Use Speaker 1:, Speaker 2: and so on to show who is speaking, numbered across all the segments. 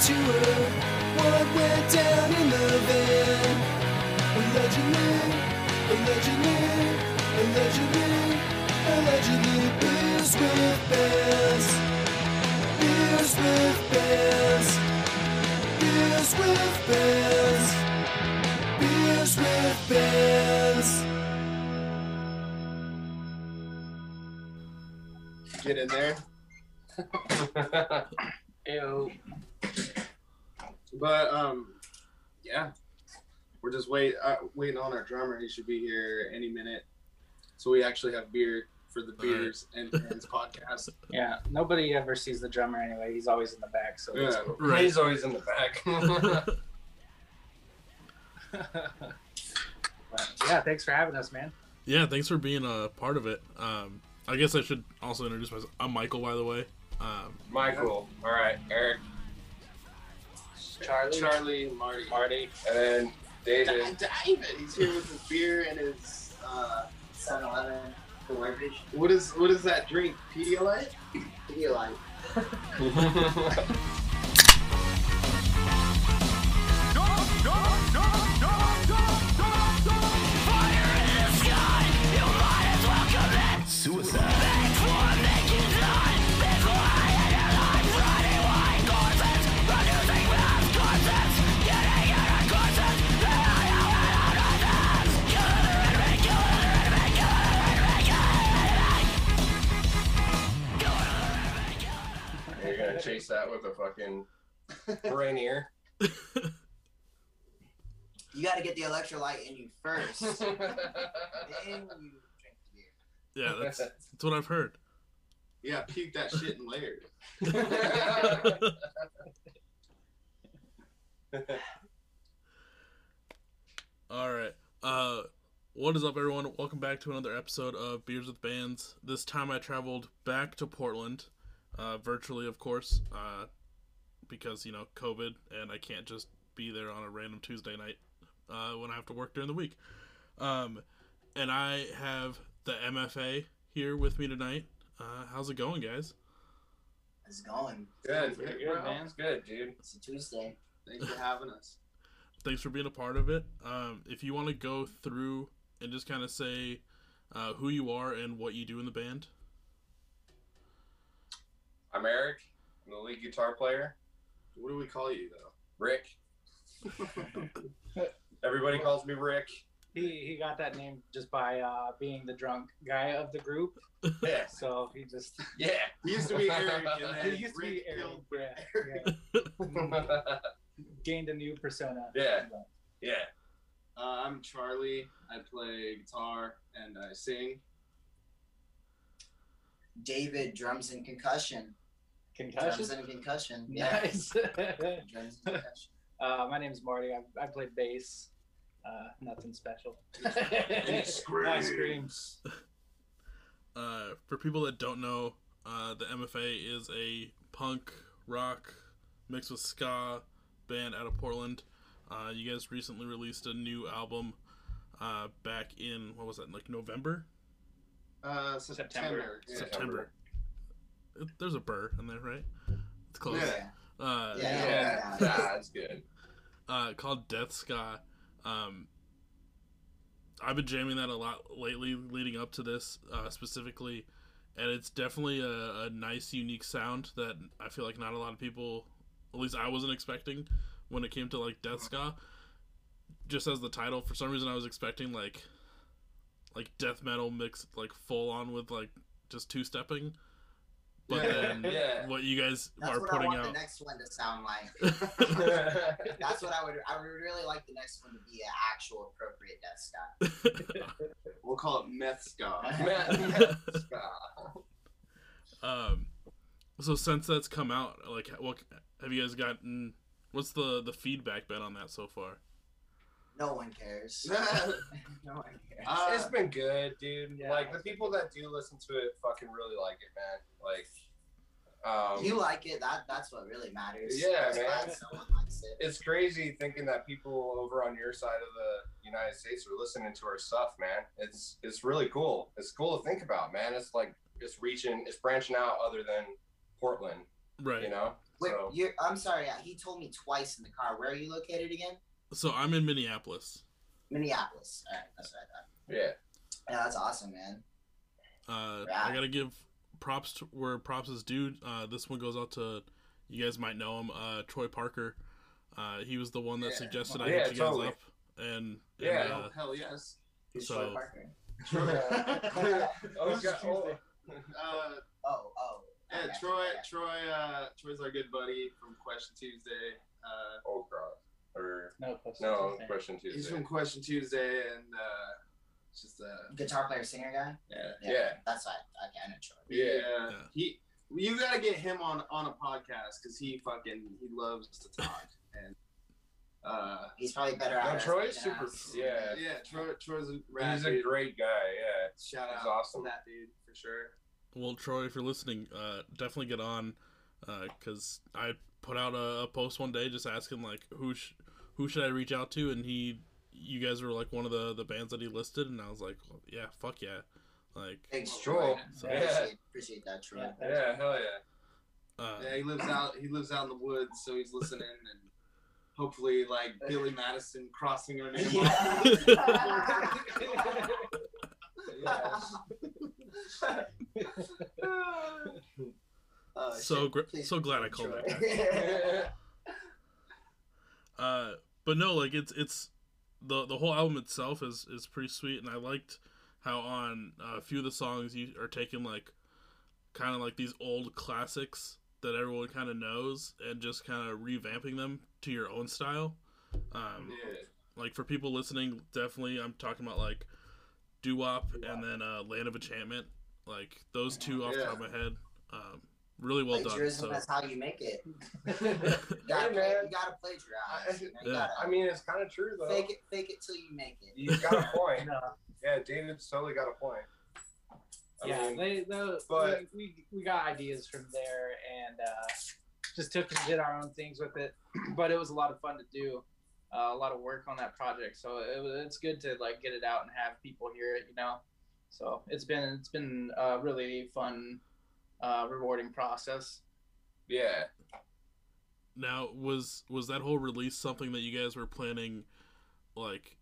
Speaker 1: to her what went down in the van. Allegedly, allegedly, allegedly, allegedly, beers with bands. Beers with bands. Beers with bands. Beers with bands.
Speaker 2: Get in there.
Speaker 3: Ew.
Speaker 2: But um, yeah, we're just wait uh, waiting on our drummer. He should be here any minute. So we actually have beer for the beers and bands podcast.
Speaker 3: Yeah, nobody ever sees the drummer anyway. He's always in the back, so
Speaker 2: Yeah.
Speaker 3: cool.
Speaker 4: Right.
Speaker 5: He's always in the back.
Speaker 3: But, yeah, thanks for having us, man.
Speaker 4: yeah, thanks for being a part of it. Um, I guess I should also introduce myself. I'm Michael, by the way. Um,
Speaker 5: Michael. All right, Eric,
Speaker 3: Charlie,
Speaker 2: Charlie, Marty,
Speaker 3: Marty.
Speaker 5: and then David.
Speaker 2: David. He's here with his beer and his uh,
Speaker 6: 7-Eleven, the
Speaker 2: what is what is that drink? Pedialyte.
Speaker 6: Pedialyte.
Speaker 5: You're gonna chase that with a fucking Rainier.
Speaker 6: You got to get the electrolyte in you first. then you drink the beer.
Speaker 4: yeah, that's that's what I've heard.
Speaker 2: Yeah, puke that shit in layers.
Speaker 4: All right. Uh, what is up, everyone? Welcome back to another episode of Beers with Bands. This time I traveled back to Portland, uh, virtually, of course, uh, because you know COVID, and I can't just be there on a random Tuesday night uh, when I have to work during the week. Um, and I have the MFA here with me tonight. Uh, how's it going, guys?
Speaker 6: It's going.
Speaker 5: Good,
Speaker 2: Good,
Speaker 5: good,
Speaker 3: man.
Speaker 5: man. It's good, dude.
Speaker 6: It's a Tuesday.
Speaker 2: Thanks for having us.
Speaker 4: thanks for being a part of it. Um, if you want to go through and just kind of say uh, who you are and what you do in the band.
Speaker 5: I'm Eric. I'm the lead guitar player.
Speaker 2: What do we call you though?
Speaker 5: Rick. Everybody calls me Rick.
Speaker 3: He he got that name just by uh, being the drunk guy of the group.
Speaker 5: Yeah.
Speaker 3: So he just
Speaker 5: Yeah.
Speaker 2: He used to be Eric, and then
Speaker 3: he used to be Eric.
Speaker 2: killed
Speaker 3: Yeah, yeah. gained a new persona.
Speaker 5: Yeah. yeah.
Speaker 2: Uh, I'm Charlie. I play guitar and I sing.
Speaker 6: David, drums and concussion.
Speaker 3: Concussion.
Speaker 6: Drums and concussion. Yeah.
Speaker 3: Nice.
Speaker 6: Drums and concussion.
Speaker 3: uh, my name's Marty. I, I play bass. Uh, nothing special.
Speaker 2: he screams.
Speaker 3: I screams.
Speaker 4: Uh, for people that don't know, uh, the MFA is a punk rock mixed with ska band out of Portland. Uh, you guys recently released a new album uh, back in what was that like November,
Speaker 2: Uh, September.
Speaker 3: September.
Speaker 2: Yeah.
Speaker 4: September. It- There's a burr in there, right? It's close.
Speaker 2: Yeah.
Speaker 4: Uh,
Speaker 6: Yeah.
Speaker 5: Yeah.
Speaker 6: yeah.
Speaker 5: yeah. That's good.
Speaker 4: uh, called Death Ska. Um, I've been jamming that a lot lately, leading up to this uh, specifically, and it's definitely a, a nice, unique sound that I feel like not a lot of people, at least I wasn't expecting when it came to like Death Ska. Just as the title, for some reason, I was expecting like, like death metal mixed like full on with like just two stepping. But
Speaker 2: Yeah.
Speaker 4: then
Speaker 5: Yeah.
Speaker 4: what you guys
Speaker 6: That's
Speaker 4: are
Speaker 6: what I
Speaker 4: putting
Speaker 6: want
Speaker 4: out.
Speaker 6: the next one to sound like. That's what I would. I would really like the next one to be an actual appropriate death stop.
Speaker 2: We'll call it meth ska.
Speaker 4: Um, so since that's come out, like, what have you guys gotten? What's the the feedback been on that so far?
Speaker 6: No one cares. no one cares.
Speaker 2: Uh,
Speaker 5: it's been good, dude.
Speaker 3: Yeah.
Speaker 5: Like the people that do listen to it fucking really like it, man. Like, um,
Speaker 6: you like it. That that's what really matters.
Speaker 5: Yeah,
Speaker 6: It's
Speaker 5: man.
Speaker 6: likes it.
Speaker 5: it's crazy thinking that people over on your side of the United States are listening to our stuff, man. It's it's really cool. It's cool to think about, man. It's like it's reaching, it's branching out other than Portland,
Speaker 4: Right.
Speaker 5: you know.
Speaker 6: Wait,
Speaker 5: So
Speaker 6: you're, I'm sorry. uh, He told me twice in the car. Where are you located again?
Speaker 4: So I'm in Minneapolis.
Speaker 6: Minneapolis. All right, that's what I thought.
Speaker 5: yeah,
Speaker 6: Yeah, that's awesome, man.
Speaker 4: Uh,
Speaker 6: Right.
Speaker 4: I gotta give props to where props is due. Uh, this one goes out to you guys might know him, uh, Troy Parker. Uh, he was the one that
Speaker 2: Yeah.
Speaker 4: suggested I
Speaker 5: Yeah,
Speaker 4: hit you guys up, and,
Speaker 5: Yeah.
Speaker 4: and,
Speaker 2: Oh,
Speaker 4: uh,
Speaker 2: hell yes.
Speaker 6: Who's
Speaker 4: So-
Speaker 6: Troy Parker?
Speaker 5: oh, God, oh,
Speaker 2: Uh,
Speaker 6: Oh, oh.
Speaker 2: yeah,
Speaker 6: I got you,
Speaker 2: Troy.
Speaker 6: I.
Speaker 2: Troy. Uh, Troy's our good buddy from Question Tuesday. Uh,
Speaker 5: Old Cross or
Speaker 3: No question.
Speaker 5: no question Tuesday.
Speaker 2: he's from Question Tuesday, and uh, it's just a
Speaker 6: Guitar player, singer guy.
Speaker 2: yeah,
Speaker 5: Yeah.
Speaker 6: that's right. Okay, I know Troy.
Speaker 5: Yeah.
Speaker 2: yeah.
Speaker 4: Yeah.
Speaker 2: He. You gotta get him on on a podcast because he fucking he loves to talk and. Uh,
Speaker 6: He's probably better
Speaker 5: No,
Speaker 6: at
Speaker 5: Troy's super.
Speaker 6: us.
Speaker 5: Yeah,
Speaker 2: yeah, Troy, Troy's a rad
Speaker 5: he's a great guy. Yeah,
Speaker 2: Shout
Speaker 5: he's
Speaker 2: out
Speaker 5: awesome.
Speaker 2: to that dude for sure.
Speaker 4: well, Troy, if you're listening, uh, definitely get on, uh, because I put out a, a post one day just asking like who sh- who should I reach out to, and he, you guys were like one of the the bands that he listed, and I was like, well, yeah, fuck yeah, like,
Speaker 6: Thanks, Troy.
Speaker 4: so,
Speaker 5: Yeah.
Speaker 6: Appreciate, appreciate that, Troy.
Speaker 3: Yeah.
Speaker 5: Yeah, hell yeah.
Speaker 4: uh,
Speaker 2: Yeah, he lives out. He lives out in the woods, so he's listening, and hopefully, like Billy Madison crossing our name. off.
Speaker 6: Oh,
Speaker 4: so gr- so glad I
Speaker 6: Troy.
Speaker 4: called it. Uh, but no, like it's it's the the whole album itself is is pretty sweet, and I liked how on uh, a few of the songs you are taking like kind of like these old classics that everyone kind of knows and just kind of revamping them to your own style. Um,
Speaker 2: Yeah.
Speaker 4: like for people listening, definitely I'm talking about like doo wop and then uh, Land of Enchantment, like those two off the top of my head. Um, really well done.
Speaker 6: Plagiarism,
Speaker 4: So
Speaker 6: that's how you make it. You gotta,
Speaker 5: man.
Speaker 6: you gotta plagiarize. You, know, you
Speaker 4: Yeah.
Speaker 6: gotta
Speaker 5: I mean, it's kind of true though.
Speaker 6: fake it, fake it till you make it.
Speaker 5: You've got a point.
Speaker 3: No.
Speaker 5: Yeah, David's totally got a point. I
Speaker 3: yeah,
Speaker 5: mean,
Speaker 3: they, they
Speaker 5: but-
Speaker 3: we, we we got ideas from there and uh, just took and did our own things with it. But it was a lot of fun to do, uh, a lot of work on that project. So it, it's good to like get it out and have people hear it, you know. So it's been it's been a really fun, uh, rewarding process.
Speaker 5: yeah,
Speaker 4: Now, was was that whole release something that you guys were planning? Like,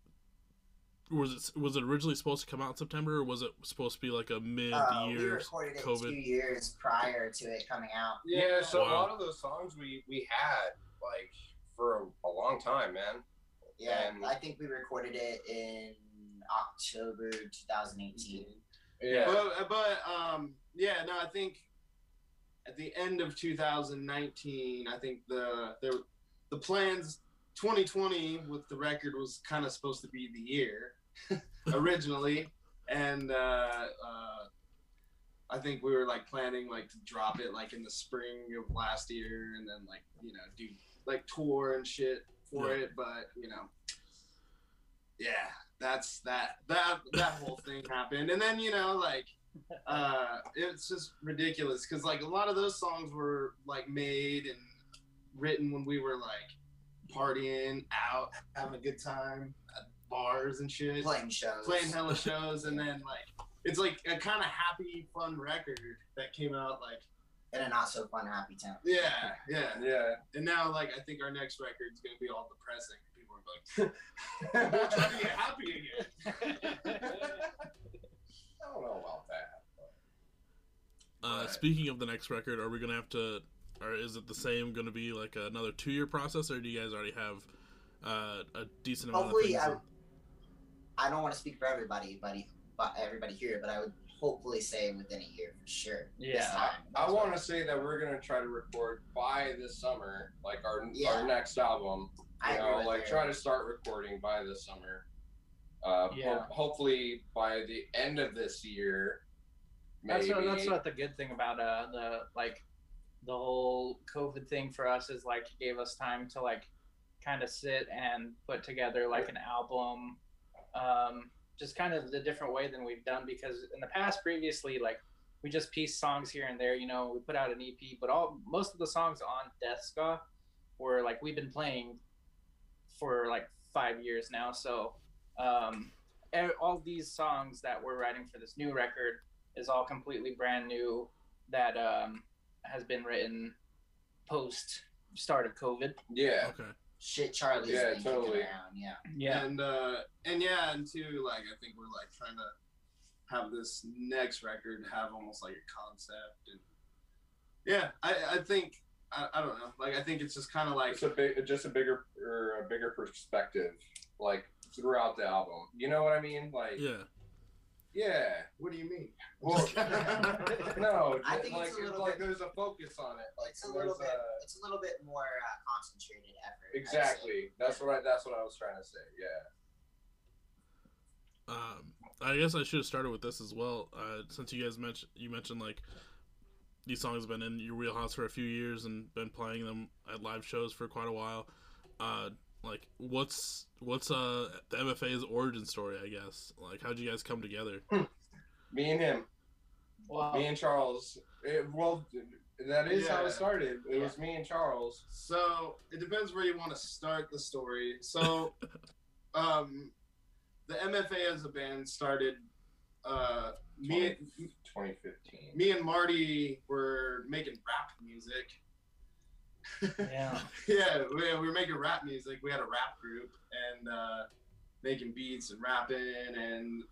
Speaker 4: was it was it originally supposed to come out in September, or was it supposed to be like a mid
Speaker 6: Uh, we
Speaker 4: year?
Speaker 6: recorded it
Speaker 4: COVID.
Speaker 6: two years prior to it coming out.
Speaker 5: yeah. So a lot of those songs we we had like for a, a long time, man.
Speaker 6: Yeah,
Speaker 5: And-
Speaker 6: I think we recorded it in October 2018.
Speaker 5: Yeah,
Speaker 2: But, but um, yeah, no, I think at the end of 2019, I think the there the plans 2020 with the record was kind of supposed to be the year originally, and uh, uh, I think we were like planning like to drop it like in the spring of last year, and then like you know do like tour and shit for
Speaker 4: Yeah.
Speaker 2: it, but you know, yeah, that's that that that whole thing happened, and then you know like uh it's just ridiculous because like a lot of those songs were like made and written when we were like partying out having a good time at bars and shit
Speaker 6: Playing shows.
Speaker 2: playing hella shows and then like it's like a kind of happy fun record that came out like
Speaker 6: in a not so fun happy town.
Speaker 2: yeah yeah
Speaker 5: yeah.
Speaker 2: and now like i think our next record is gonna be all depressing people are like we're trying to get happy again
Speaker 5: I don't know about that.
Speaker 4: Uh,
Speaker 2: Right.
Speaker 4: speaking of the next record, are we gonna have to, or is it the same? Going to be like another two year process, or do you guys already have uh, a decent amount
Speaker 6: Hopefully,
Speaker 4: of
Speaker 6: I,
Speaker 4: things?
Speaker 6: I don't want to speak for everybody, buddy, but everybody here, but I would hopefully say within a year for sure.
Speaker 3: Yeah.
Speaker 6: time.
Speaker 5: I want to say that we're gonna try to record by this summer, like our
Speaker 6: Yeah.
Speaker 5: our next album.
Speaker 6: I
Speaker 5: You
Speaker 6: agree
Speaker 5: know,
Speaker 6: with
Speaker 5: like
Speaker 6: you.
Speaker 5: try to start recording by this summer. Uh,
Speaker 3: Yeah.
Speaker 5: ho- hopefully by the end of this year.
Speaker 3: That's
Speaker 5: Maybe.
Speaker 3: what, that's what the good thing about uh the like the whole COVID thing for us is like it gave us time to like kind of sit and put together like an album, um, just kind of the different way than we've done because in the past previously like we just pieced songs here and there, you know, we put out an EP, but all most of the songs on Death Ska were like we've been playing for like five years now, so um, all these songs that we're writing for this new record is all completely brand new that um, has been written post start of COVID.
Speaker 5: Yeah.
Speaker 4: Okay.
Speaker 6: Shit, Charlie's
Speaker 5: Yeah, totally.
Speaker 6: around. Yeah.
Speaker 3: Yeah.
Speaker 2: And uh and yeah, and too like I think we're like trying to have this next record have almost like a concept and yeah, I I think I, I don't know. Like I think it's just kind of like
Speaker 5: It's a big, just a bigger or a bigger perspective, like throughout the album. You know what I mean? Like,
Speaker 4: Yeah.
Speaker 5: Yeah.
Speaker 2: what do you mean?
Speaker 5: Well, no,
Speaker 6: I think
Speaker 5: like
Speaker 6: it's a little
Speaker 5: like
Speaker 6: bit-
Speaker 5: there's a focus on it. Like
Speaker 6: It's a little bit.
Speaker 5: a-
Speaker 6: It's a little bit more uh, concentrated effort.
Speaker 5: Exactly. That's what I. That's what I was trying to say. Yeah.
Speaker 4: Um, I guess I should have started with this as well. Uh, since you guys mentioned you mentioned like these songs have been in your wheelhouse for a few years and been playing them at live shows for quite a while. Uh, like what's what's uh the MFA's origin story? I guess like how'd you guys come together?
Speaker 5: Me and him.
Speaker 3: Wow.
Speaker 5: Me and Charles. It, well, that is how it started. It was me and Charles.
Speaker 2: So it depends where you want to start the story. So, um, the MFA as a band started. Uh, me,
Speaker 5: 2015.
Speaker 2: me and Marty were making rap music.
Speaker 3: Yeah.
Speaker 2: yeah, we, we were making rap music. We had a rap group and uh, making beats and rapping and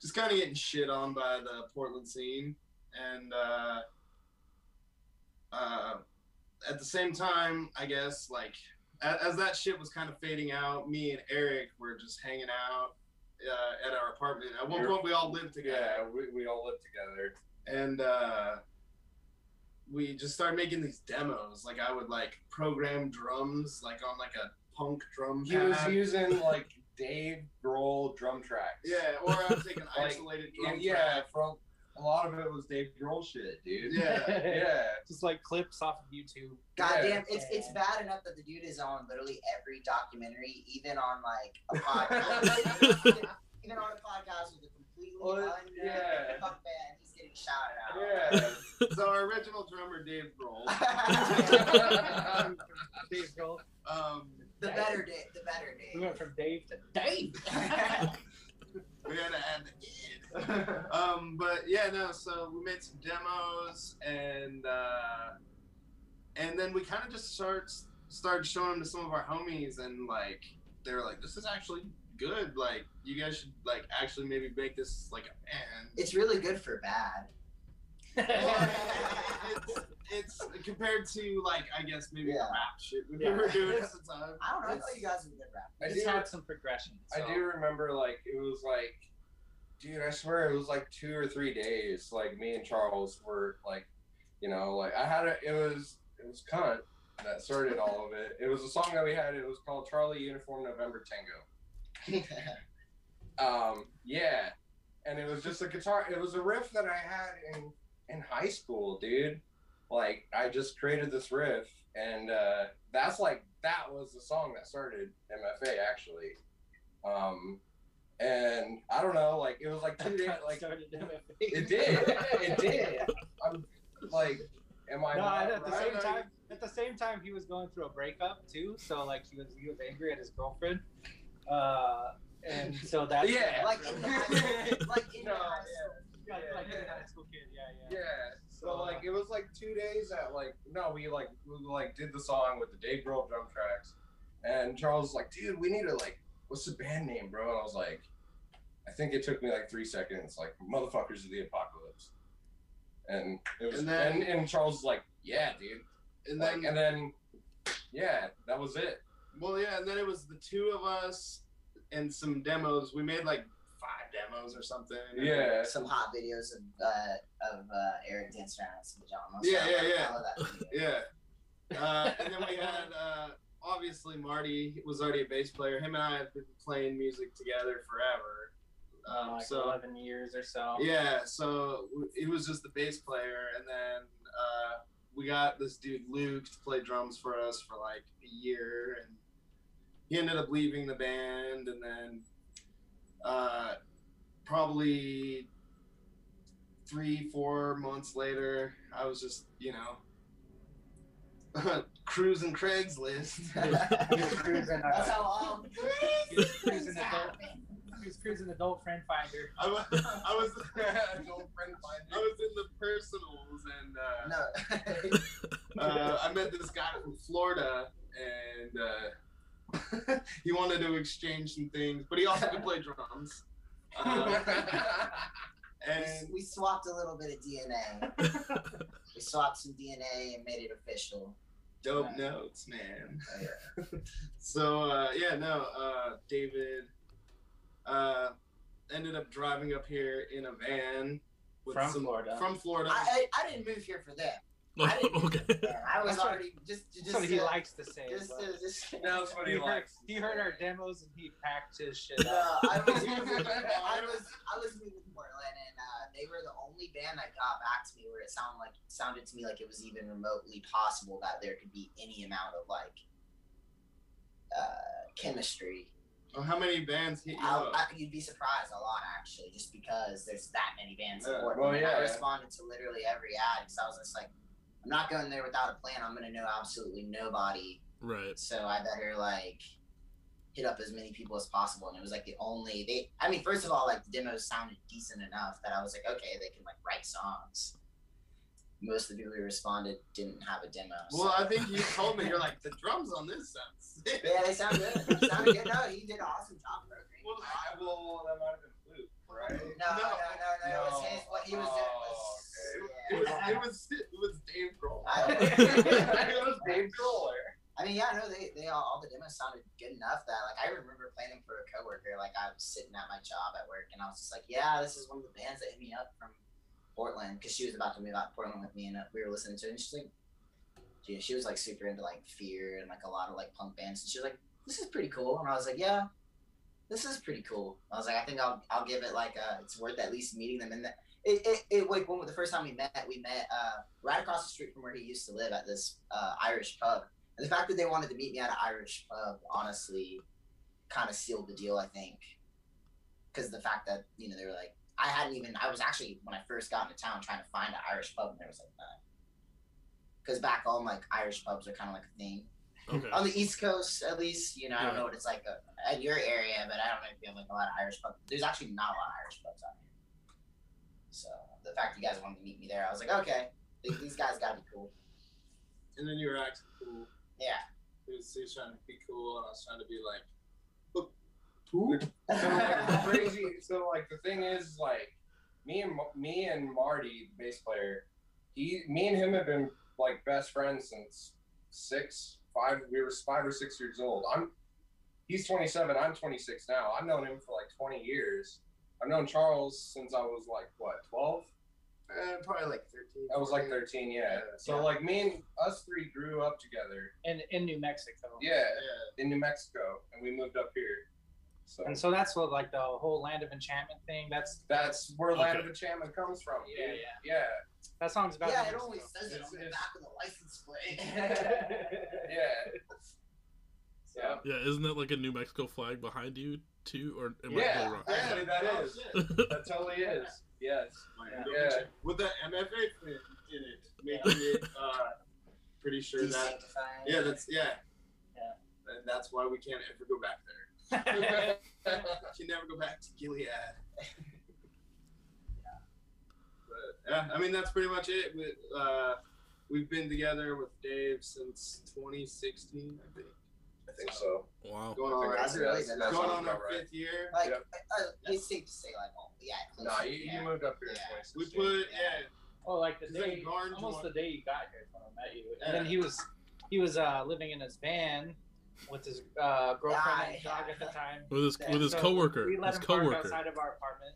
Speaker 2: just kind of getting shit on by the Portland scene. And uh, uh, at the same time, I guess, like, as, as that shit was kind of fading out, me and Eric were just hanging out uh, at our apartment. At one
Speaker 5: You're-
Speaker 2: point, we all lived together
Speaker 5: Yeah, we, we all lived together.
Speaker 2: and uh, we just started making these demos. Like I would like program drums, like on like a punk drum
Speaker 5: He was
Speaker 2: pad.
Speaker 5: using like Dave Grohl drum tracks.
Speaker 2: yeah, or I would take an
Speaker 5: Like,
Speaker 2: isolated
Speaker 5: yeah,
Speaker 2: drum
Speaker 5: yeah.
Speaker 2: track.
Speaker 5: From a lot of it was Dave Grohl shit, dude.
Speaker 2: Yeah,
Speaker 5: yeah.
Speaker 3: Just like clips off of YouTube.
Speaker 6: Goddamn,
Speaker 5: Yeah.
Speaker 6: it's it's bad enough that the dude is on literally every documentary, even on like a podcast, even on a podcast with a completely
Speaker 5: Well,
Speaker 6: un
Speaker 5: yeah.
Speaker 6: band, he's getting shouted out.
Speaker 5: Yeah.
Speaker 2: So our original drummer Dave Grohl.
Speaker 3: Dave Grohl.
Speaker 2: Um,
Speaker 6: the better day, the better
Speaker 3: Dave.
Speaker 6: We
Speaker 3: went from Dave to Dave.
Speaker 2: we had to add the kid. um, but yeah, no. So we made some demos, and uh, and then we kind of just start started showing them to some of our homies, and like they were like, "This is actually good. Like, you guys should like actually maybe make this like a band."
Speaker 6: it's really good for bad.
Speaker 2: it's, it's compared to like I guess maybe the
Speaker 6: Yeah.
Speaker 2: rap shit we
Speaker 3: Yeah.
Speaker 2: were doing at the time.
Speaker 6: I don't know. I thought you guys were good rap.
Speaker 5: I
Speaker 3: It's
Speaker 5: do,
Speaker 3: had some progression.
Speaker 5: I do remember like it was like dude, I swear it was like two or three days. Like me and Charles were like, you know, like I had a, it was it was cunt that started all of it. It was a song that we had. It was called Charlie Uniform November Tango. Um, yeah, and it was just a guitar. It was a riff that I had in in high school, dude. Like I just created this riff, and uh, that's like that was the song that started MFA actually. Um, and I don't know, like it was like two days, like
Speaker 3: started MFA.
Speaker 5: it did, it did. I'm like, am I
Speaker 3: No, at the
Speaker 5: right?
Speaker 3: same time, at the same time, he was going through a breakup too. So like he was he was angry at his girlfriend, uh, and so that's
Speaker 5: Yeah.
Speaker 6: like in the high school, like in
Speaker 5: No,
Speaker 6: high
Speaker 5: yeah.
Speaker 6: school.
Speaker 3: like,
Speaker 5: Yeah,
Speaker 3: like
Speaker 5: yeah.
Speaker 3: a high school kid. Yeah, yeah.
Speaker 5: Yeah. So
Speaker 3: So,
Speaker 5: like it was like two days that like no we like we like did the song with the Dave Grohl drum tracks, and Charles was like, dude, we need to like what's the band name, bro? And I was like, I think it took me like three seconds, like motherfuckers of the apocalypse, and it was
Speaker 2: And
Speaker 5: and,
Speaker 2: then-
Speaker 5: and, Charles was like, yeah, dude,
Speaker 2: And
Speaker 5: like
Speaker 2: then
Speaker 5: and then yeah, that was it.
Speaker 2: Well, yeah, and then it was the two of us and some demos. We made like five demos or something.
Speaker 5: Yeah.
Speaker 6: Some hot videos of uh, of uh, Eric dancing around in some pajamas.
Speaker 2: Yeah,
Speaker 6: I
Speaker 2: yeah, yeah.
Speaker 6: I love that video.
Speaker 2: Yeah. Uh, and then we had uh, obviously Marty was already a bass player. Him and I have been playing music together forever. Um,
Speaker 3: like
Speaker 2: so
Speaker 3: eleven years or so.
Speaker 2: yeah, so he was just the bass player, and then uh, we got this dude Luke to play drums for us for like a year, and he ended up leaving the band, and then uh, probably three, four months later, I was just you know cruising Craigslist.
Speaker 3: He was cruising.
Speaker 6: That's
Speaker 3: Uh,
Speaker 6: how all
Speaker 3: he was cruising adult. He was cruising adult friend finder.
Speaker 2: I was, I was,
Speaker 5: Don't friend find
Speaker 2: I was in the personals, and uh,
Speaker 6: No.
Speaker 2: uh, I met met this guy from Florida, and uh, he wanted to exchange some things, but he also could play drums. Uh, and
Speaker 6: we swapped a little bit of DNA. we swapped some DNA and made it official.
Speaker 2: dope notes, man.
Speaker 6: Oh, yeah.
Speaker 2: So uh, yeah, no, uh, David uh, ended up driving up here in a van with
Speaker 3: From
Speaker 2: some,
Speaker 3: Florida.
Speaker 2: From Florida.
Speaker 6: I, I, I didn't move here for them.
Speaker 4: Oh,
Speaker 6: I didn't-
Speaker 4: okay.
Speaker 6: I was
Speaker 3: That's what-
Speaker 6: already just just.
Speaker 3: What he
Speaker 6: uh,
Speaker 3: likes to say.
Speaker 6: Just,
Speaker 3: but
Speaker 6: uh, just.
Speaker 5: That's what
Speaker 3: he
Speaker 5: he
Speaker 3: heard,
Speaker 5: likes.
Speaker 3: he heard our demos and he packed his shit
Speaker 6: No,
Speaker 3: up.
Speaker 6: I was, I was, I was moving to Portland, and uh, they were the only band that got back to me where it sounded like sounded to me like it was even remotely possible that there could be any amount of like uh, chemistry.
Speaker 2: Oh, how many bands hit you
Speaker 6: I,
Speaker 2: up?
Speaker 6: I, you'd be surprised a lot actually, just because there's that many bands in
Speaker 2: Yeah,
Speaker 6: Portland.
Speaker 5: well,
Speaker 6: and I
Speaker 5: yeah.
Speaker 6: responded to literally every ad because I was just like, I'm not going there without a plan. I'm gonna know absolutely nobody
Speaker 4: Right.
Speaker 6: so I better like hit up as many people as possible. And it was like the only they. I mean, first of all, like the demos sounded decent enough that I was like, okay, they can like write songs. Most of the people who responded didn't have a demo. so-
Speaker 2: well, I think you told me you're like the drums on this sounds.
Speaker 6: yeah, they sound good. They sounded good. No, he did an awesome job programming.
Speaker 5: Well, I- well, that might have been Luke, right?
Speaker 6: No, no, no, no, no. It was his. What he was doing was.
Speaker 5: Oh,
Speaker 2: It was,
Speaker 6: yeah.
Speaker 2: it was it was Dave Grohl.
Speaker 6: I-
Speaker 5: it was Dave Grohler.
Speaker 6: I mean, yeah, no, they, they all, all the demos sounded good enough that like I remember playing them for a coworker. Like I was sitting at my job at work, and I was just like, yeah, this is one of the bands that hit me up from Portland because she was about to move out to Portland with me, and uh, we were listening to it. And she's like, she, she was like super into like Fear and like a lot of like punk bands, and she was like, this is pretty cool. And I was like, yeah, this is pretty cool. I was like, I think I'll I'll give it like uh, it's worth at least meeting them. And the, it, it, it like when the first time we met, we met uh, right across the street from where he used to live at this uh, Irish pub. And the fact that they wanted to meet me at an Irish pub, honestly, kind of sealed the deal. I think, because the fact that you know they were like, I hadn't even. I was actually when I first got into town trying to find an Irish pub, and there was like none. Because back home, like Irish pubs are kind of like a thing
Speaker 4: Okay.
Speaker 6: on the East Coast, at least. You know, I don't
Speaker 4: Yeah.
Speaker 6: know what it's like uh, at your area, but I don't know if you have like a lot of Irish pubs. There's actually not a lot of Irish pubs out here. So the fact you guys wanted to meet me there, I was like, okay, these, these guys gotta be cool.
Speaker 2: And then you were acting cool.
Speaker 6: Yeah.
Speaker 2: He was, he was trying to be cool, and I was trying to be like, look, cool.
Speaker 5: So like the crazy. So like the thing is like me and me and Marty, the bass player, he, me and him have been like best friends since six, five. We were five or six years old. I'm. He's 27. I'm 26 now. I've known him for like 20 years. I've known Charles since I was like what 12.
Speaker 2: Uh, probably like 13.
Speaker 5: I was like 13. Yeah. So
Speaker 2: Yeah.
Speaker 5: like me and us three grew up together.
Speaker 3: in in New Mexico.
Speaker 5: Yeah,
Speaker 2: Yeah.
Speaker 5: in New Mexico, and we moved up here. So
Speaker 3: And so that's what like the whole Land of Enchantment thing. That's
Speaker 5: that's where Land of Enchantment comes from.
Speaker 3: Yeah, yeah.
Speaker 5: yeah.
Speaker 3: That song's about.
Speaker 6: yeah, it
Speaker 3: only
Speaker 6: always says it
Speaker 5: It's-
Speaker 6: on the back of the license plate.
Speaker 5: yeah. So,
Speaker 4: Yeah, isn't that like a New Mexico flag behind you too, or am I
Speaker 5: yeah,
Speaker 4: totally wrong?
Speaker 5: actually, that
Speaker 2: Oh,
Speaker 5: That totally is. Yes.
Speaker 2: Like,
Speaker 5: Yeah.
Speaker 2: With the MFA in in it, making it uh, pretty sure that. Yeah, that's yeah.
Speaker 3: Yeah.
Speaker 2: And that's why we can't ever go back there. can never go back to Gilead. But yeah, I mean that's pretty much it. We, uh, we've been together with Dave since 2016, I think.
Speaker 5: I think so.
Speaker 4: Wow.
Speaker 2: Going on,
Speaker 6: That's
Speaker 2: our,
Speaker 6: really
Speaker 5: That's-
Speaker 2: going on our
Speaker 5: right.
Speaker 2: fifth year.
Speaker 6: Like,
Speaker 5: Yep.
Speaker 6: uh, it's safe to say, like, oh, yeah. close
Speaker 5: No, you,
Speaker 6: yeah.
Speaker 5: you moved up here in
Speaker 6: Yeah.
Speaker 2: We put yeah.
Speaker 3: Oh, like the day,
Speaker 2: Garn
Speaker 3: almost
Speaker 2: joint?
Speaker 3: the day you got here is when I met you.
Speaker 2: Yeah.
Speaker 3: And then he was, he was uh, living in his van with his uh, girlfriend and dog at the time.
Speaker 4: With his with his
Speaker 3: So
Speaker 4: coworker.
Speaker 3: We let
Speaker 4: His
Speaker 3: him park
Speaker 4: coworker.
Speaker 3: outside of our apartment.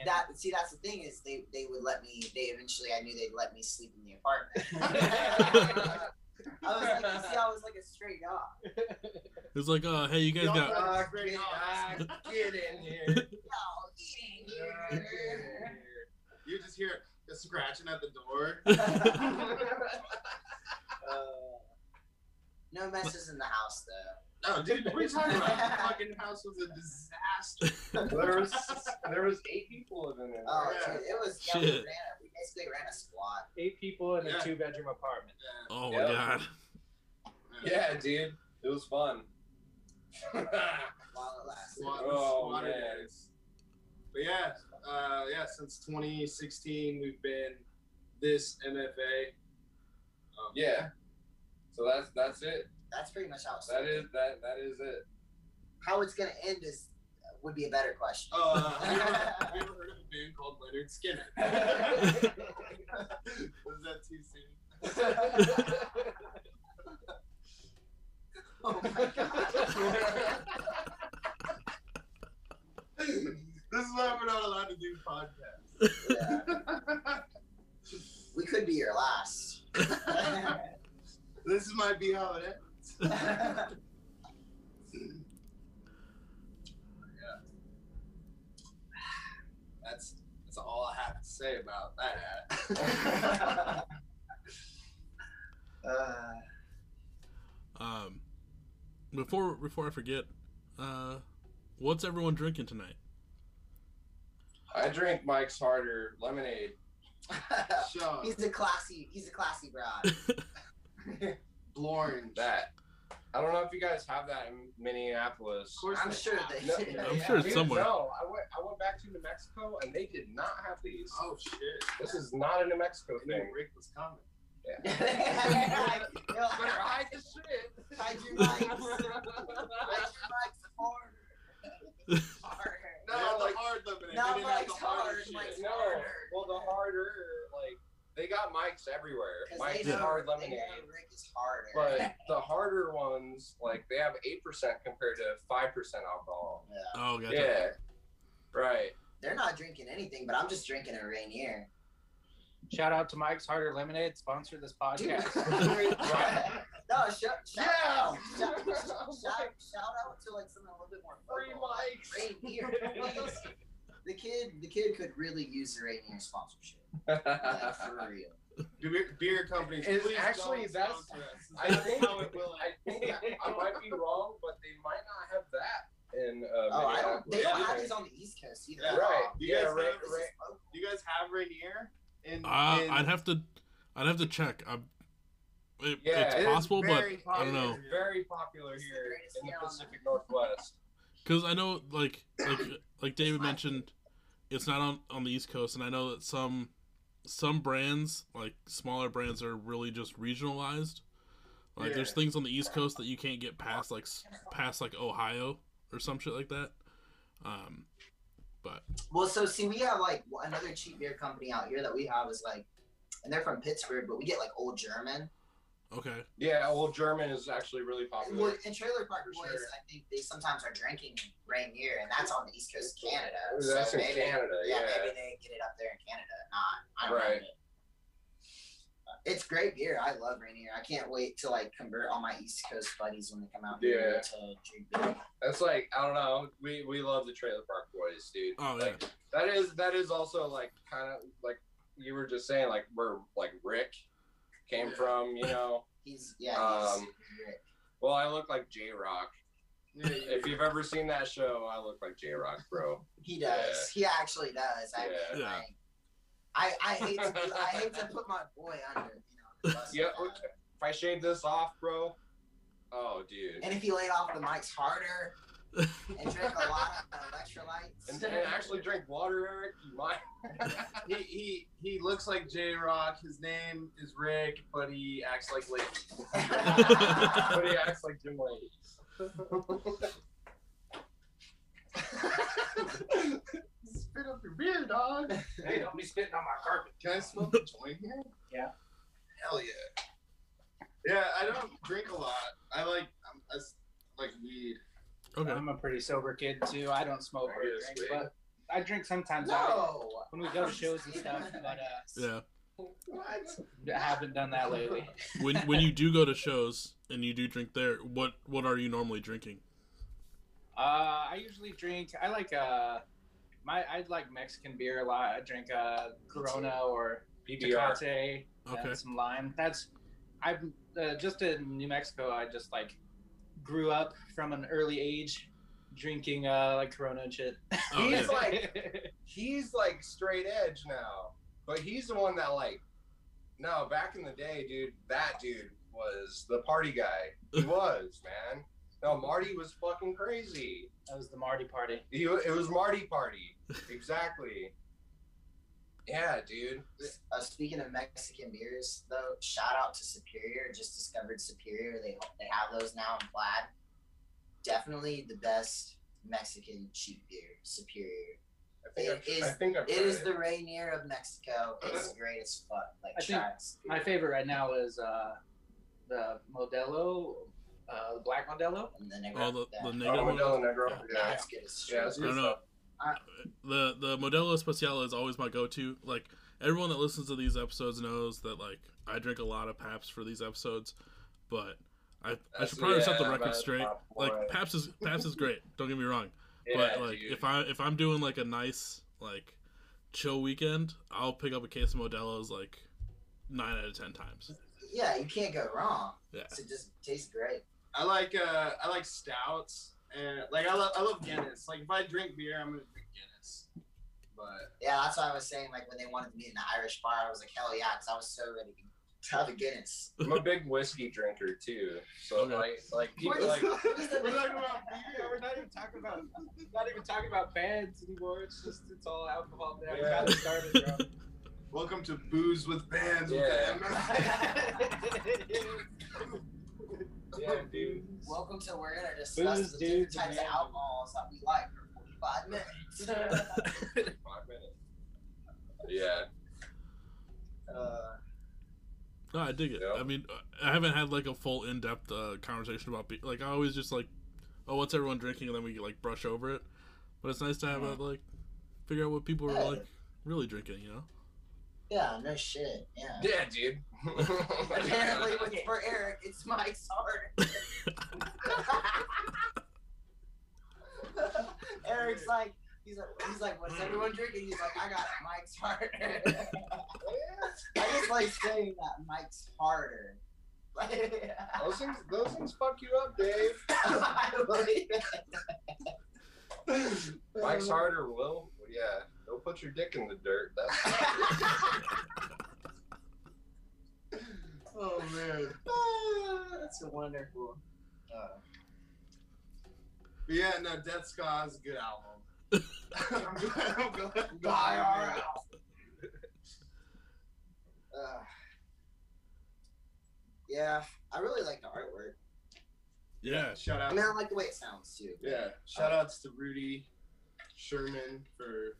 Speaker 3: And
Speaker 6: That see, that's the thing is they they would let me. They eventually, I knew they'd let me sleep in the apartment. I was like, you see, I was like a stray dog.
Speaker 4: It's like, uh, hey, you guys
Speaker 2: Y'all
Speaker 4: got.
Speaker 2: got-
Speaker 5: Ah, get, get in here.
Speaker 6: No, eating here.
Speaker 2: You just hear the scratching at the door.
Speaker 6: Uh, no messes in the house though.
Speaker 2: No, dude, what are you talking about? The fucking house was a disaster.
Speaker 5: there was there was eight people living in there.
Speaker 6: Oh,
Speaker 2: Yeah.
Speaker 6: dude, it was. Yeah, we,
Speaker 4: Shit.
Speaker 6: ran a, we basically ran a squad.
Speaker 3: eight people in a two bedroom apartment.
Speaker 2: Yeah.
Speaker 4: Oh
Speaker 5: Yep.
Speaker 4: my god.
Speaker 5: Yeah, dude, it was fun.
Speaker 6: While it lasted.
Speaker 2: Squad-
Speaker 5: oh
Speaker 2: squatter
Speaker 5: man.
Speaker 2: days. But yeah, uh, yeah, since 2016 we've been this MFA. Um,
Speaker 5: Yeah. So that's that's it.
Speaker 6: That's pretty much how it's
Speaker 5: That is that that is it.
Speaker 6: how it's gonna end is would be a better question.
Speaker 2: Oh, uh, have, you have you ever heard of a band called Lynyrd Skynyrd? Was that too soon?
Speaker 6: oh my god.
Speaker 2: this is why we're not allowed to do podcasts.
Speaker 6: Yeah. We could be your last.
Speaker 2: This might be how it ends. That's that's all I have to say about that.
Speaker 6: uh,
Speaker 4: Um, before before I forget, uh, what's everyone drinking tonight?
Speaker 5: I drink Mike's Harder lemonade.
Speaker 6: He's a classy. He's a classy broad.
Speaker 2: Blorange.
Speaker 5: That. I don't know if you guys have that in Minneapolis.
Speaker 2: Of course
Speaker 6: I'm
Speaker 2: they
Speaker 6: sure
Speaker 2: have.
Speaker 6: they
Speaker 5: No,
Speaker 6: did.
Speaker 4: I'm
Speaker 6: yeah.
Speaker 4: sure it's
Speaker 5: Dude,
Speaker 4: somewhere.
Speaker 5: No, I went. I went back to New Mexico and they did not have these.
Speaker 2: Oh shit!
Speaker 5: This is not a New Mexico
Speaker 2: I knew
Speaker 5: thing.
Speaker 2: Rick was coming.
Speaker 6: Yo,
Speaker 5: Better hide the shit.
Speaker 6: Hide your mics. Hide your mics harder. Harder.
Speaker 2: No,
Speaker 5: Yeah,
Speaker 2: the
Speaker 5: like-
Speaker 2: hard lemonade.
Speaker 6: No,
Speaker 2: didn't have
Speaker 6: Mike's
Speaker 2: harder
Speaker 6: hard,
Speaker 2: shit.
Speaker 6: Mike's
Speaker 5: No,
Speaker 6: harder.
Speaker 5: well the harder like they got mics everywhere. Mike's
Speaker 6: they know,
Speaker 5: hard
Speaker 6: they
Speaker 5: lemonade.
Speaker 6: know Rick is harder.
Speaker 5: But the harder ones, like they have eight percent compared to five percent alcohol.
Speaker 6: yeah.
Speaker 4: Oh, gotcha.
Speaker 5: Yeah, right.
Speaker 6: They're not drinking anything, but I'm just drinking a Rainier.
Speaker 3: Shout out to Mike's Harder Lemonade, sponsor this
Speaker 6: Dude.
Speaker 3: podcast.
Speaker 6: no, shout, shout,
Speaker 5: Yeah.
Speaker 6: out, shout, shout, shout out to like something a little bit more
Speaker 5: Free
Speaker 6: local, like
Speaker 5: mics.
Speaker 6: Rainier, please. The kid, the kid could really use the Rainier sponsorship. Like, for real.
Speaker 2: Beer, beer companies.
Speaker 5: It's
Speaker 2: please
Speaker 5: actually-
Speaker 2: don't
Speaker 5: that's- I think
Speaker 2: how it will
Speaker 5: I think I might be wrong, but they might not have that in uh,
Speaker 6: Oh, I don't. They don't have these on the East Coast either.
Speaker 2: Yeah.
Speaker 5: Right.
Speaker 2: You
Speaker 5: yeah.
Speaker 2: guys
Speaker 5: Right.
Speaker 2: have-
Speaker 6: This is
Speaker 5: Right.
Speaker 2: Do you guys have Rainier? In,
Speaker 4: Uh,
Speaker 2: in,
Speaker 4: I'd have to, I'd have to check. I'm, it,
Speaker 5: Yeah,
Speaker 4: it's
Speaker 5: it is
Speaker 4: possible, but
Speaker 2: very
Speaker 4: I don't know.
Speaker 2: popular.
Speaker 5: Very popular
Speaker 6: It's
Speaker 5: here
Speaker 6: greatest
Speaker 5: in the Pacific Northwest.
Speaker 4: Because I know, like, like, like David mentioned, it's not on on the East Coast, and I know that some some brands, like smaller brands, are really just regionalized. Like, there's things on the East Coast that you can't get past, like past like Ohio or some shit like that. Um, but
Speaker 6: Well, so see, we have like another cheap beer company out here that we have is like, and they're from Pittsburgh, but we get like Old German.
Speaker 4: Okay,
Speaker 5: Yeah, well, German is actually really popular.
Speaker 6: Well, in Trailer Park Boys,
Speaker 5: sure.
Speaker 6: I think they sometimes are drinking Rainier, and that's on the East Coast of Canada.
Speaker 5: That's
Speaker 6: so
Speaker 5: in
Speaker 6: maybe,
Speaker 5: Canada,
Speaker 6: Yeah,
Speaker 5: yeah.
Speaker 6: maybe they get it up there in Canada. Not, I don't
Speaker 5: Right.
Speaker 6: know. It's great beer. I love Rainier. I can't wait to like convert all my East Coast buddies when they come out here
Speaker 5: Yeah.
Speaker 6: to drink beer.
Speaker 5: That's like I don't know. We we love the Trailer Park Boys, dude.
Speaker 4: oh yeah,
Speaker 5: that is that is also like kind of like you were just saying like we're like Rick came from. You know.
Speaker 6: He's yeah.
Speaker 5: Um,
Speaker 6: he's.
Speaker 5: Well, I look like
Speaker 2: J-Roc.
Speaker 5: If you've ever seen that show, I look like J-Roc, bro.
Speaker 6: He does. He actually does. I
Speaker 5: Yeah.
Speaker 6: mean,
Speaker 4: Yeah.
Speaker 6: I I hate to do, I hate to put my boy under. You know.
Speaker 5: Yeah.
Speaker 6: like that.
Speaker 5: If I shave this off, bro. Oh, dude.
Speaker 6: And if he laid off the mics harder and drink a lot of electrolytes.
Speaker 5: And, and actually drink water, Eric. You might.
Speaker 2: he, he he looks like J-Roc. His name is Rick, but he acts like Lahey.
Speaker 5: but he acts like Jim Lahey.
Speaker 2: Spit up your beer, dog.
Speaker 5: hey, don't be spitting on my carpet.
Speaker 2: Can I smoke a joint here?
Speaker 3: Yeah.
Speaker 2: Hell yeah. Yeah, I don't drink a lot. I like um, I s- like weed.
Speaker 4: Okay.
Speaker 3: I'm a pretty sober kid too. I don't smoke or drink,
Speaker 5: wait.
Speaker 3: but I drink sometimes.
Speaker 6: No.
Speaker 3: when we go to shows and stuff, but uh,
Speaker 4: Yeah.
Speaker 2: What?
Speaker 3: I haven't done that lately.
Speaker 4: When when you do go to shows and you do drink there, what what are you normally drinking?
Speaker 3: Uh, I usually drink. I like uh, my I like Mexican beer a lot. I drink uh Corona or
Speaker 5: PBR.
Speaker 3: Tecate
Speaker 4: Okay.
Speaker 3: and some lime. That's I'm uh, just in New Mexico. I just like grew up from an early age drinking uh like Corona and shit.
Speaker 4: Oh,
Speaker 5: He's
Speaker 4: yeah.
Speaker 5: like he's like straight edge now, but he's the one that like. No, back in the day, dude, that dude was the party guy. He was man. No, Marty was fucking crazy.
Speaker 3: that was the Marty party.
Speaker 5: He, it was Marty party. Exactly. Yeah, dude.
Speaker 6: Uh, speaking of Mexican beers, though, shout out to Superior. Just discovered Superior. They they have those now in plaid. Definitely the best Mexican cheap beer. Superior.
Speaker 5: I think
Speaker 6: It
Speaker 5: I've,
Speaker 6: is-
Speaker 5: I think I've
Speaker 6: It the Rainier of Mexico. It's great as fuck. Like
Speaker 3: I think. My favorite right now is uh, the Modelo, uh, the black Modelo.
Speaker 6: And then they
Speaker 4: Oh, the,
Speaker 6: yeah.
Speaker 4: the
Speaker 5: Oh,
Speaker 4: negro one?
Speaker 5: Modelo Negro.
Speaker 4: Yeah.
Speaker 5: Yeah.
Speaker 6: That's good as shit.
Speaker 5: Yeah, it's
Speaker 4: I don't know.
Speaker 5: Stuff.
Speaker 4: the the Modelo Especial is always my go-to. Like everyone that listens to these episodes knows that like I drink a lot of Paps for these episodes, but I I should probably set the record straight. Like. Paps is Paps is great. Don't get me wrong,
Speaker 5: Yeah,
Speaker 4: but like
Speaker 5: dude.
Speaker 4: if I if I'm doing like a nice like chill weekend, I'll pick up a case of Modelo's like nine out of ten times.
Speaker 6: Yeah, you can't go wrong.
Speaker 4: Yeah.
Speaker 6: It just tastes great.
Speaker 2: I like uh I like stouts and like I love I love Guinness. Like if I drink beer, I'm gonna drink Guinness. But
Speaker 6: Yeah, that's what I was saying. Like when they wanted me in the Irish bar, I was like, hell yeah, because I was so ready to have a Guinness.
Speaker 5: I'm a big whiskey drinker too. So like like people
Speaker 6: What
Speaker 5: like
Speaker 6: is- what is that?
Speaker 3: We're talking about beer. We're not even talking about not even talking about bands anymore. It's just it's all alcohol now. We got it started, bro.
Speaker 2: welcome to booze with bands
Speaker 5: Yeah.
Speaker 2: with them.
Speaker 5: yeah, dude.
Speaker 6: Welcome to we're gonna discuss
Speaker 3: Booze,
Speaker 6: the different
Speaker 3: dudes,
Speaker 6: types of alcohols that we like for 45 minutes.
Speaker 5: Five minutes. Yeah.
Speaker 6: uh,
Speaker 4: No, I dig it.
Speaker 5: Yeah.
Speaker 4: I mean, I haven't had like a full in-depth uh, conversation about be- like I always just like, oh, what's everyone drinking, and then we like brush over it. But it's nice to have a like figure out what people are like really drinking. You know?
Speaker 6: Yeah, no shit. Yeah.
Speaker 5: Yeah, dude.
Speaker 6: Apparently, with, for Eric, it's Mike's heart. Eric's like, he's like, he's like, what's everyone drinking? He's like, I got Mike's heart. I just like saying that Mike's harder.
Speaker 5: those things, those things fuck you up, Dave. Mike's harder, Will. Yeah, don't put your dick in the dirt. That's
Speaker 2: oh man.
Speaker 6: That's wonderful. Uh,
Speaker 2: But yeah, no, Death Ska is a good album. I'm glad, I'm glad, I'm glad
Speaker 6: our album. Uh, yeah, I really like the artwork.
Speaker 4: Yeah.
Speaker 2: Shout
Speaker 6: I
Speaker 2: out.
Speaker 6: mean, I like the way it sounds too.
Speaker 2: Yeah, shout outs to Rudy Sherman for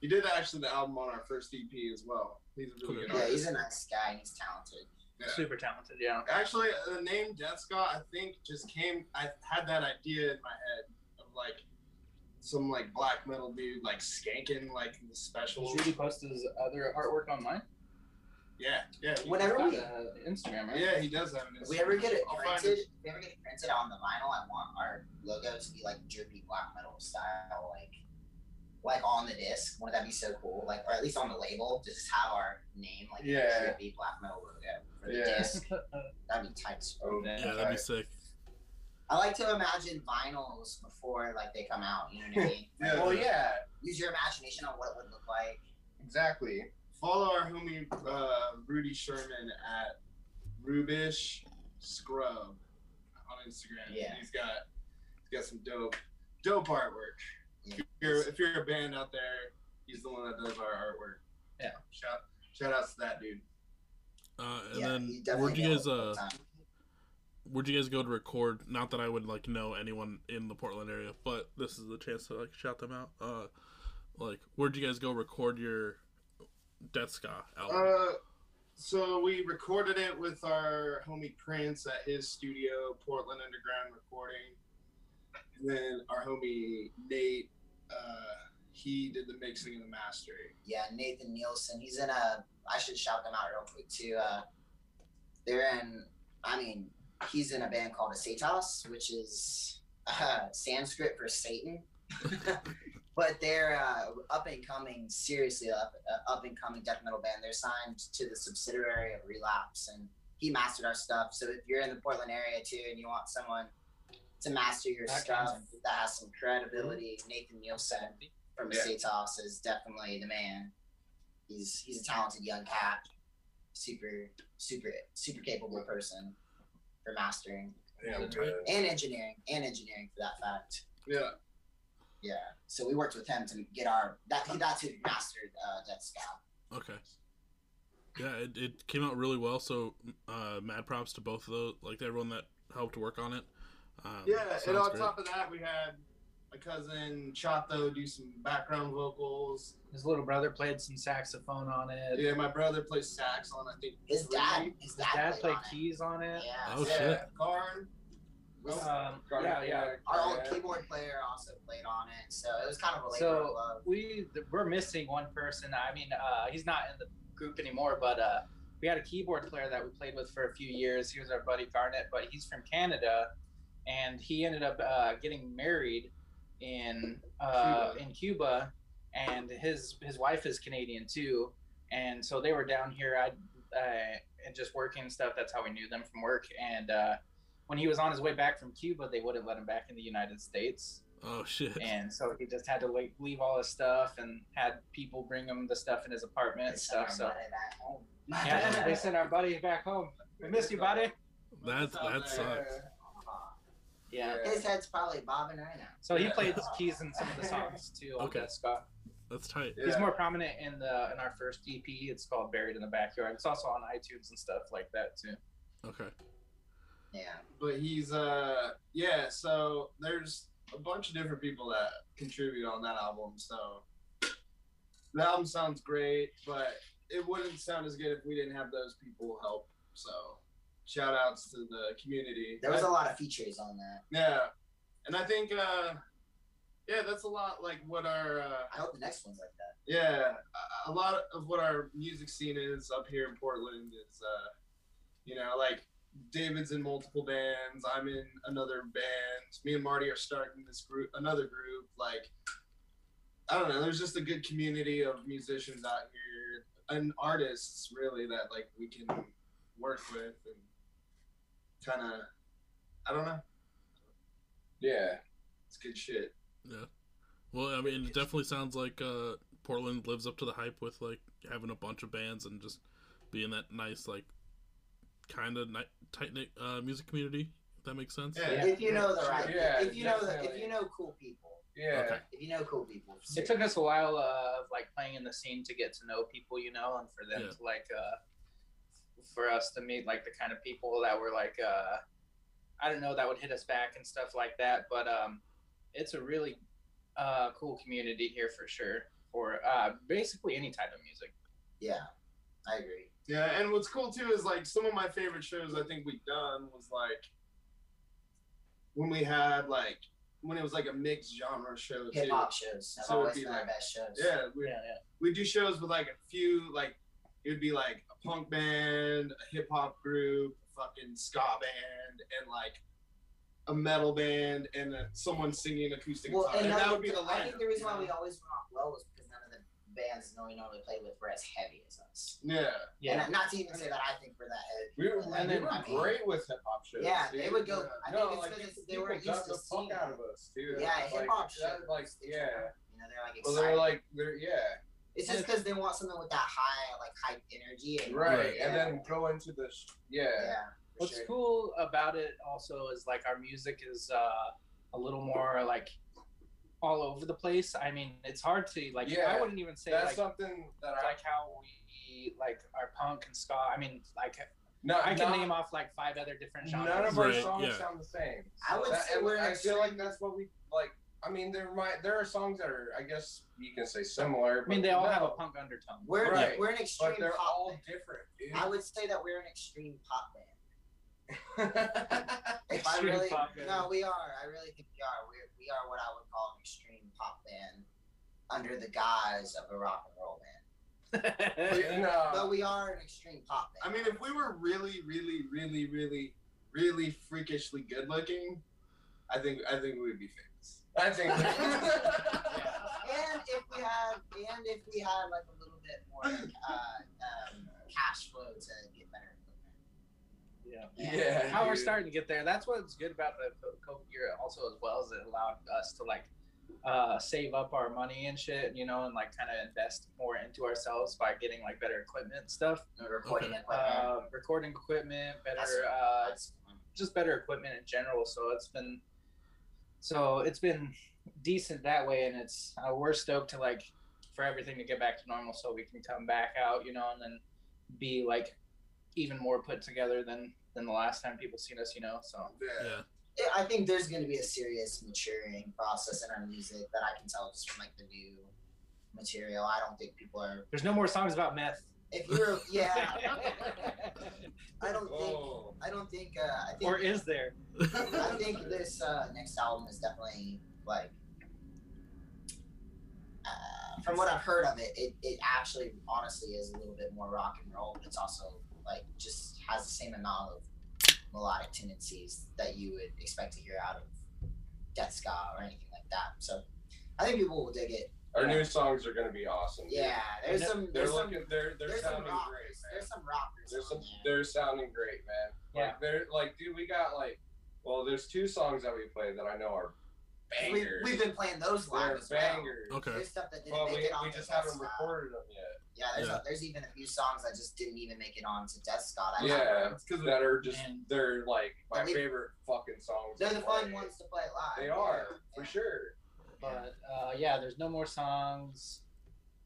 Speaker 2: he did actually the album on our first EP as well. He's a really good
Speaker 6: Yeah,
Speaker 2: artist.
Speaker 6: he's a nice guy he's talented.
Speaker 2: Yeah.
Speaker 3: Super talented, yeah.
Speaker 2: Actually, the name Death Ska, I think, just came. I had that idea in my head of like some like black metal dude like skanking like the special.
Speaker 3: Does Rudy post his other artwork online?
Speaker 2: Yeah, yeah. he-
Speaker 6: Whenever
Speaker 3: Got
Speaker 6: we-
Speaker 3: a Instagram, right?
Speaker 2: Yeah, he does have an
Speaker 6: If we ever get it
Speaker 2: I'll find
Speaker 6: printed, if we ever get it printed on the vinyl, I want our logo to be like drippy black metal style, like like on the disc. Wouldn't that be so cool? Like, or at least on the label, just have our name like
Speaker 5: Yeah.
Speaker 6: drippy black metal logo for the
Speaker 5: Yeah.
Speaker 6: disc. That'd be tight. as fuck.
Speaker 5: oh,
Speaker 3: Yeah,
Speaker 4: Yeah, that'd be sick.
Speaker 6: I like to imagine vinyls before like they come out. You know what I mean?
Speaker 2: Yeah.
Speaker 5: Well, yeah,
Speaker 6: Use your imagination on what it would look like.
Speaker 5: exactly.
Speaker 2: Follow our homie uh, Rudy Sherman at Rubish Scrub on Instagram.
Speaker 6: Yeah.
Speaker 2: he's got he's got some dope dope artwork.
Speaker 6: Yeah.
Speaker 2: If you're if you're a band out there, he's the one that does our artwork.
Speaker 3: Yeah.
Speaker 2: Shout shout outs to that dude.
Speaker 4: Uh, and
Speaker 6: yeah,
Speaker 4: then where'd you guys uh where'd you guys go to record? Not that I would like know anyone in the Portland area, but this is the chance to like shout them out. Uh, like where'd you guys go record your Death Ska album?
Speaker 2: Uh, so we recorded it with our homie Prince at his studio, Portland Underground Recording. Then our homie Nate, uh, he did the mixing and the mastering.
Speaker 6: Yeah, Nathan Nielsen. He's in a. I should shout them out real quick too. Uh, they're in. I mean, he's in a band called Asatos, which is uh, Sanskrit for Satan. but they're uh, up and coming, seriously up uh, up and coming death metal band. They're signed to the subsidiary of Relapse, and he mastered our stuff. So if you're in the Portland area too, and you want someone to master your
Speaker 3: That
Speaker 6: stuff
Speaker 3: kind
Speaker 6: that has some credibility, Nathan Nielsen from the
Speaker 5: Yeah.
Speaker 6: Asatos is definitely the man. He's he's a talented young cat, super super super capable person for mastering
Speaker 5: Damn good.
Speaker 6: and engineering and engineering for that fact.
Speaker 2: Yeah.
Speaker 6: Yeah. So we worked with him to get our that he that's who mastered uh, Death Scout.
Speaker 4: Okay. Yeah, it, it came out really well. So, uh, mad props to both of those, like everyone that helped work on it. Um,
Speaker 2: Yeah, and on
Speaker 4: great.
Speaker 2: top of that, we had my cousin Chato do some background vocals.
Speaker 3: His little brother played some saxophone on it.
Speaker 2: Yeah, my brother plays sax on I think
Speaker 6: His
Speaker 2: three.
Speaker 6: dad, his
Speaker 3: His
Speaker 6: dad,
Speaker 3: dad
Speaker 6: played,
Speaker 3: played
Speaker 6: on it.
Speaker 3: keys on it.
Speaker 6: Yeah.
Speaker 4: Oh,
Speaker 2: yeah,
Speaker 4: shit.
Speaker 2: Karn.
Speaker 3: Um,
Speaker 5: Garnet,
Speaker 3: yeah, yeah.
Speaker 6: Our old keyboard player also played on it, so it was kind of a labor
Speaker 3: So-
Speaker 6: of love.
Speaker 3: we we're missing one person. I mean, uh, he's not in the group anymore, but uh, we had a keyboard player that we played with for a few years. He was our buddy Garnet, but he's from Canada, and he ended up uh, getting married in uh,
Speaker 2: Cuba.
Speaker 3: in Cuba, and his his wife is Canadian too, and so they were down here. I uh, and just working and stuff. That's how we knew them from work. And uh, when he was on his way back from Cuba, they wouldn't let him back in the United States
Speaker 4: Oh shit.
Speaker 3: and so he just had to like leave all his stuff and had people bring him the stuff in his apartment and stuff. So
Speaker 6: our buddy back home.
Speaker 3: yeah, they sent our buddy back home. We missed you, buddy.
Speaker 4: That
Speaker 2: That's
Speaker 4: that sucks.
Speaker 6: Aw.
Speaker 3: Yeah.
Speaker 6: His head's probably bobbing right now.
Speaker 3: So he played keys in some of the songs too.
Speaker 4: Okay.
Speaker 3: that Scott.
Speaker 4: That's tight.
Speaker 2: Yeah.
Speaker 3: He's more prominent in the in our first EP. It's called Buried in the Backyard. It's also on iTunes and stuff like that too.
Speaker 4: Okay.
Speaker 6: Yeah.
Speaker 2: but he's uh yeah so there's a bunch of different people that contribute on that album so the album sounds great but it wouldn't sound as good if we didn't have those people help so shout outs to the community.
Speaker 6: There was a lot of features on that.
Speaker 2: yeah. And i think uh yeah that's a lot like what our uh
Speaker 6: I hope the next one's like that.
Speaker 2: yeah. A- a lot of what our music scene is up here in portland is uh you know like david's in multiple bands. I'm in another band. Me and marty are starting this group another group. Like i don't know. There's just a good community of musicians out here and artists really that like we can work with and kind of i don't know
Speaker 5: Yeah.
Speaker 2: it's good shit
Speaker 4: Yeah. Well, I mean, it definitely sounds like uh, Portland lives up to the hype with like having a bunch of bands and just being that nice, like, kind of ni- tight knit uh, music community. If that makes sense.
Speaker 2: Yeah.
Speaker 6: If you know the right,
Speaker 5: Yeah,
Speaker 6: if you know the, if you know cool people,
Speaker 5: Yeah.
Speaker 4: Okay.
Speaker 6: if you know cool people.
Speaker 3: It took us a while uh, of like playing in the scene to get to know people, you know, and for them
Speaker 4: Yeah.
Speaker 3: to like uh, for us to meet like the kind of people that were like uh, I don't know that would hit us back and stuff like that. But um, it's a really uh, cool community here for sure for uh, basically any type of music.
Speaker 6: Yeah, I agree.
Speaker 2: Yeah, and what's cool too is like some of my favorite shows I think we've done was like when we had like when it was like a mixed genre show
Speaker 6: Hip hop shows have
Speaker 2: So it'd
Speaker 6: always
Speaker 2: be
Speaker 6: been our
Speaker 2: like-
Speaker 6: best shows.
Speaker 2: Yeah, we
Speaker 3: yeah.
Speaker 2: we do shows with like a few like it would be like a punk band, a hip hop group, a fucking ska band, and like a metal band and uh, someone singing acoustic
Speaker 6: Well,
Speaker 2: guitar.
Speaker 6: and,
Speaker 2: And, that would be the
Speaker 6: I think the reason why we always went off low was because none of the bands that we normally played with were as heavy as us.
Speaker 2: Yeah.
Speaker 3: Yeah.
Speaker 6: And not to even say that I think we're that heavy.
Speaker 5: We were,
Speaker 6: And
Speaker 5: we
Speaker 6: then-
Speaker 5: were
Speaker 6: I mean-
Speaker 5: great with hip hop shows.
Speaker 6: Yeah,
Speaker 5: dude.
Speaker 6: they would go. I
Speaker 5: no,
Speaker 6: it's
Speaker 5: like
Speaker 6: because
Speaker 5: people
Speaker 6: they were used
Speaker 5: dug
Speaker 6: to
Speaker 5: the fuck
Speaker 6: seeing.
Speaker 5: out of us, too.
Speaker 6: Yeah, hip hop shows.
Speaker 5: that, Like, yeah.
Speaker 6: You know, they're like excited.
Speaker 5: Well, they're like, they're yeah,
Speaker 6: it's just because they want something with that high, like high energy. And
Speaker 5: right.
Speaker 4: Right.
Speaker 5: And then go into the sh- yeah.
Speaker 6: yeah.
Speaker 3: What's
Speaker 6: sure.
Speaker 3: cool about it also is like our music is uh, a little more like all over the place. I mean, it's hard to like.
Speaker 5: Yeah,
Speaker 3: I wouldn't even say
Speaker 5: That's
Speaker 3: like
Speaker 5: something that I
Speaker 3: like how we like our punk and ska. I mean, like
Speaker 5: no,
Speaker 3: I can
Speaker 5: not-
Speaker 3: name off like five other different genres.
Speaker 5: None of our
Speaker 4: Right,
Speaker 5: songs
Speaker 4: yeah.
Speaker 5: sound the same.
Speaker 6: I would
Speaker 5: That-
Speaker 6: say we're
Speaker 5: I feel like that's what we like. I mean, there might there are songs that are I guess you can say similar.
Speaker 3: I mean,
Speaker 5: but
Speaker 3: they all
Speaker 5: no.
Speaker 3: have a punk undertone.
Speaker 6: We're
Speaker 5: Right.
Speaker 6: we're an extreme
Speaker 5: but they're
Speaker 6: pop
Speaker 5: all
Speaker 6: band.
Speaker 5: different, dude.
Speaker 6: I would say that we're an extreme pop band. If I
Speaker 3: Extreme
Speaker 6: really,
Speaker 3: pop band.
Speaker 6: no, we are. I really think we are. We we are what I would call an extreme pop band, under the guise of a rock and roll band.
Speaker 5: no.
Speaker 6: But we are an extreme pop band.
Speaker 2: I mean, if we were really, really, really, really, really freakishly good looking, I think I think we would be famous.
Speaker 5: I think.
Speaker 6: and if we had, and if we had like a little bit more like, uh, um, cash flow to get better equipment.
Speaker 3: yeah.
Speaker 5: yeah.
Speaker 3: How we're starting to get there. That's what's good about the COVID year also as well as it allowed us to like uh, save up our money and shit, you know, and like kind of invest more into ourselves by getting like better equipment and stuff,
Speaker 6: recording
Speaker 4: Okay.
Speaker 6: equipment.
Speaker 3: uh, recording equipment, better, uh, just better equipment in general. So it's been, so it's been decent that way, and it's uh, we're stoked to like for everything to get back to normal so we can come back out, you know, and then be like even more put together than than the last time people seen us, you know. So
Speaker 2: Yeah.
Speaker 4: Yeah.
Speaker 6: Yeah, I think there's going to be a serious maturing process in our music that I can tell just from like the new material. I don't think people are.
Speaker 3: there's no more songs about meth.
Speaker 6: If you're, yeah, I don't think.
Speaker 5: Oh,
Speaker 6: I don't think. Uh, I think.
Speaker 3: or is there?
Speaker 6: I think this uh, next album is definitely like. Uh, from what I've heard of it, it, it actually honestly is a little bit more rock and roll, but it's also like just has the same amount of melodic tendencies that you would expect to hear out of Death Ska or anything like that. So I think people will dig it.
Speaker 5: Our new songs are gonna be awesome. dude.
Speaker 6: Yeah, there's
Speaker 3: And
Speaker 6: some
Speaker 5: they're
Speaker 6: there's some
Speaker 5: looking. They're they're
Speaker 6: there's some
Speaker 5: sounding great, man.
Speaker 6: There's some rockers.
Speaker 5: There's some.
Speaker 6: on there.
Speaker 5: They're sounding great, man. Like they're like, dude, we got like, well, there's two songs that we played that I know are
Speaker 6: We,
Speaker 5: bangers.
Speaker 6: we've been playing those live
Speaker 5: they're
Speaker 6: as well.
Speaker 5: bangers.
Speaker 4: Okay.
Speaker 6: There's stuff that didn't
Speaker 5: But
Speaker 6: make
Speaker 5: we,
Speaker 6: it on
Speaker 5: we just haven't
Speaker 6: Ska.
Speaker 5: recorded them yet.
Speaker 6: Yeah, there's
Speaker 4: Yeah.
Speaker 6: A, there's even a few songs that just didn't even make it on to Death Ska. That
Speaker 5: Yeah,
Speaker 2: It's 'cause of-
Speaker 5: that are just
Speaker 3: Man.
Speaker 5: they're like my
Speaker 6: we-
Speaker 5: favorite fucking songs.
Speaker 6: they're
Speaker 5: to
Speaker 6: the fun ones to play live.
Speaker 5: They are
Speaker 6: Yeah.
Speaker 5: for sure.
Speaker 3: But uh, yeah, there's no more songs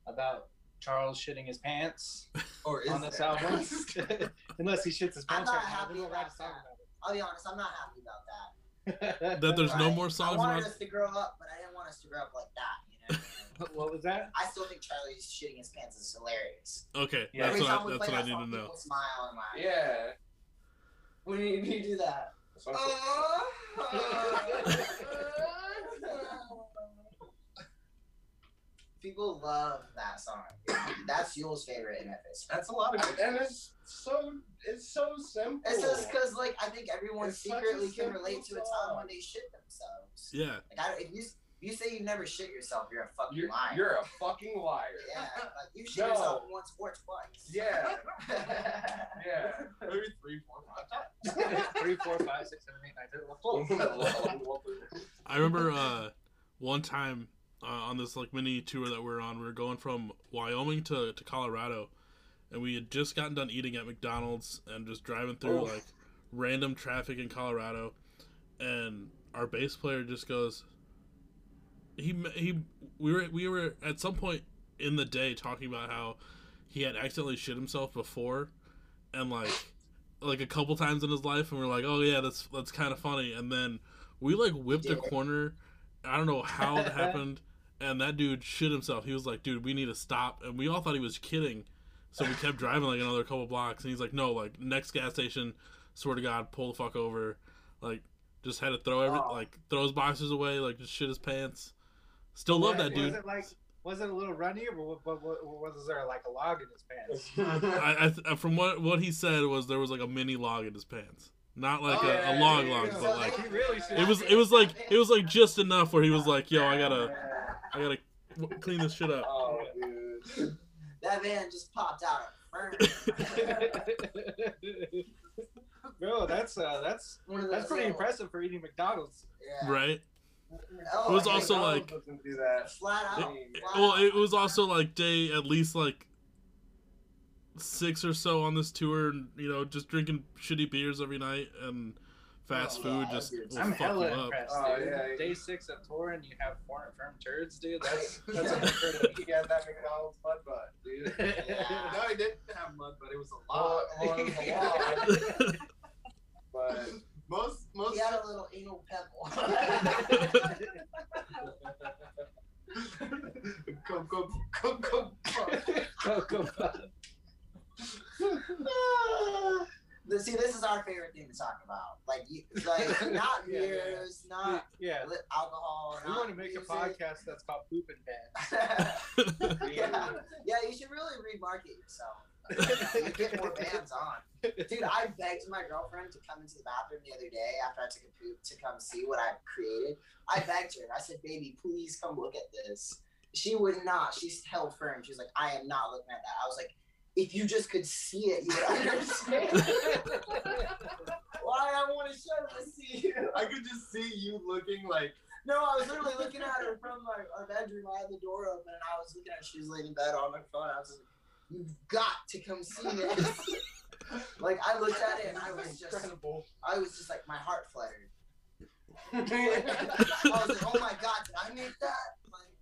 Speaker 3: about Charles shitting his pants
Speaker 2: Or is
Speaker 3: on this
Speaker 2: there?
Speaker 3: album, unless he shits his pants.
Speaker 6: I'm
Speaker 3: pants
Speaker 6: not
Speaker 3: right now.
Speaker 6: happy
Speaker 3: Then we'll
Speaker 6: about
Speaker 3: song
Speaker 6: that. I'll be honest, I'm not happy about that.
Speaker 4: That there's no more songs.
Speaker 6: I
Speaker 4: songs
Speaker 6: wanted
Speaker 4: about.
Speaker 6: us to grow up, but I didn't want us to grow up like that. You know.
Speaker 3: what was that?
Speaker 6: I still think Charlie's shitting his pants is hilarious.
Speaker 4: Okay,
Speaker 3: Yeah.
Speaker 4: that's
Speaker 6: Every
Speaker 4: what
Speaker 6: time
Speaker 4: I,
Speaker 6: we
Speaker 4: that's
Speaker 6: play
Speaker 4: what I
Speaker 6: that
Speaker 4: need
Speaker 6: song,
Speaker 4: to know.
Speaker 6: people smile and laugh.
Speaker 5: Yeah.
Speaker 6: When you, when you do that.
Speaker 5: So I'm-
Speaker 6: People love that song. That's Yule's favorite in Memphis.
Speaker 2: That's a lot of good
Speaker 5: and it's so it's so simple.
Speaker 6: It's just because, like, I think everyone
Speaker 5: It's
Speaker 6: secretly can
Speaker 5: simple
Speaker 6: relate to a time when they shit themselves.
Speaker 4: Yeah,
Speaker 6: Like, I, if you you say you never shit yourself, you're a fucking
Speaker 5: you're,
Speaker 6: liar.
Speaker 5: you're a fucking liar.
Speaker 6: yeah, like you shit
Speaker 5: No.
Speaker 6: yourself once or twice.
Speaker 5: Yeah. Yeah.
Speaker 2: maybe three, four, five times.
Speaker 3: Three, four, five, six, seven, eight, nine, ten, eleven.
Speaker 4: I remember uh, one time uh, on this like mini tour that we are on, we were going from Wyoming to, to Colorado, and we had just gotten done eating at McDonald's and just driving through
Speaker 5: Oof.
Speaker 4: like random traffic in Colorado, and our bass player just goes. He he we were we were at some point in the day talking about how he had accidentally shit himself before, and like like a couple times in his life, and we're like, oh yeah, that's that's kind of funny, and then we like whipped a corner. I don't know how it happened, and that dude shit himself. He was like, dude, we need to stop, and we all thought he was kidding, so we kept driving like another couple blocks, and he's like, no, like next gas station, swear to God, pull the fuck over, like just had to throw every
Speaker 6: Oh.
Speaker 4: like throw his boxers away, like just shit his pants. Still love that
Speaker 3: Was
Speaker 4: dude.
Speaker 3: it like? Was it a little runny, or what, what, what, was there like a log in his pants?
Speaker 4: I, I from what what he said was there was like a mini log in his pants, not like
Speaker 5: Oh,
Speaker 4: a,
Speaker 5: yeah,
Speaker 4: a log
Speaker 5: yeah,
Speaker 4: log,
Speaker 5: yeah.
Speaker 4: but
Speaker 6: So
Speaker 4: like
Speaker 6: they-
Speaker 3: really
Speaker 4: it was it was like it was like just enough where he was like, yo, I gotta I gotta clean this shit up.
Speaker 5: Oh, dude.
Speaker 6: That man just popped out a.
Speaker 3: Bro, that's uh, that's that's pretty
Speaker 6: little-
Speaker 3: impressive for eating McDonald's.
Speaker 6: Yeah.
Speaker 4: Right?
Speaker 6: Oh,
Speaker 4: It was also
Speaker 6: no,
Speaker 4: like-
Speaker 5: do that.
Speaker 6: flat out.
Speaker 5: It-
Speaker 6: flat
Speaker 4: Well,
Speaker 6: out.
Speaker 4: it was also like day at least like six or so on this tour, and you know, just drinking shitty beers every night and fast
Speaker 6: Oh,
Speaker 4: food
Speaker 6: yeah,
Speaker 4: just will
Speaker 3: I'm
Speaker 4: fuck you
Speaker 3: hella
Speaker 4: up.
Speaker 3: impressed.
Speaker 5: Oh,
Speaker 3: dude.
Speaker 5: yeah.
Speaker 3: Day six of tour and you have four firm turds, dude. That's that's unheard of.
Speaker 5: He got that McDonald's butt butt, dude.
Speaker 6: Yeah.
Speaker 2: No, he didn't have mud, but it was a lot.
Speaker 5: oh, it was a lot. But
Speaker 2: Most, most.
Speaker 6: He had a little anal pebble.
Speaker 2: come, come, come, come, come.
Speaker 3: Cocoa Puff.
Speaker 6: The- See, this is our favorite thing to talk about. Like, you, like not
Speaker 3: Yeah, yeah, yeah.
Speaker 6: beers, not
Speaker 3: Yeah.
Speaker 6: alcohol.
Speaker 3: We want to make a podcast that's called Poop and Band.
Speaker 6: yeah, yeah. You should really remarket yourself. You get more bands on. Dude, I begged my girlfriend to come into the bathroom the other day after I took a poop to come see what I created. I begged her. I said, "Baby, please come look at this." She would not. She's held firm. She was like, "I am not looking at that." I was like, "If you just could see it, you would understand." Why I want to show it to see you.
Speaker 2: I could just see you looking like.
Speaker 6: No, I was literally looking at her from my, our bedroom. I had the door open, and I was looking at her. She was laying in bed on my phone. I was like, "You've got to come see this." like I looked at it, and I was just,
Speaker 5: incredible.
Speaker 6: I was just like, my heart fluttered. I was like, "Oh my god, did I make that?" Like,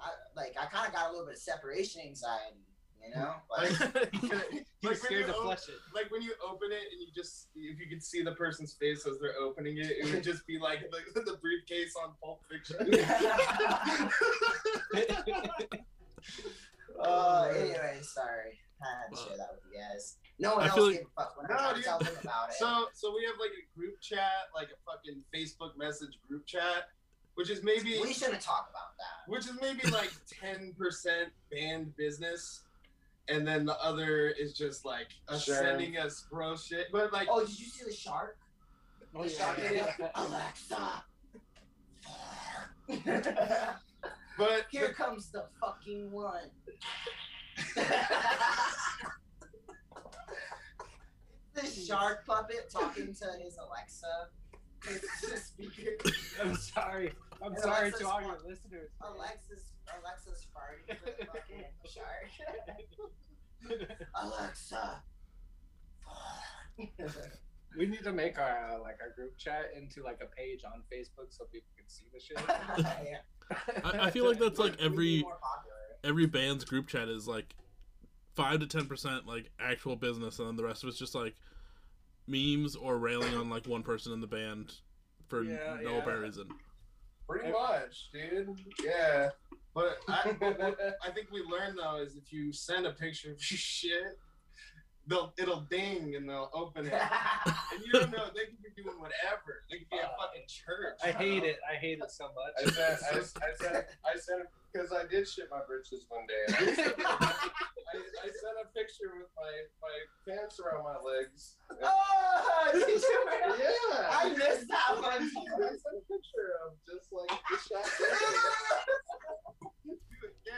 Speaker 6: I, like I kind of got a little bit of separation anxiety, you know.
Speaker 2: Like,
Speaker 6: Like,
Speaker 3: You're scared to
Speaker 2: op-
Speaker 3: flush it.
Speaker 2: like when you open it and you just if you could see the person's face as they're opening it, it would just be like the, the briefcase on Pulp Fiction.
Speaker 6: uh, anyway, sorry. I had to share that with you guys. No one
Speaker 4: I
Speaker 6: else
Speaker 4: feel
Speaker 6: gave a fuck when I
Speaker 2: No,
Speaker 6: tried to
Speaker 2: dude.
Speaker 6: tell them about it.
Speaker 2: So so we have like a group chat, like a fucking Facebook message group chat, which is maybe
Speaker 6: we shouldn't talk about that.
Speaker 2: which is maybe like ten percent band business, and then the other is just like us
Speaker 5: Sure.
Speaker 2: sending us bro shit. But like,
Speaker 6: Oh, did you see the shark?
Speaker 3: Oh,
Speaker 6: The shark video? Alexa.
Speaker 2: but
Speaker 6: Here comes the fucking one. the shark puppet talking to his Alexa. It's the speaker.
Speaker 3: I'm sorry. I'm
Speaker 6: And
Speaker 3: sorry
Speaker 6: Alexa's
Speaker 3: to all your listeners.
Speaker 6: Alexa's Alexa's farting for the fucking shark. Alexa. fart.
Speaker 3: We need to make our uh, like our group chat into like a page on Facebook so people can see the shit.
Speaker 6: yeah.
Speaker 4: I, I feel like that's like every every band's group chat is like five to ten percent like actual business, and then the rest of it's just like memes or railing on like one person in the band for
Speaker 3: Yeah,
Speaker 4: no
Speaker 3: yeah.
Speaker 4: apparent reason.
Speaker 5: Pretty much, dude. Yeah.
Speaker 2: But I, but what I think we learned though is if you send a picture of your shit, they'll it'll ding and they'll open it. And you don't know, they could be doing whatever. They could be at uh, fucking church.
Speaker 3: I hate it. I hate it so much.
Speaker 5: I
Speaker 3: much.
Speaker 5: sent, I, I sent, I sent, because I did shit my britches one day. And I, sent, I, I sent a picture with my, my pants around my legs.
Speaker 6: oh, did you really?
Speaker 5: Yeah.
Speaker 6: I missed that one.
Speaker 5: I sent a picture of just like the shot.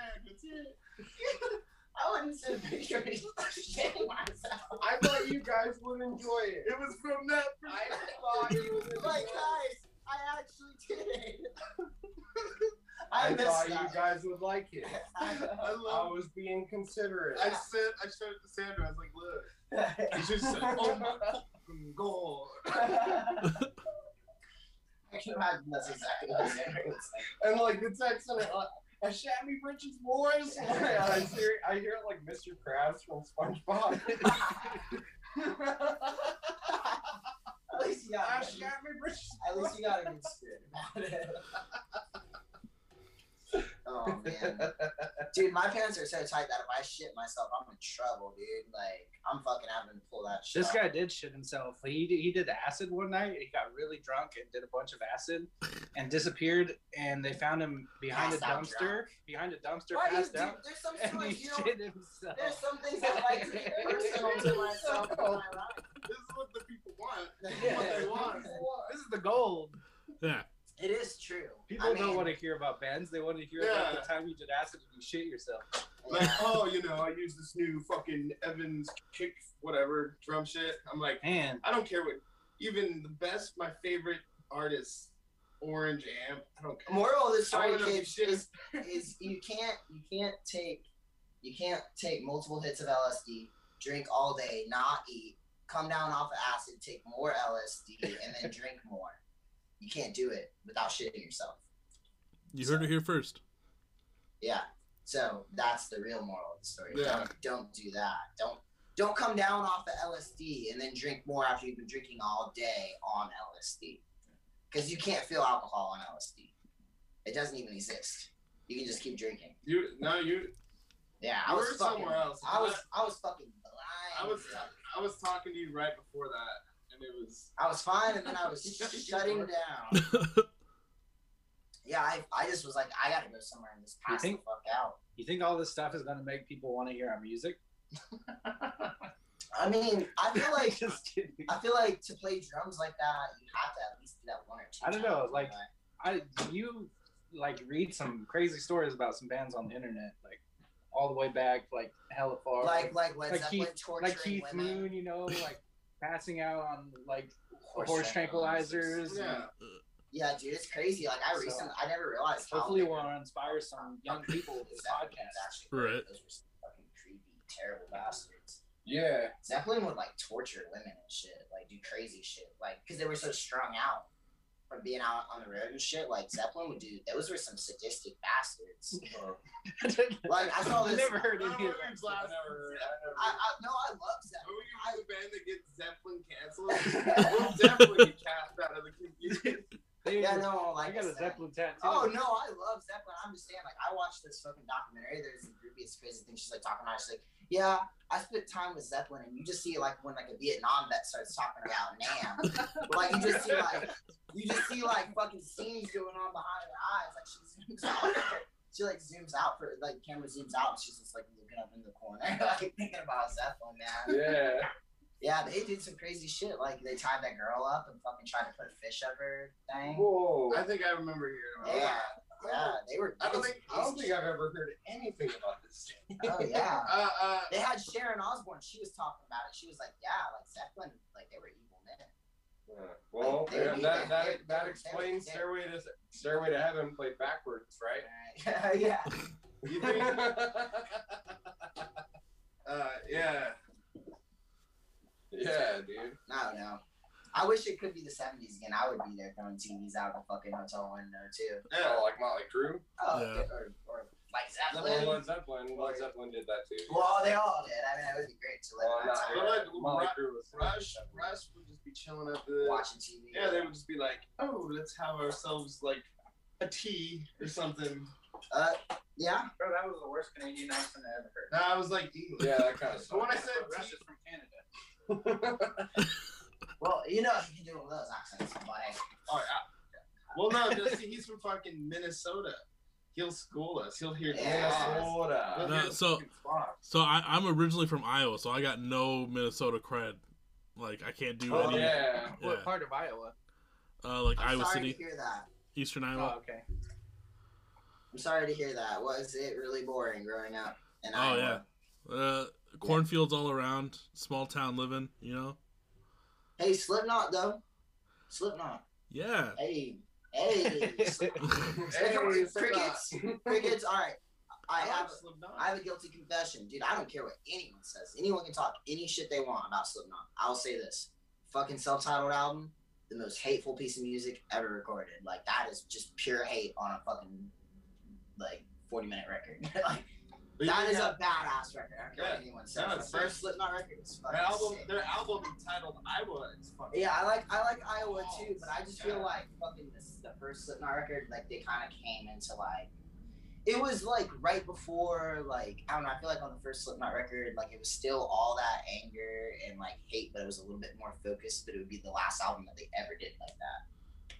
Speaker 2: Yeah, that's it.
Speaker 6: I wouldn't send a picture of myself.
Speaker 5: I thought you guys would enjoy it.
Speaker 2: It was from that.
Speaker 5: I thought you would enjoy
Speaker 6: Like, guys, I actually did it. I,
Speaker 5: I thought
Speaker 6: that.
Speaker 5: you guys would like it.
Speaker 2: I
Speaker 5: I
Speaker 2: love.
Speaker 5: was being considerate.
Speaker 2: I said I showed it to Sandra. I was like, look. He just said, "Oh my fucking god."
Speaker 6: I can imagine that's exactly what Sandra was
Speaker 5: And like the text and it, like, a shabby britches boys. And uh, I hear, I hear like Mr. Krabs from SpongeBob.
Speaker 6: At least you got a good-
Speaker 5: shabby britches.
Speaker 6: at least you got a good spirit about it. Oh man, dude, my pants are so tight that if I shit myself, I'm in trouble, dude. Like I'm fucking having to pull that shit.
Speaker 3: This
Speaker 6: off.
Speaker 3: guy did shit himself. He did, he did acid one night. He got really drunk and did a bunch of acid, and disappeared. And they found him behind
Speaker 6: Passed
Speaker 3: a dumpster.
Speaker 6: drunk.
Speaker 3: Behind a dumpster,
Speaker 6: Why do you,
Speaker 3: passed out,
Speaker 6: there's some
Speaker 3: and
Speaker 6: stories
Speaker 3: he
Speaker 6: you don't.
Speaker 3: shit himself.
Speaker 6: There's some things I like to be personal to myself. in my life.
Speaker 2: This is what the people want. This is
Speaker 3: Yeah.
Speaker 2: what they want.
Speaker 3: This is the gold.
Speaker 4: Yeah,
Speaker 6: It is true.
Speaker 3: People
Speaker 6: I
Speaker 3: don't
Speaker 6: mean,
Speaker 3: want to hear about bands. They want to hear
Speaker 2: Yeah.
Speaker 3: about the time you did acid and you shit yourself.
Speaker 2: Like, oh, you know, I use this new fucking Evans kick, whatever drum shit. I'm like,
Speaker 3: Man,
Speaker 2: I don't care what. Even the best, my favorite artist, Orange Amp. I don't care.
Speaker 6: moral of the story,
Speaker 2: wanna
Speaker 6: kids,
Speaker 2: shit.
Speaker 6: is, is you can't you can't take you can't take multiple hits of LSD, drink all day, not eat, come down off of acid, take more LSD, and then drink more. You can't do it without shitting yourself.
Speaker 4: you heard it here first.
Speaker 6: Yeah. So that's the real moral of the story.
Speaker 2: Yeah.
Speaker 6: Don't don't do that. Don't don't come down off the LSD and then drink more after you've been drinking all day on LSD. Because you can't feel alcohol on LSD. It doesn't even exist. You can just keep drinking.
Speaker 2: You no, you.
Speaker 6: Yeah, I was fucking.
Speaker 2: somewhere else.
Speaker 6: I was I was fucking blind.
Speaker 2: I was I was talking to you right before that, and it was.
Speaker 6: I was fine, and then I was shutting down. Yeah, I, I just was like, I gotta go somewhere and just pass
Speaker 3: think-
Speaker 6: the fuck out.
Speaker 3: you think all this stuff is gonna make people want to hear our music?
Speaker 6: I mean, I feel like
Speaker 3: Just kidding.
Speaker 6: I feel like to play drums like that, you have to at least do that one or two.
Speaker 3: I don't know, like- I you like read some crazy stories about some bands on the internet, like all the way back, like hella far.
Speaker 6: like like Led
Speaker 3: like
Speaker 6: Zeppelin
Speaker 3: Keith, like Keith
Speaker 6: women.
Speaker 3: Moon, you know, like passing out on like
Speaker 6: Horse
Speaker 3: horse,
Speaker 6: tranquilizers.
Speaker 3: tranquilizers.
Speaker 2: Yeah.
Speaker 3: and
Speaker 6: Yeah, dude, it's crazy. Like I
Speaker 3: So,
Speaker 6: recently, I never realized.
Speaker 3: hopefully, we'll inspire some young people with this podcast.
Speaker 6: actually great.
Speaker 4: Right.
Speaker 6: Those were some fucking creepy, terrible bastards.
Speaker 5: Yeah.
Speaker 6: Zeppelin would like torture women and shit, like do crazy shit, like because they were so strung out. From being out on the road and shit, like Zeppelin would do. Those were some sadistic bastards. Like I saw
Speaker 3: I
Speaker 6: this.
Speaker 3: never heard any of
Speaker 2: know
Speaker 3: that.
Speaker 5: never-
Speaker 6: I, I no, I love
Speaker 2: Are
Speaker 6: Zeppelin.
Speaker 2: we the band that gets Zeppelin canceled? we'll definitely get cast out of the community.
Speaker 6: Yeah, no,
Speaker 3: I
Speaker 6: like
Speaker 3: got a
Speaker 6: said.
Speaker 3: Zeppelin tattoo.
Speaker 6: Oh no, I love Zeppelin. I'm just saying, like, I watched this fucking documentary. There's a groupie, it's crazy thing. She's like talking about. it. She's like, yeah, I spent time with Zeppelin, and you just see like when like a Vietnam vet starts talking about Nam, like you just see like you just see like fucking scenes going on behind her eyes. Like she zooms out. She like zooms out for like camera zooms out, and she's just like looking up in the corner, like thinking about Zeppelin, man.
Speaker 5: Yeah.
Speaker 6: Yeah, they did some crazy shit. Like they tied that girl up and fucking tried to put a fish up her thing.
Speaker 5: Whoa.
Speaker 2: I think I remember hearing about
Speaker 6: Yeah,
Speaker 2: that.
Speaker 6: yeah, they were.
Speaker 2: I don't think-
Speaker 5: I don't think I've ever heard anything about this.
Speaker 6: Oh yeah.
Speaker 2: Uh, uh,
Speaker 6: They had Sharon Osbourne. She was talking about it. She was like, "Yeah, like Zeppelin, like they were evil men."
Speaker 5: Uh, well,
Speaker 6: They-
Speaker 5: yeah,
Speaker 6: they-
Speaker 5: that, that, that explains Stairway to Stairway to Heaven played backwards, right?
Speaker 6: yeah.
Speaker 2: you think? uh, yeah.
Speaker 5: yeah, dude.
Speaker 6: I don't know. I wish it could be the '70s again. I would be there throwing TVs out of the fucking hotel window too.
Speaker 2: Yeah.
Speaker 5: Like Motley Crue.
Speaker 6: Oh,
Speaker 4: Yeah.
Speaker 6: or, or like Zeppelin.
Speaker 5: Led Zeppelin. Led Zeppelin did that too.
Speaker 6: Well, they all did. I mean, it would be great to live
Speaker 5: Well,
Speaker 6: in
Speaker 5: not
Speaker 6: that
Speaker 2: But
Speaker 6: time.
Speaker 2: like,
Speaker 5: Motley
Speaker 2: Ru-
Speaker 5: Crue was
Speaker 2: Rush, Rush would just be chilling at the.
Speaker 6: watching TV.
Speaker 2: Yeah, they would just be like, oh, let's have ourselves like a tea or something.
Speaker 6: Uh, yeah.
Speaker 3: Bro, that was the worst Canadian accent I ever heard.
Speaker 2: No, I was like, English.
Speaker 5: Yeah, that kind of
Speaker 2: But when I said
Speaker 3: Rush
Speaker 2: tea,
Speaker 3: is from Canada.
Speaker 6: Well, you know, you can do one of those accents, buddy.
Speaker 2: oh yeah. Well, no, just see, he's from fucking Minnesota. He'll school us. He'll hear.
Speaker 6: Yeah.
Speaker 2: He'll
Speaker 5: Minnesota.
Speaker 4: No, so- So I, I'm originally from Iowa, so I got no Minnesota cred. Like I can't do
Speaker 5: Oh
Speaker 4: any.
Speaker 5: yeah.
Speaker 4: Yeah.
Speaker 3: What part of Iowa?
Speaker 4: Uh, like
Speaker 6: I'm
Speaker 4: Iowa
Speaker 6: sorry
Speaker 4: City,
Speaker 6: to hear that.
Speaker 4: Eastern
Speaker 3: Oh,
Speaker 4: Iowa.
Speaker 3: okay.
Speaker 6: I'm sorry to hear that. Was it really boring growing up in
Speaker 4: Oh,
Speaker 6: Iowa?
Speaker 4: Uh, cornfields all around, small town living. You know.
Speaker 6: Hey, Slipknot though. Slipknot.
Speaker 4: Yeah.
Speaker 6: Hey, hey.
Speaker 2: Hey,
Speaker 6: crickets. Crickets. All right. I
Speaker 2: like
Speaker 6: have.
Speaker 2: Slipknot.
Speaker 6: I have a guilty confession, dude. I don't care what anyone says. Anyone can talk any shit they want about Slipknot. I'll say this: fucking self-titled album, the most hateful piece of music ever recorded. Like that is just pure hate on a fucking like forty-minute record. like
Speaker 2: But
Speaker 6: that is
Speaker 2: have-
Speaker 6: a badass record. I don't care
Speaker 2: Yeah.
Speaker 6: what anyone says.
Speaker 2: No,
Speaker 6: the first. Slipknot record is fucking
Speaker 2: Their album,
Speaker 6: sick.
Speaker 2: their album entitled Iowa is fucking.
Speaker 6: Yeah, I like I like Iowa oh, too, but I just feel like fucking this is the first Slipknot record, like they kind of came into like it was like right before like I don't know. I feel like on the first Slipknot record, like it was still all that anger and like hate, but it was a little bit more focused. But it would be the last album that they ever did like that.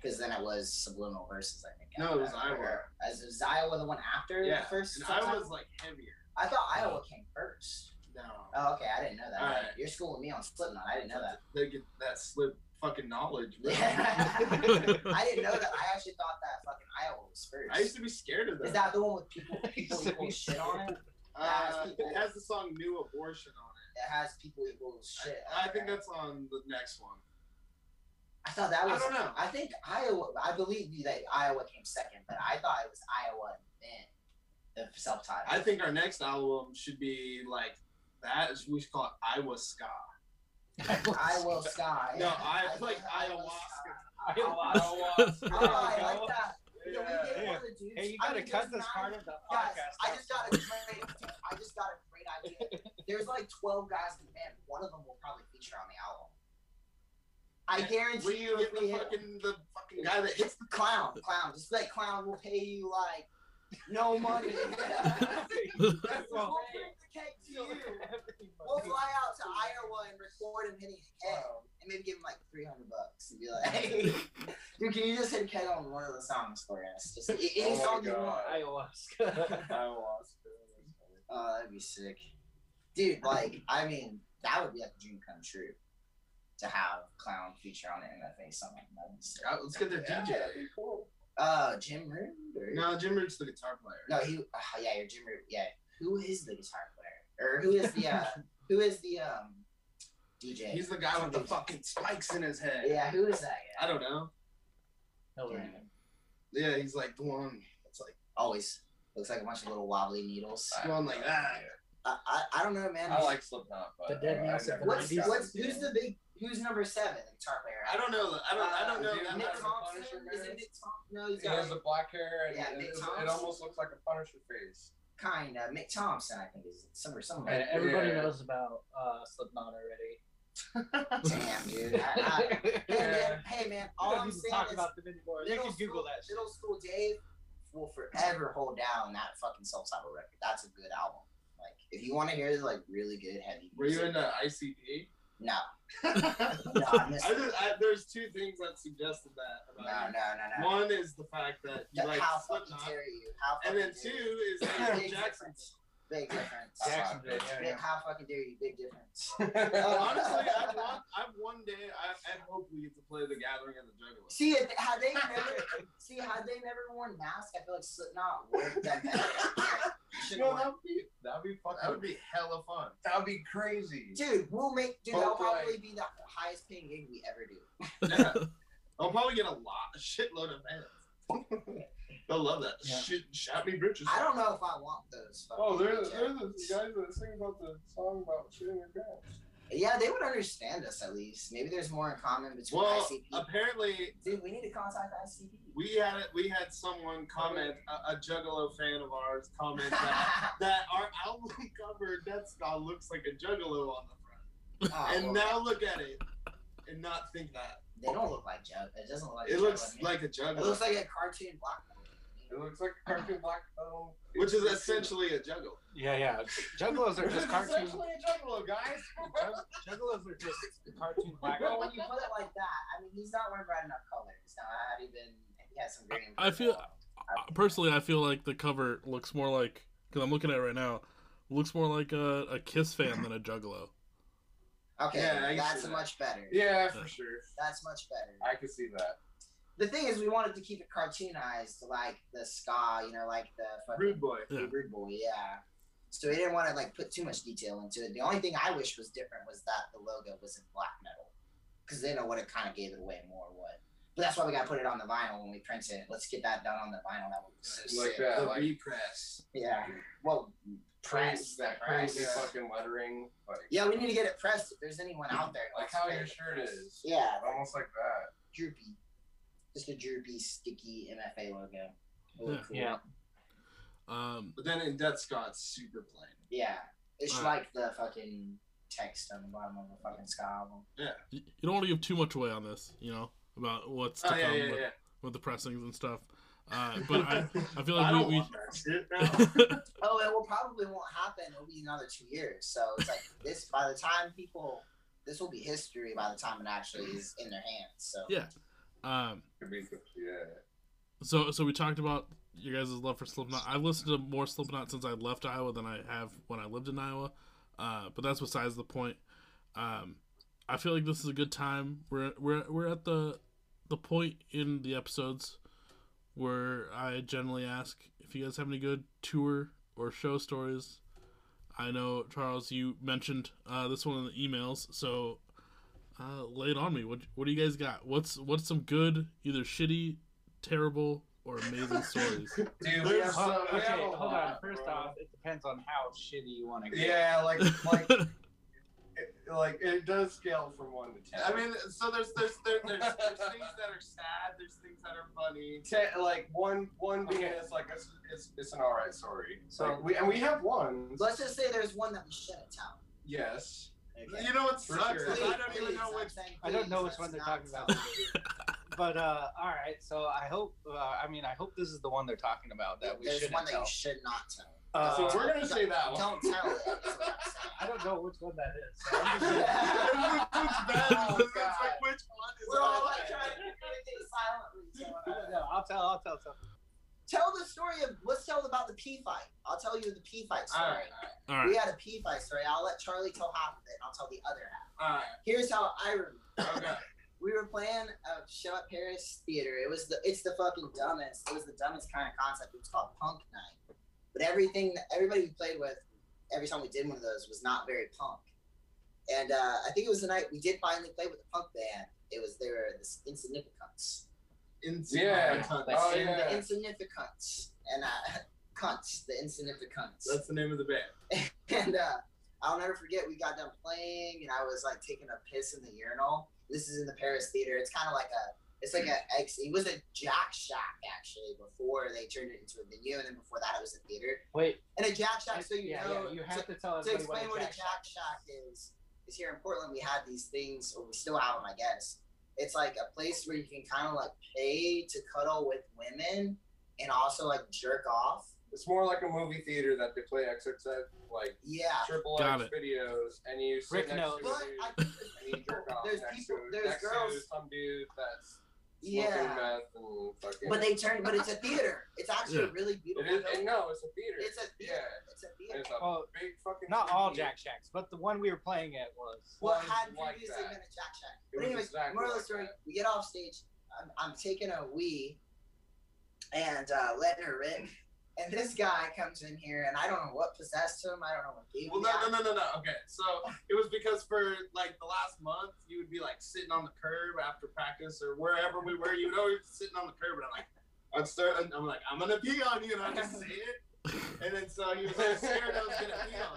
Speaker 6: Because then it was Subliminal Verses, I think.
Speaker 2: No, it was
Speaker 6: that.
Speaker 2: Iowa.
Speaker 6: Or- As was Iowa the one after
Speaker 2: Yeah,
Speaker 6: the first?
Speaker 2: and
Speaker 6: Slipknot?
Speaker 2: Iowa's like heavier.
Speaker 6: I thought Iowa came first.
Speaker 2: No.
Speaker 6: Oh, okay, I didn't know that.
Speaker 2: Alright.
Speaker 6: You're schooling me on Slipknot. I didn't know that.
Speaker 2: They get that slip fucking knowledge, bro.
Speaker 6: Yeah. I didn't know that. I actually thought that fucking Iowa was first.
Speaker 2: I used to be scared of that.
Speaker 6: Is that the one with people people equal shit on it?
Speaker 2: Uh, it has the song "New Abortion" on it.
Speaker 6: That has people equal shit.
Speaker 2: I, I
Speaker 6: on
Speaker 2: think
Speaker 6: it.
Speaker 2: that's on the next one.
Speaker 6: I thought that was.
Speaker 2: I
Speaker 6: was.
Speaker 2: don't know.
Speaker 6: I think Iowa. I believe that Iowa came second, but I thought it was Iowa and then the self-titled.
Speaker 2: I think our next album should be like that. We should call it Iowa Ska.
Speaker 6: Iowa Sky.
Speaker 2: No, I
Speaker 6: think
Speaker 2: like
Speaker 6: Iowa
Speaker 2: ayahuasca.
Speaker 6: Sky. Oh, I like that. Can we
Speaker 2: Yeah.
Speaker 6: get one of the dudes?
Speaker 3: Hey, you gotta
Speaker 6: mean,
Speaker 3: cut this
Speaker 6: nine-
Speaker 3: part of the
Speaker 6: Guys,
Speaker 3: podcast.
Speaker 6: I just got a great. I just got a great idea. There's like 12 guys in the band. One of them will probably feature on the album. I guarantee
Speaker 2: We
Speaker 6: you, if
Speaker 2: get
Speaker 6: we
Speaker 2: the
Speaker 6: hit
Speaker 2: fucking the fucking guy that hits the
Speaker 6: clown, clown, just like clown will pay you like no money.
Speaker 2: That's
Speaker 6: we'll
Speaker 2: all.
Speaker 6: bring the cake to you. We'll fly out to Iowa and record him hitting a keg, um, and maybe give him like 300 bucks and be like, "Hey, dude, can you just hit a keg on one of the songs for us? Just any
Speaker 5: Oh
Speaker 6: song you
Speaker 5: God.
Speaker 6: want."
Speaker 3: Ayahuasca.
Speaker 6: Oh, that'd be sick. Dude, like, I mean, that would be like a dream come true. To have Clown feature on an MFA song. That'd be sick.
Speaker 2: Uh, Let's get their
Speaker 5: Yeah,
Speaker 2: DJ.
Speaker 5: that'd be cool.
Speaker 6: Uh, Jim Root? Or...
Speaker 2: No, Jim Root's the guitar player.
Speaker 6: No, he. Oh, yeah, you're Jim Root. Yeah. Who is the guitar player? Or who is the, uh, who is the, um, DJ?
Speaker 2: He's the guy with the fucking spikes in his head.
Speaker 6: Yeah, who is that
Speaker 2: I don't know.
Speaker 6: Damn.
Speaker 2: Yeah, he's like the one that's like
Speaker 6: Always. Looks like a bunch of little wobbly needles.
Speaker 2: going like that.
Speaker 6: I, I, I don't know, man.
Speaker 5: I like Slipknot, but
Speaker 3: The Dead
Speaker 5: I- I
Speaker 3: Mouse of
Speaker 5: never
Speaker 3: the
Speaker 6: What's, what's who's the big Who's number seven? The guitar player.
Speaker 2: I don't know. I don't. I don't know.
Speaker 5: Uh,
Speaker 2: that
Speaker 6: Nick
Speaker 5: Nick.
Speaker 6: Thompson. Is it
Speaker 5: guy?
Speaker 6: Nick Thompson? No, he's
Speaker 5: He
Speaker 6: got
Speaker 5: has the black hair, and
Speaker 6: Yeah,
Speaker 5: it,
Speaker 6: Nick
Speaker 5: it,
Speaker 6: Thompson.
Speaker 5: it almost looks like a Punisher face.
Speaker 6: kind of Mick Thompson. I think is somewhere somewhere.
Speaker 3: And everybody
Speaker 5: Yeah.
Speaker 3: knows about uh, Slipknot already.
Speaker 6: Damn, dude. I, I, hey,
Speaker 5: Yeah.
Speaker 6: man, hey man, all
Speaker 3: don't
Speaker 6: I'm saying
Speaker 3: talk
Speaker 6: is
Speaker 3: about them anymore. You
Speaker 6: middle
Speaker 3: can Google
Speaker 6: school,
Speaker 3: that shit.
Speaker 6: Middle school Dave will forever hold down that fucking Soul Cyber record. That's a good album. Like, if you want to hear like really good heavy
Speaker 2: Were you in the ICP?
Speaker 6: no,
Speaker 2: I
Speaker 6: I missed
Speaker 2: just, I, there's two things that suggested that
Speaker 6: no,
Speaker 2: about
Speaker 6: no,
Speaker 2: you.
Speaker 6: no, no.
Speaker 2: One is the fact that you like
Speaker 6: how
Speaker 2: Slipknot,
Speaker 6: you? How
Speaker 2: and then two is that Jackson.
Speaker 6: Difference. Big difference.
Speaker 3: Jacksonville,
Speaker 6: Big,
Speaker 3: yeah, yeah.
Speaker 6: how fucking dare you? Big difference.
Speaker 2: Honestly, I've one, I've one day. I, I hope we get to play the Gathering and the Juggalo.
Speaker 6: See, if, had they never, see, had they never worn masks, I feel like Slipknot would have done better. You should've
Speaker 5: No, that'd be that'd be fucking.
Speaker 2: That would be hella fun.
Speaker 5: that'd be crazy.
Speaker 6: Dude, we'll make. Dude, that'll
Speaker 5: like-
Speaker 6: probably be the highest paying gig we ever do.
Speaker 2: Yeah. I'll probably get a lot, a shitload of fans. They'll love that.
Speaker 3: Yeah.
Speaker 2: Shit, shout me bitches.
Speaker 6: I don't know if I want those.
Speaker 5: Oh, they're,
Speaker 6: jackets.
Speaker 5: they're the guys that sing about the song about shitting your pants.
Speaker 6: Yeah, they would understand us at least. Maybe there's more in common between
Speaker 2: Well,
Speaker 6: ICP.
Speaker 2: apparently
Speaker 6: Dude, we need to contact ICP.
Speaker 2: we had it. We had someone comment, a, a Juggalo fan of ours, comment that that our album cover Death Ska looks like a Juggalo on the front.
Speaker 6: Oh,
Speaker 2: and
Speaker 6: well,
Speaker 2: now look at it, and not think that
Speaker 6: they don't look like Jug. It doesn't look like.
Speaker 2: it
Speaker 6: Jug
Speaker 2: looks
Speaker 6: to
Speaker 2: like a Juggalo.
Speaker 6: It looks like a cartoon black.
Speaker 5: It looks like a cartoon black film.
Speaker 2: which is essentially a Juggalo.
Speaker 3: Yeah, yeah. Juggalos are just
Speaker 5: is
Speaker 3: cartoon.
Speaker 5: essentially a juggalo, guys.
Speaker 3: Juggalos are just cartoon black.
Speaker 6: Well, when you put it like that, I mean, he's not wearing bright enough colors. Now, had he been, he has some green.
Speaker 4: I feel- Uh, Personally, I feel like the cover looks more like because I'm looking at it right now. Looks more like a, a Kiss fan than a Juggalo.
Speaker 6: Okay,
Speaker 2: Yeah,
Speaker 6: that's
Speaker 2: see that.
Speaker 6: much better.
Speaker 5: Yeah, for sure.
Speaker 6: That's much better.
Speaker 5: I can see that.
Speaker 6: The thing is, we wanted to keep it cartoonized, like the ska, you know, like the fucking
Speaker 2: Rude boy.
Speaker 4: Yeah.
Speaker 6: Rude Boy, yeah. So we didn't want to like put too much detail into it. The only thing I wish was different was that the logo was in black metal, because then it would have kind of gave it away more. What? But that's why we got to put it on the vinyl when we print it. Let's get that done on the vinyl. That would be so
Speaker 5: Like
Speaker 6: sick.
Speaker 5: that.
Speaker 2: The
Speaker 5: like-
Speaker 2: repress.
Speaker 6: Yeah. Well, press
Speaker 5: that
Speaker 6: press.
Speaker 5: crazy
Speaker 2: yeah.
Speaker 5: fucking lettering. Like,
Speaker 6: Yeah, we need to get it pressed. If there's anyone out there,
Speaker 5: like how your shirt is.
Speaker 6: Yeah,
Speaker 5: Almost like that.
Speaker 6: droopy. Just a droopy, sticky MFA logo. It
Speaker 4: Yeah.
Speaker 6: cool.
Speaker 3: Yeah.
Speaker 4: Um,
Speaker 2: But then in Death Ska, it's super plain.
Speaker 6: Yeah. It's
Speaker 4: Alright.
Speaker 6: like the fucking text on the bottom of the fucking Sky album.
Speaker 4: Yeah. you don't want to give too much away on this, you know, about what's to
Speaker 2: Oh
Speaker 4: come
Speaker 2: yeah,
Speaker 4: with,
Speaker 2: yeah.
Speaker 4: with the pressings and stuff. Uh, but I, I feel
Speaker 2: I
Speaker 4: like
Speaker 2: don't
Speaker 4: we,
Speaker 2: want that shit now.
Speaker 6: Oh, it will probably won't happen. It'll be another two years. So it's like this. By the time people, this will be history. By the time it actually is in their hands. So
Speaker 4: Yeah. Um,
Speaker 5: yeah.
Speaker 4: so so we talked about your guys' love for Slipknot. I've listened to more Slipknot since I left Iowa than I have when I lived in Iowa. Uh, but that's besides the point. Um, I feel like this is a good time. We're we're we're at the the point in the episodes where I generally ask if you guys have any good tour or show stories. I know Charles, you mentioned uh, this one in the emails, so uh, lay it on me. What what do you guys got? What's what's some good, either shitty, terrible, or amazing stories?
Speaker 5: Dude, we have,
Speaker 3: Hold-
Speaker 5: so, we
Speaker 3: okay,
Speaker 5: have a
Speaker 3: hold on. First
Speaker 5: bro.
Speaker 3: off, it depends on how shitty you want to get.
Speaker 5: Yeah, like like it, like it does scale from one to ten.
Speaker 2: I mean, so there's there's there, there's, there's things that are sad. There's things that are funny.
Speaker 5: ten, like one one being
Speaker 3: Okay.
Speaker 5: it's like it's, it's it's an alright story.
Speaker 3: So-
Speaker 5: like, we and we have one.
Speaker 6: let's just say there's one that we shouldn't tell.
Speaker 5: Yes.
Speaker 6: Okay.
Speaker 2: You know what
Speaker 5: For
Speaker 2: sucks?
Speaker 5: sure.
Speaker 2: is I don't even
Speaker 6: Please,
Speaker 2: know which.
Speaker 6: saying
Speaker 3: I don't know which one they're talking about. But uh, all right, so I hope. Uh, I mean, I hope this is the one they're talking about that we
Speaker 6: There's
Speaker 3: shouldn't
Speaker 6: one that
Speaker 3: tell.
Speaker 6: you should not tell.
Speaker 3: Uh,
Speaker 5: so we're gonna say that one.
Speaker 6: Don't tell it. is I'm saying.
Speaker 3: I don't know which one that is. So I'm just gonna-
Speaker 2: Everyone's bad.
Speaker 5: Oh,
Speaker 2: It's
Speaker 5: God.
Speaker 2: like which one is
Speaker 6: We're all
Speaker 2: it?
Speaker 6: like trying to communicate silently. So,
Speaker 3: no, I'll tell. I'll tell something.
Speaker 6: Tell the story of. Let's tell about the P fight. I'll tell you the P fight story.
Speaker 2: All right, all
Speaker 4: All
Speaker 6: We
Speaker 4: right.
Speaker 6: had a P fight story. I'll let Charlie tell half of it. and I'll tell the other half.
Speaker 2: all right.
Speaker 6: Here's how I remember.
Speaker 2: Okay.
Speaker 6: we were playing a show at Paris Theater. It was the it's the fucking dumbest. It was the dumbest kind of concept. It was called Punk Night. But everything everybody we played with, every time we did one of those was not very punk. And uh, I think it was the night we did finally play with the punk band. It was they were the Insignificants.
Speaker 5: Yeah.
Speaker 2: Insignificant.
Speaker 5: Oh,
Speaker 6: and
Speaker 5: yeah.
Speaker 6: the Insignificants. And uh, cunts, the Insignificants.
Speaker 2: That's the name of the band.
Speaker 6: and uh, I'll never forget. We got done playing, and I was like taking a piss in the urinal. This is in the Paris Theater. It's kind of like a, it's like a ex. It was a Jack Shack actually before they turned it into a venue, and then before that it was a theater.
Speaker 3: Wait,
Speaker 6: And a Jack Shack, so you
Speaker 3: yeah,
Speaker 6: know,
Speaker 3: yeah, you
Speaker 6: to-
Speaker 3: have to tell us
Speaker 6: to explain what a
Speaker 3: Jack
Speaker 6: Jack Shack is, is here in Portland we had these things, or we still have them, I guess. It's like a place where you can kind of like pay to cuddle with women and also like jerk off.
Speaker 5: It's more like a movie theater that they play XXX like
Speaker 6: Yeah.
Speaker 5: triple
Speaker 4: Got
Speaker 5: X
Speaker 4: it.
Speaker 5: videos, and you sit
Speaker 3: Rick
Speaker 5: next
Speaker 3: knows.
Speaker 5: to a dude, and you jerk off
Speaker 6: there's
Speaker 5: next
Speaker 6: people-
Speaker 5: to
Speaker 6: there's
Speaker 5: next
Speaker 6: girls-
Speaker 5: to some dude that's
Speaker 6: Yeah.
Speaker 5: and fucking.
Speaker 6: but they turned, but it's a theater. It's actually
Speaker 4: Yeah.
Speaker 6: really beautiful.
Speaker 5: is.
Speaker 6: building.
Speaker 5: no, it's a theater.
Speaker 6: It's a theater.
Speaker 5: Yeah,
Speaker 6: It's a theater.
Speaker 5: it's a
Speaker 3: Well,
Speaker 5: big fucking.
Speaker 3: Not all. Jack Shacks, but the one we were playing at was.
Speaker 6: Well, it had previously
Speaker 5: that.
Speaker 6: been a Jack Shack.
Speaker 5: It
Speaker 6: But anyways,
Speaker 5: exactly
Speaker 6: moral of the story:
Speaker 5: that.
Speaker 6: we get off stage. I'm, I'm taking a wee and uh, letting her rip. And this guy comes in here, and I don't know what possessed him. I don't know what gave
Speaker 2: Well,
Speaker 6: him
Speaker 2: no, no, no, no, no. Okay, so it was because for like the last month, you would be like sitting on the curb after practice or wherever we were. You would always be sitting on the curb, and I'm like, I'd start, and I'm like, I'm gonna pee on you, and I just say it, and then so he was like scared I was gonna pee on.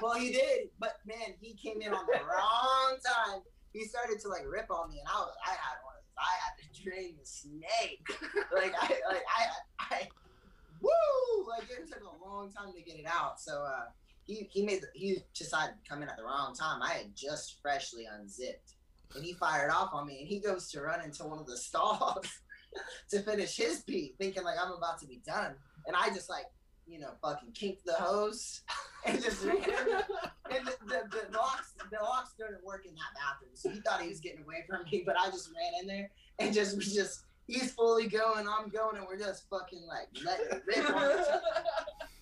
Speaker 6: Well, he did, but man, he came in on the wrong time. He started to like rip on me, and I was, I had one of those. I had to drain the snake. like I, like I, I, woo! Like it took a long time to get it out. So uh, he he made the, he decided to come in at the wrong time. I had just freshly unzipped, and he fired off on me, and he goes to run into one of the stalls to finish his pee, thinking like I'm about to be done, and I just like you know fucking kinked the hose and just ran. And the, the, the locks the locks didn't work in that bathroom, so he thought he was getting away from me, but I just ran in there and just just he's fully going, I'm going, and we're just fucking like letting rip on each other.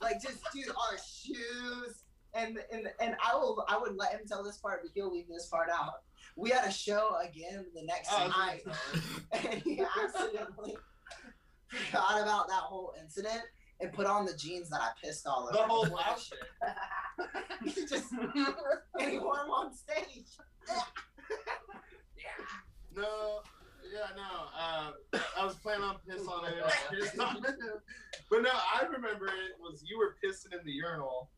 Speaker 6: Like just dude, our shoes. And, and and I will I would let him tell this part, but he'll leave this part out. We had a show again the next
Speaker 2: Oh,
Speaker 6: night, and he accidentally forgot about that whole incident and put on the jeans that I pissed all over.
Speaker 2: The whole
Speaker 6: the he just and he wore them on stage. Yeah.
Speaker 2: No, yeah, no. Uh, I was planning on piss on it. I pissed on it. But no, I remember it was you were pissing in the urinal,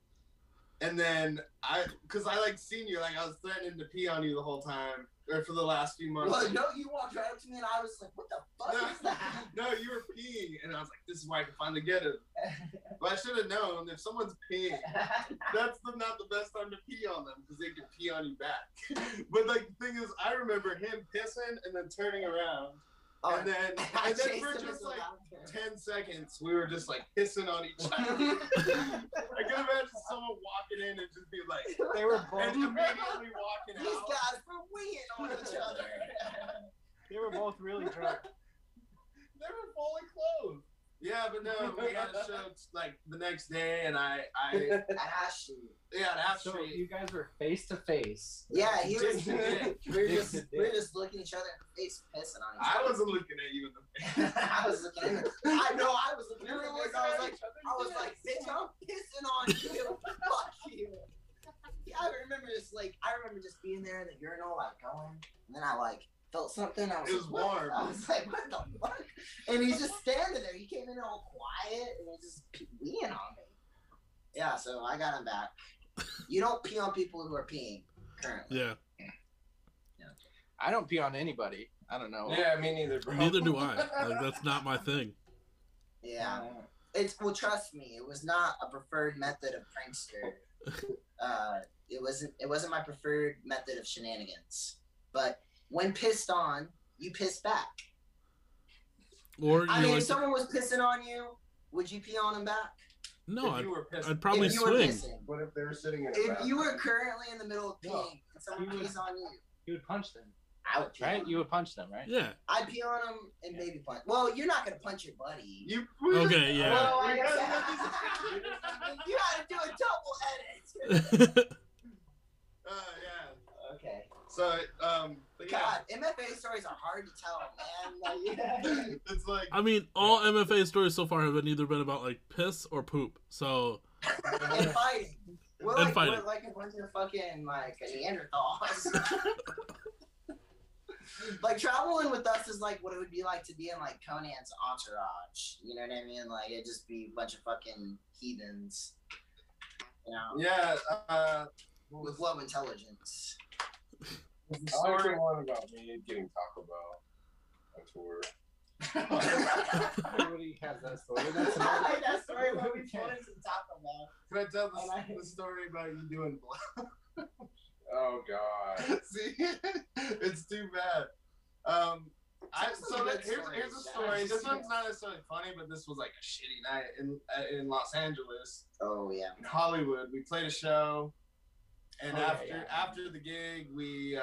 Speaker 2: and then I, cause I like seen you, like I was threatening to pee on you the whole time, or for the last few months.
Speaker 6: Well, no, you walked right up to me and I was like, "What the fuck
Speaker 2: No,
Speaker 6: is that?"
Speaker 2: no, you were peeing, and I was like, "This is why I can finally get it. But I should have known if someone's peeing, that's the, not the best time to pee on them because they can pee on you back. but like the thing is, I remember him pissing and then turning around,
Speaker 6: Oh,
Speaker 2: and then and then for just like ten seconds, we were just like pissing on each other. I can imagine someone walking in and just be like,
Speaker 3: They were
Speaker 2: and
Speaker 3: both.
Speaker 2: immediately walking
Speaker 6: These
Speaker 2: out.
Speaker 6: guys were weeing on each other.
Speaker 3: They were both really drunk.
Speaker 2: They were fully clothed. Yeah, but no, we had a show like the next day, and I, I,
Speaker 6: Ash.
Speaker 2: yeah, that's
Speaker 3: So
Speaker 2: Street.
Speaker 3: you guys were face to face.
Speaker 6: Yeah, he was.
Speaker 2: Dick to dick.
Speaker 6: we were just we were just looking each other in the face, pissing on each other.
Speaker 2: I wasn't looking at you in the face.
Speaker 6: I was looking. In I know I was looking.
Speaker 2: You
Speaker 6: in
Speaker 2: were looking.
Speaker 6: I was like, I was like, bitch, I'm pissing on you. Fuck you. Yeah, I remember just like I remember just being there in the urinal, like going, and then I like felt something. I was
Speaker 2: It was
Speaker 6: like, what?
Speaker 2: warm.
Speaker 6: I was like, what the fuck? And he's just standing there. He came in all quiet and was just peeing on me. Yeah, so I got him back. You don't pee on people who are peeing currently.
Speaker 4: Yeah.
Speaker 3: I don't pee on anybody. I don't know.
Speaker 5: Yeah, me neither, bro.
Speaker 4: Neither do I. Like that's not my thing.
Speaker 6: Yeah. It's well, trust me, it was not a preferred method of prankster. uh, it wasn't. It wasn't my preferred method of shenanigans. But when pissed on, you piss back.
Speaker 4: Or
Speaker 6: I mean,
Speaker 4: like
Speaker 6: if someone was pissing on you, would you pee on them back?
Speaker 4: no,
Speaker 2: if
Speaker 4: I'd,
Speaker 2: you were pissed.
Speaker 4: I'd probably
Speaker 6: if you were
Speaker 4: swing.
Speaker 6: pissing.
Speaker 5: What if they were sitting in
Speaker 6: If you were currently in the middle of peeing
Speaker 3: No.
Speaker 6: and someone
Speaker 3: would-
Speaker 6: pees on you,
Speaker 3: You would punch them,
Speaker 6: I would pee
Speaker 3: right?
Speaker 6: on
Speaker 3: You would punch them, right?
Speaker 4: Yeah.
Speaker 6: I'd pee on them and maybe punch. Well, you're not gonna punch your buddy.
Speaker 2: You
Speaker 4: Okay, yeah.
Speaker 6: Well, I
Speaker 2: We
Speaker 6: guess
Speaker 2: gotta-
Speaker 6: you had to do a double edit.
Speaker 2: Uh, yeah.
Speaker 6: okay.
Speaker 2: So, um, but yeah,
Speaker 6: God, MFA stories are hard to tell, man. Like,
Speaker 2: it's like
Speaker 4: I mean, all MFA stories so far have been either been about like piss or poop. So
Speaker 6: and fighting. We're
Speaker 4: And
Speaker 6: like,
Speaker 4: fighting.
Speaker 6: we're like a bunch of fucking like Neanderthals. like traveling with us is like what it would be like to be in like Conan's entourage. You know what I mean? Like it'd just be a bunch of fucking heathens. You know?
Speaker 2: yeah. Uh,
Speaker 6: with low intelligence.
Speaker 5: I like the one about me getting Taco Bell on tour.
Speaker 7: Everybody has that story. That's
Speaker 6: I like that story when we pulled into Taco Bell.
Speaker 2: Can I tell the,
Speaker 6: it.
Speaker 2: the story about you doing blow?
Speaker 5: Oh god.
Speaker 2: See, it's too bad. Um, I, so that,
Speaker 6: good
Speaker 2: here's
Speaker 6: stories,
Speaker 2: here's a
Speaker 6: Josh.
Speaker 2: story. This one's not necessarily funny, but this was like a shitty night in uh, in Los Angeles,
Speaker 6: Oh yeah.
Speaker 2: in Hollywood. We played a show, and
Speaker 3: Oh,
Speaker 2: after
Speaker 3: yeah.
Speaker 2: after the gig, we uh,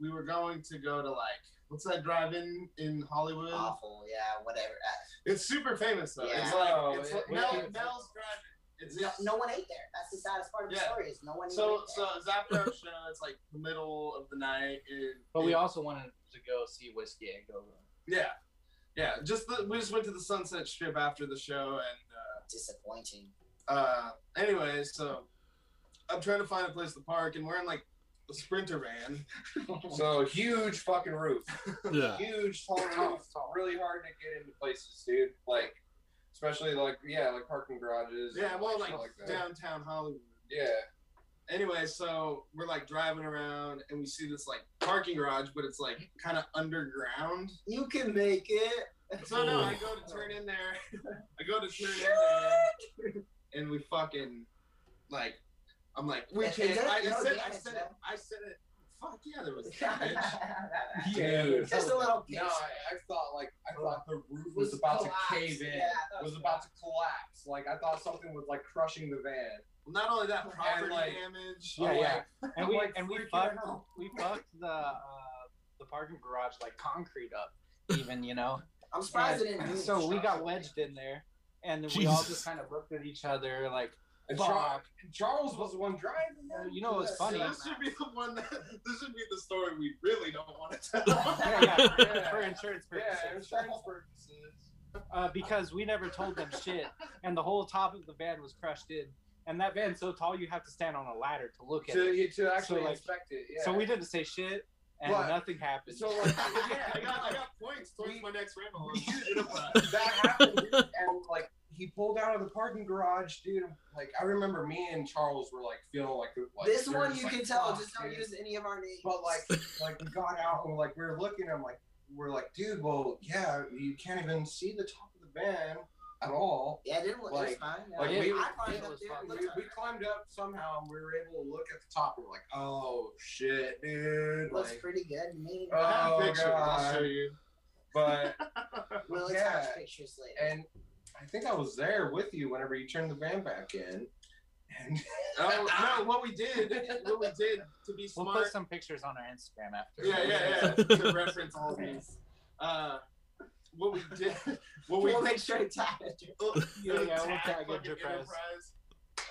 Speaker 2: we were going to go to like what's that drive-in in Hollywood?
Speaker 6: Awful. Yeah. Whatever. Uh,
Speaker 2: It's super famous though. It's
Speaker 6: Yeah.
Speaker 2: like
Speaker 5: Oh,
Speaker 2: it's
Speaker 5: it-
Speaker 2: like
Speaker 5: it-
Speaker 2: Mel,
Speaker 5: it-
Speaker 2: Mel's Drive-In. It's
Speaker 6: no, no one ate there. That's the saddest part of the
Speaker 2: Yeah.
Speaker 6: story. Is no one
Speaker 2: So
Speaker 6: ate
Speaker 2: so
Speaker 6: there.
Speaker 2: it's after our show. It's like the middle of the night. And,
Speaker 3: But we also wanted to go see Whiskey a Go Go.
Speaker 2: Yeah, yeah. Just the, we just went to the Sunset Strip after the show, and
Speaker 6: disappointing.
Speaker 2: uh, uh, anyway, so I'm trying to find a place to park, and we're in like a sprinter van.
Speaker 5: So huge fucking roof.
Speaker 4: Yeah.
Speaker 5: Huge tall roof. Really hard to get into places, dude. Like especially like yeah, like parking garages.
Speaker 2: yeah,
Speaker 5: and,
Speaker 2: well,
Speaker 5: shit
Speaker 2: like,
Speaker 5: that.
Speaker 2: downtown Hollywood.
Speaker 5: Yeah.
Speaker 2: Anyway, so we're like driving around, and we see this like parking garage, but it's like kind of underground.
Speaker 6: You can make it.
Speaker 2: So no, I go to turn in there. I go to turn in there, and we fucking like. I'm like, we
Speaker 6: Is
Speaker 2: can't. I,
Speaker 6: no
Speaker 2: I said, I said it. I said it. Fuck yeah, there was damage.
Speaker 5: Dude.
Speaker 6: Just a little
Speaker 5: No. I, I thought like I thought the roof was about to cave in.
Speaker 6: Yeah, I
Speaker 5: was
Speaker 6: so.
Speaker 5: about to collapse. Like I thought something was like crushing the van.
Speaker 2: Well, not only that, property
Speaker 5: like-
Speaker 2: damage.
Speaker 7: Yeah,
Speaker 5: I'm
Speaker 7: yeah.
Speaker 5: like-
Speaker 7: And we
Speaker 5: like
Speaker 7: and we fucked we fucked the uh, the parking garage like concrete up, even you know.
Speaker 6: I'm surprised it didn't.
Speaker 7: so we got wedged in there, and we all just kind of looked at each other like,
Speaker 5: And
Speaker 7: Fuck.
Speaker 5: Charles, Charles was the one driving.
Speaker 7: You know what's funny?
Speaker 2: This should be the one. That, this should be the story we really don't want to tell.
Speaker 7: yeah, yeah,
Speaker 5: Yeah.
Speaker 7: for insurance purposes.
Speaker 5: Yeah, insurance purposes.
Speaker 7: uh, because we never told them shit, and the whole top of the van was crushed in. And that van's so tall, you have to stand on a ladder to look at
Speaker 5: To,
Speaker 7: it.
Speaker 5: to actually
Speaker 7: like-
Speaker 5: inspect it. Yeah.
Speaker 7: So we didn't say shit, and
Speaker 5: But-
Speaker 7: nothing happened.
Speaker 5: So like
Speaker 2: yeah, I got, I got points towards my next rental.
Speaker 5: that happened, dude, and like he pulled out of the parking garage, dude. Like I remember me and Charles were like feeling like, like
Speaker 6: This one you
Speaker 5: like,
Speaker 6: can tell. Just don't
Speaker 5: dude."
Speaker 6: use any of our names.
Speaker 5: But like, like we got out and like we were looking. I'm like, we're like, dude, well, yeah, you can't even see the top of the van at all.
Speaker 6: yeah, it didn't look. it was
Speaker 5: like-
Speaker 6: fine. Yeah.
Speaker 5: like
Speaker 6: I
Speaker 5: we-
Speaker 6: climbed up there.
Speaker 5: We, we climbed up somehow and we were able to look at the top. and We're like, oh shit, dude.
Speaker 6: Looks
Speaker 5: Like,
Speaker 6: pretty good to me.
Speaker 5: Oh,
Speaker 2: I have pictures. I'll
Speaker 5: God.
Speaker 2: show you.
Speaker 5: but
Speaker 6: we'll
Speaker 5: yeah.
Speaker 6: attach pictures later.
Speaker 5: and I think I was there with you whenever you turned the van back in. And
Speaker 2: Oh no! What we did, what we did to be smart.
Speaker 7: we'll put some pictures on our Instagram after.
Speaker 2: yeah, yeah, yeah. to reference all these. Uh, what we did, what we
Speaker 6: we'll make sure to tag it.
Speaker 2: Oh,
Speaker 7: Yeah, yeah, we'll
Speaker 2: attack
Speaker 7: tag
Speaker 2: fucking
Speaker 7: Enterprise.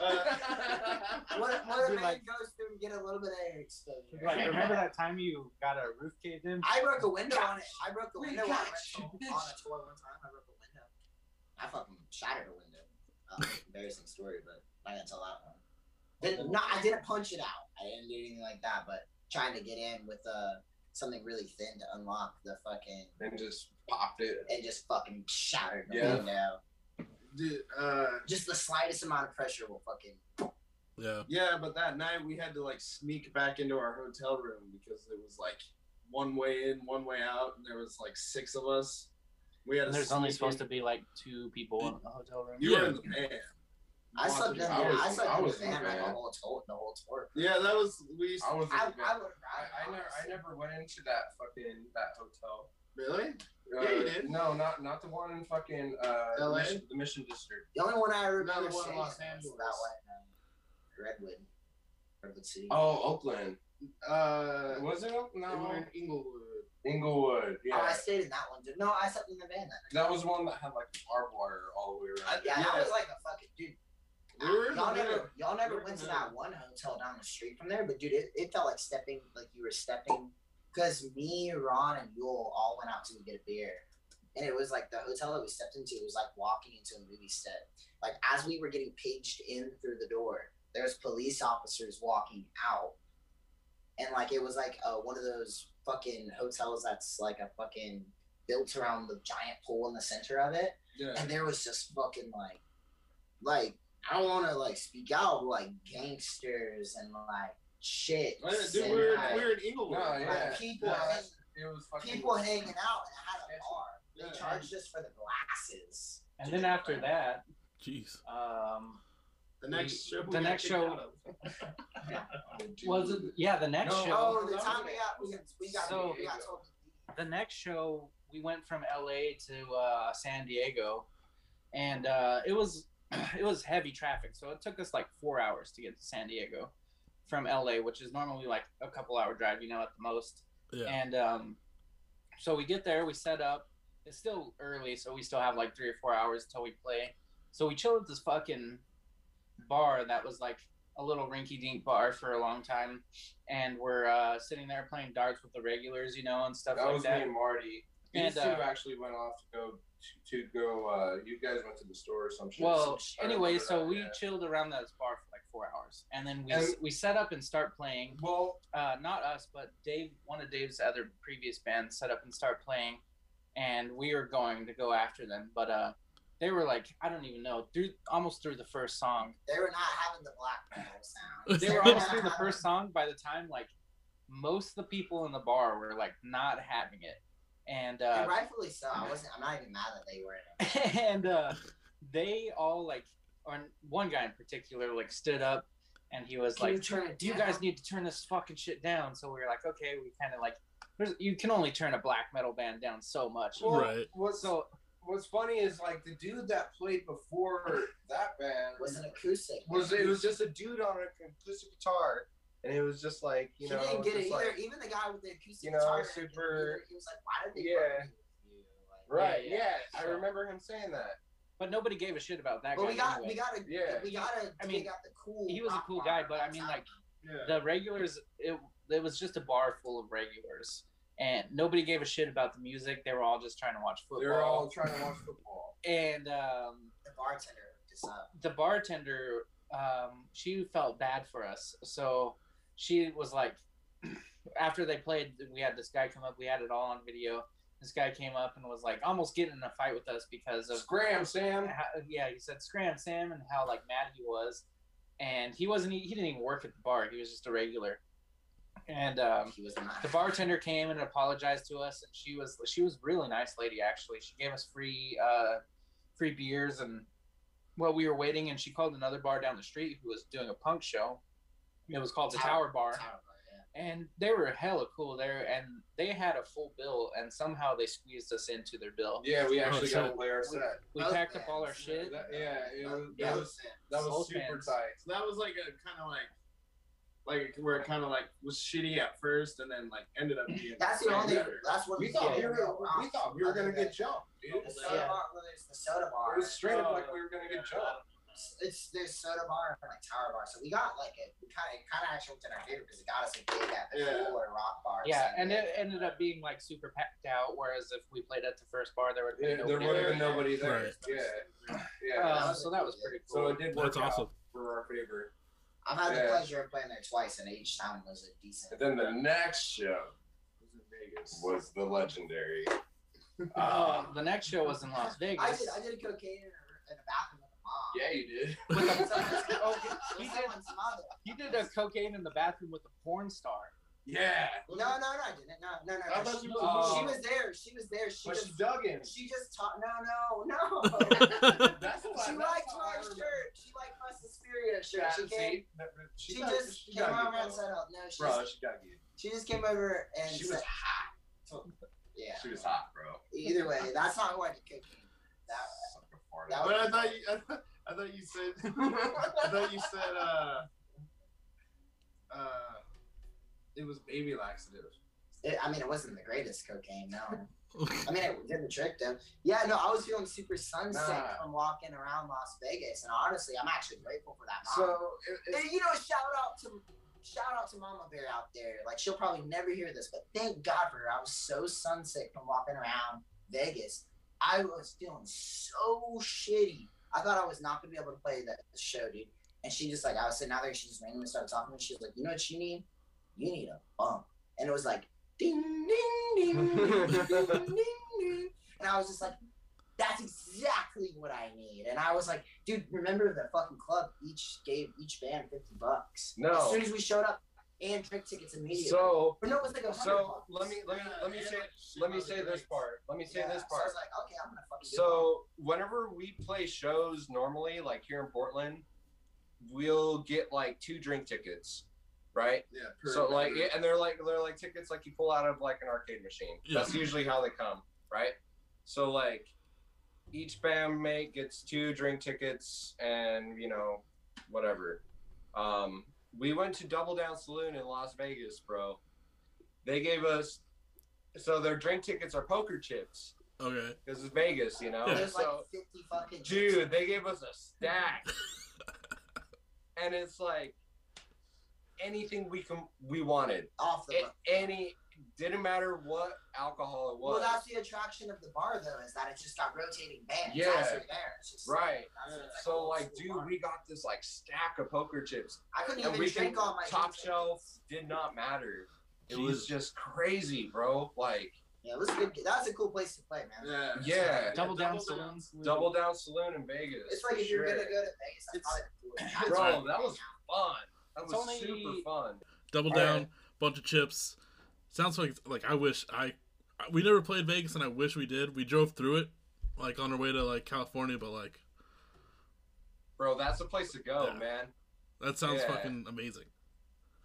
Speaker 2: Uh,
Speaker 6: What, what a
Speaker 7: Be
Speaker 6: man
Speaker 7: like-
Speaker 6: goes through and get a little bit of air exposure.
Speaker 7: Like, remember that time you got a roof caved in?
Speaker 6: I broke a window on it. I broke a window on,
Speaker 5: got
Speaker 6: a,
Speaker 5: you,
Speaker 6: on a tour one time. I broke a window. I fucking shattered a window. Um, embarrassing story, but I'm not gonna tell that one. Didn't, no, I didn't punch it out. I didn't do anything like that. But trying to get in with uh, something really thin to unlock the fucking
Speaker 5: and just popped it.
Speaker 6: and just fucking shattered the
Speaker 5: Yeah.
Speaker 6: window.
Speaker 2: dude, uh,
Speaker 6: Just the slightest amount of pressure will fucking.
Speaker 4: Yeah.
Speaker 2: yeah, but that night we had to like sneak back into our hotel room because it was like one way in, one way out, and there was like six of us. We had
Speaker 3: And there's only supposed
Speaker 2: in.
Speaker 3: to be like two people in the hotel room.
Speaker 2: You were
Speaker 4: Yeah.
Speaker 2: in the van.
Speaker 6: I slept in.
Speaker 5: I
Speaker 6: I, I slept in
Speaker 5: was
Speaker 6: the
Speaker 5: in the
Speaker 6: van like the whole tour. The whole tour.
Speaker 2: Yeah, that was we. Used
Speaker 5: I was.
Speaker 6: I,
Speaker 5: in
Speaker 6: I
Speaker 5: I, I never. I never went into that fucking that hotel.
Speaker 2: really?
Speaker 5: Uh,
Speaker 2: Yeah, you did.
Speaker 5: No, not not the one in fucking uh, the
Speaker 2: LA?
Speaker 5: Mission, the Mission District.
Speaker 6: The only one I remember
Speaker 2: Another one in Los Angeles.
Speaker 6: that one um, Redwood, Redwood City.
Speaker 5: Oh, Oakland.
Speaker 2: Uh,
Speaker 5: Was it? Oak-
Speaker 2: we
Speaker 5: No,
Speaker 2: in Inglewood.
Speaker 5: Inglewood.
Speaker 6: Oh, I stayed in that one. Dude. No, I slept in the van that night.
Speaker 5: that was one that had like barbed wire all the way around.
Speaker 6: yeah, that was like a fucking dude.
Speaker 2: We were
Speaker 6: y'all never, y'all never
Speaker 2: in
Speaker 6: went to that one hotel down the street from there, but dude, it, it felt like stepping, like you were stepping, because me, Ron, and Yule all went out to get a beer, and it was like the hotel that we stepped into was like walking into a movie set. Like as we were getting paged in through the door, there's police officers walking out, and like it was like uh, one of those fucking hotels that's like a fucking built around the giant pool in the center of it
Speaker 2: Yeah.
Speaker 6: and there was just fucking like like I don't want to like speak out, but like gangsters and like shit.
Speaker 2: Oh, yeah, dude,
Speaker 6: sitting
Speaker 2: we're,
Speaker 6: out.
Speaker 2: we're in Inglewood.
Speaker 5: No,
Speaker 6: Like, people,
Speaker 5: Yeah.
Speaker 6: hang-
Speaker 5: It was fucking.
Speaker 6: people hanging out and it had a bar. They
Speaker 2: Yeah.
Speaker 6: charged us for the glasses.
Speaker 3: And then after that,
Speaker 4: Jeez.
Speaker 3: um,
Speaker 2: The next
Speaker 3: We-
Speaker 2: show.
Speaker 3: the
Speaker 2: got
Speaker 3: next
Speaker 2: kicked
Speaker 3: show-
Speaker 2: out of.
Speaker 3: was it? Yeah, the next
Speaker 5: No,
Speaker 3: show.
Speaker 6: Oh, the time we got we got we got,
Speaker 3: So-
Speaker 6: we got told.
Speaker 3: the next show we went from LA to uh, San Diego, and uh, it was it was heavy traffic. So it took us like four hours to get to San Diego from LA, which is normally like a couple hour drive, you know, at the most.
Speaker 4: Yeah.
Speaker 3: And um, so we get there, we set up. It's still early, so we still have like three or four hours till we play. So we chilled at this fucking bar that was like a little rinky dink bar for a long time, and we're uh, sitting there playing darts with the regulars, you know, and stuff
Speaker 5: That
Speaker 3: like
Speaker 5: was
Speaker 3: that.
Speaker 5: me and Marty.
Speaker 3: And,
Speaker 5: These two
Speaker 3: uh,
Speaker 5: actually went off to go to, to go. Uh, you guys went to the store or some shit.
Speaker 3: Well,
Speaker 5: I
Speaker 3: anyway, so we chilled around that bar for like four hours, and then we
Speaker 5: And-
Speaker 3: we set up and start playing.
Speaker 5: Well,
Speaker 3: Uh, not us, but Dave, one of Dave's other previous bands, set up and start playing, and we were going to go after them, but uh, they were like, I don't even know, through almost through the first song.
Speaker 6: They were not having the black metal sound.
Speaker 3: They were almost through the first song by the time like most of the people in the bar were like not having it, and uh,
Speaker 6: And rightfully so. I wasn't. I'm not even mad that they were in it.
Speaker 3: and uh, they all like, or one guy in particular, like stood up, and he was
Speaker 6: Can
Speaker 3: like,
Speaker 6: you turn it
Speaker 3: "You
Speaker 6: down?"
Speaker 3: guys need to turn this fucking shit down." So we were like, "Okay." We kind of like, you can only turn a black metal band down so much.
Speaker 5: well
Speaker 4: Right.
Speaker 5: what's
Speaker 3: So
Speaker 5: what's funny is like the dude that played before that band
Speaker 6: was an acoustic.
Speaker 5: was it was just a dude on an acoustic guitar, and it was just like you
Speaker 6: he
Speaker 5: know,
Speaker 6: didn't get it either.
Speaker 5: like-
Speaker 6: Even the guy with the acoustic
Speaker 5: you know,
Speaker 6: guitar didn't get it
Speaker 5: super-
Speaker 6: He was like, "Why did they
Speaker 5: Yeah.
Speaker 6: work with you?" Like,
Speaker 5: right?
Speaker 3: Yeah,
Speaker 5: Yeah,
Speaker 3: yeah.
Speaker 5: I remember him saying that.
Speaker 3: but nobody gave a shit about that
Speaker 6: But
Speaker 3: guy.
Speaker 6: we got,
Speaker 3: anyway.
Speaker 6: we got to,
Speaker 5: Yeah.
Speaker 6: we got to
Speaker 3: I mean,
Speaker 6: dig out the cool.
Speaker 3: he was a cool guy, but I mean, like,
Speaker 2: Yeah.
Speaker 3: the regulars, it it was just a bar full of regulars, and nobody gave a shit about the music. They were all just trying to watch football.
Speaker 5: They were all trying to watch football.
Speaker 3: and um,
Speaker 6: the bartender hooked
Speaker 3: the bartender um, she felt bad for us so she was like after they played we had this guy come up we had it all on video this guy came up and was like almost getting in a fight with us because of
Speaker 5: Scram, Sam.
Speaker 3: how, yeah he said scram sam and how like mad he was and he wasn't e, he didn't even work at the bar he was just a regular and um,
Speaker 6: He was not.
Speaker 3: the bartender came and apologized to us and she was she was a really nice lady actually she gave us free uh free beers and while we were waiting and she called another bar down the street who was doing a punk show it was called the tower bar
Speaker 6: Tower bar, yeah.
Speaker 3: and they were hella cool there and they had a full bill and somehow they squeezed us into their bill
Speaker 5: Yeah, we actually got to play our set.
Speaker 3: we
Speaker 6: Both
Speaker 3: packed up all our
Speaker 6: bands.
Speaker 3: shit
Speaker 5: That- yeah, it was,
Speaker 3: Yeah.
Speaker 5: that was that was super
Speaker 3: bands.
Speaker 5: tight.
Speaker 2: So that was like a kind of like, like where it kind of like was shitty at first, and then like ended up being.
Speaker 6: That's the only.
Speaker 2: better.
Speaker 6: That's what
Speaker 5: We
Speaker 6: we
Speaker 5: thought
Speaker 6: did.
Speaker 5: we were we thought we were gonna get jumped, dude.
Speaker 6: The soda
Speaker 3: Yeah.
Speaker 6: bar. Well, there's the soda bar.
Speaker 5: It was straight up
Speaker 2: Oh,
Speaker 5: like we were gonna get jumped.
Speaker 6: It's there's soda bar and like tower bar. So we got like a we kind of kind of actually worked in our favor because it got us a gig at the
Speaker 2: Yeah.
Speaker 6: cooler rock bar.
Speaker 3: yeah and it
Speaker 6: Diego.
Speaker 3: ended up being like super packed out whereas if we played at the first bar there would have
Speaker 5: Yeah, there
Speaker 3: nobody
Speaker 5: would have
Speaker 3: there.
Speaker 5: been nobody there.
Speaker 4: Right.
Speaker 5: Yeah, yeah.
Speaker 3: Uh, so that was pretty
Speaker 5: so
Speaker 3: cool
Speaker 5: it did work
Speaker 4: That's awesome.
Speaker 5: for our favor.
Speaker 6: I've had the
Speaker 5: yeah.
Speaker 6: pleasure of playing there twice, and each time was a decent.
Speaker 5: And then the next show
Speaker 2: was in Vegas.
Speaker 5: was the legendary.
Speaker 3: uh, the next show was in las vegas
Speaker 6: I did I did a cocaine in a, in a bathroom with a mom.
Speaker 5: Yeah, you did.
Speaker 3: With a-
Speaker 6: oh,
Speaker 3: he
Speaker 6: he
Speaker 3: did- He did a cocaine in the bathroom with a porn star.
Speaker 5: Yeah,
Speaker 6: No, no, no, I didn't. No, no, no.
Speaker 2: I
Speaker 6: no. She,
Speaker 2: you-
Speaker 6: she
Speaker 5: oh.
Speaker 6: was there. She was there. She
Speaker 5: but
Speaker 6: just
Speaker 5: she dug in.
Speaker 6: she just taught. No, no, no.
Speaker 5: That's what
Speaker 6: she
Speaker 5: that's
Speaker 6: liked my
Speaker 5: I remember.
Speaker 6: shirt. She liked my Suspiria shirt.
Speaker 5: Yeah,
Speaker 6: she
Speaker 5: see?
Speaker 6: came.
Speaker 5: Never-
Speaker 6: She,
Speaker 5: got-
Speaker 6: just
Speaker 5: she
Speaker 6: came over and
Speaker 5: though.
Speaker 6: said, "Oh no." She
Speaker 5: Bro,
Speaker 6: just,
Speaker 5: she got you.
Speaker 6: she just came over and
Speaker 5: She
Speaker 6: said,
Speaker 5: was hot.
Speaker 6: "Yeah."
Speaker 5: She was hot, bro.
Speaker 6: Either way, that's not who I did cocaine. That
Speaker 5: Suck a fart.
Speaker 6: that
Speaker 2: But I thought you, I, thought, I thought you said, I thought you said, uh, uh, it was baby laxative.
Speaker 6: it, I mean, it wasn't the greatest cocaine. No. I mean, it did the trick though. Yeah, no, I was feeling super sunsick
Speaker 5: Nah.
Speaker 6: from walking around Las Vegas, and honestly, I'm actually grateful for that.
Speaker 5: So it,
Speaker 6: And, you know, shout out to shout out to Mama Bear out there. Like she'll probably never hear this, but thank God for her. I was so sunsick from walking around Vegas. I was feeling so shitty. I thought I was not gonna be able to play that show, dude. And she just like I was sitting out there, she just randomly started talking to me. She was like, "You know what you need? You need a bump." And it was like, "Ding ding ding ding ding ding," and I was just like, "That's exactly what I need." And I was like, "Dude, remember the fucking club? Each gave each band fifty bucks.
Speaker 5: No.
Speaker 6: As soon as we showed up, and drink tickets immediately.
Speaker 5: So
Speaker 6: Or no, it was like a
Speaker 5: so
Speaker 6: bucks.
Speaker 5: let me let me let me
Speaker 2: Yeah,
Speaker 5: say let me say this part. Let me say
Speaker 6: Yeah,
Speaker 5: this
Speaker 6: So I was like, okay, I'm gonna fucking
Speaker 5: So whenever we play shows normally, like here in Portland, we'll get like two drink tickets, right?
Speaker 2: Yeah. per
Speaker 5: So like,
Speaker 2: member.
Speaker 5: yeah, and they're like they're like tickets like you pull out of like an arcade machine.
Speaker 4: Yeah.
Speaker 5: That's usually how they come, right? So like, each bandmate gets two drink tickets, and you know, whatever. Um, we went to Double Down Saloon in Las Vegas, bro. They gave us, so their drink tickets are poker chips
Speaker 4: Okay.
Speaker 5: because it's Vegas, you know.
Speaker 4: Yeah.
Speaker 6: There's like 50 fucking.
Speaker 5: dude they gave us a stack and it's like anything we can we wanted
Speaker 6: off the.
Speaker 5: A- any didn't matter what alcohol it was.
Speaker 6: well, that's the attraction of the bar, though, is that it's just got rotating bands
Speaker 5: Yeah.
Speaker 6: as you're there. It's just
Speaker 5: right
Speaker 6: that's- it's
Speaker 5: so like dude
Speaker 6: bar.
Speaker 5: we got this like stack of poker chips
Speaker 6: I couldn't
Speaker 5: and
Speaker 6: even
Speaker 5: we can
Speaker 6: drink all my
Speaker 5: top
Speaker 6: drink
Speaker 5: shelf did not matter it was just crazy bro like
Speaker 6: Yeah, it was a good. That's a cool place to play, man.
Speaker 2: Yeah.
Speaker 5: Yeah.
Speaker 7: Double down
Speaker 2: Double
Speaker 7: saloon.
Speaker 5: double down saloon in vegas
Speaker 6: It's like
Speaker 5: for
Speaker 6: if you're gonna go to Vegas, that's
Speaker 7: It's-
Speaker 6: probably the coolest.
Speaker 5: bro that was fun that was
Speaker 7: only-
Speaker 5: super fun
Speaker 4: Double
Speaker 5: All
Speaker 4: down,
Speaker 5: right.
Speaker 4: bunch of chips. Sounds like like I wish I. We never played Vegas, and I wish we did. We drove through it, like on our way to like California, but like
Speaker 5: bro that's the place to go
Speaker 4: Yeah.
Speaker 5: man
Speaker 4: that sounds
Speaker 5: Yeah.
Speaker 4: fucking amazing.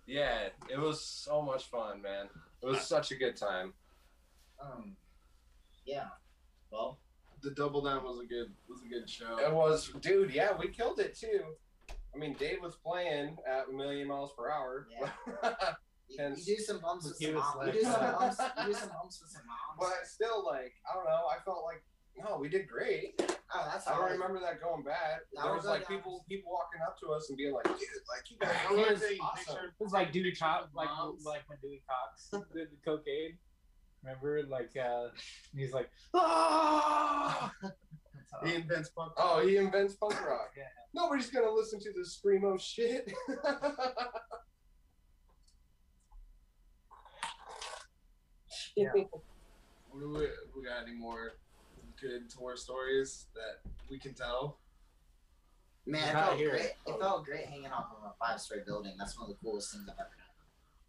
Speaker 5: Yeah, it was so much fun, man. It was such a good time.
Speaker 6: Um, yeah. Well,
Speaker 2: The double down was a good was a good show.
Speaker 5: It was, dude. Yeah, we killed it too. I mean, Dave was playing at a million miles per hour.
Speaker 6: you,
Speaker 5: And-
Speaker 6: you do some bumps with some
Speaker 7: was
Speaker 6: moms.
Speaker 7: like-
Speaker 6: you do some bumps. You do some bumps with some moms.
Speaker 5: but still, like, I don't know. I felt like, no, we did great.
Speaker 6: Oh, that's
Speaker 5: I don't
Speaker 6: right.
Speaker 5: remember that going bad.
Speaker 6: That
Speaker 5: There
Speaker 6: was
Speaker 5: was like
Speaker 6: like-
Speaker 5: people, people walking up to us and being like, dude, like you guys
Speaker 2: I
Speaker 5: are awesome.
Speaker 2: take.
Speaker 7: It was like Dewey Cox, like like when Dewey Cox did the cocaine. Remember, like uh, he's like, ah!
Speaker 2: He invents punk.
Speaker 5: Oh, he invents punk rock.
Speaker 7: Yeah.
Speaker 5: Nobody's gonna listen to this screamo shit.
Speaker 7: Yeah.
Speaker 2: We, we, we got any more good tour stories that we can tell?
Speaker 6: Man, it felt
Speaker 7: here.
Speaker 6: great. It felt great hanging off of a five-story building. That's one of the coolest things I've ever done.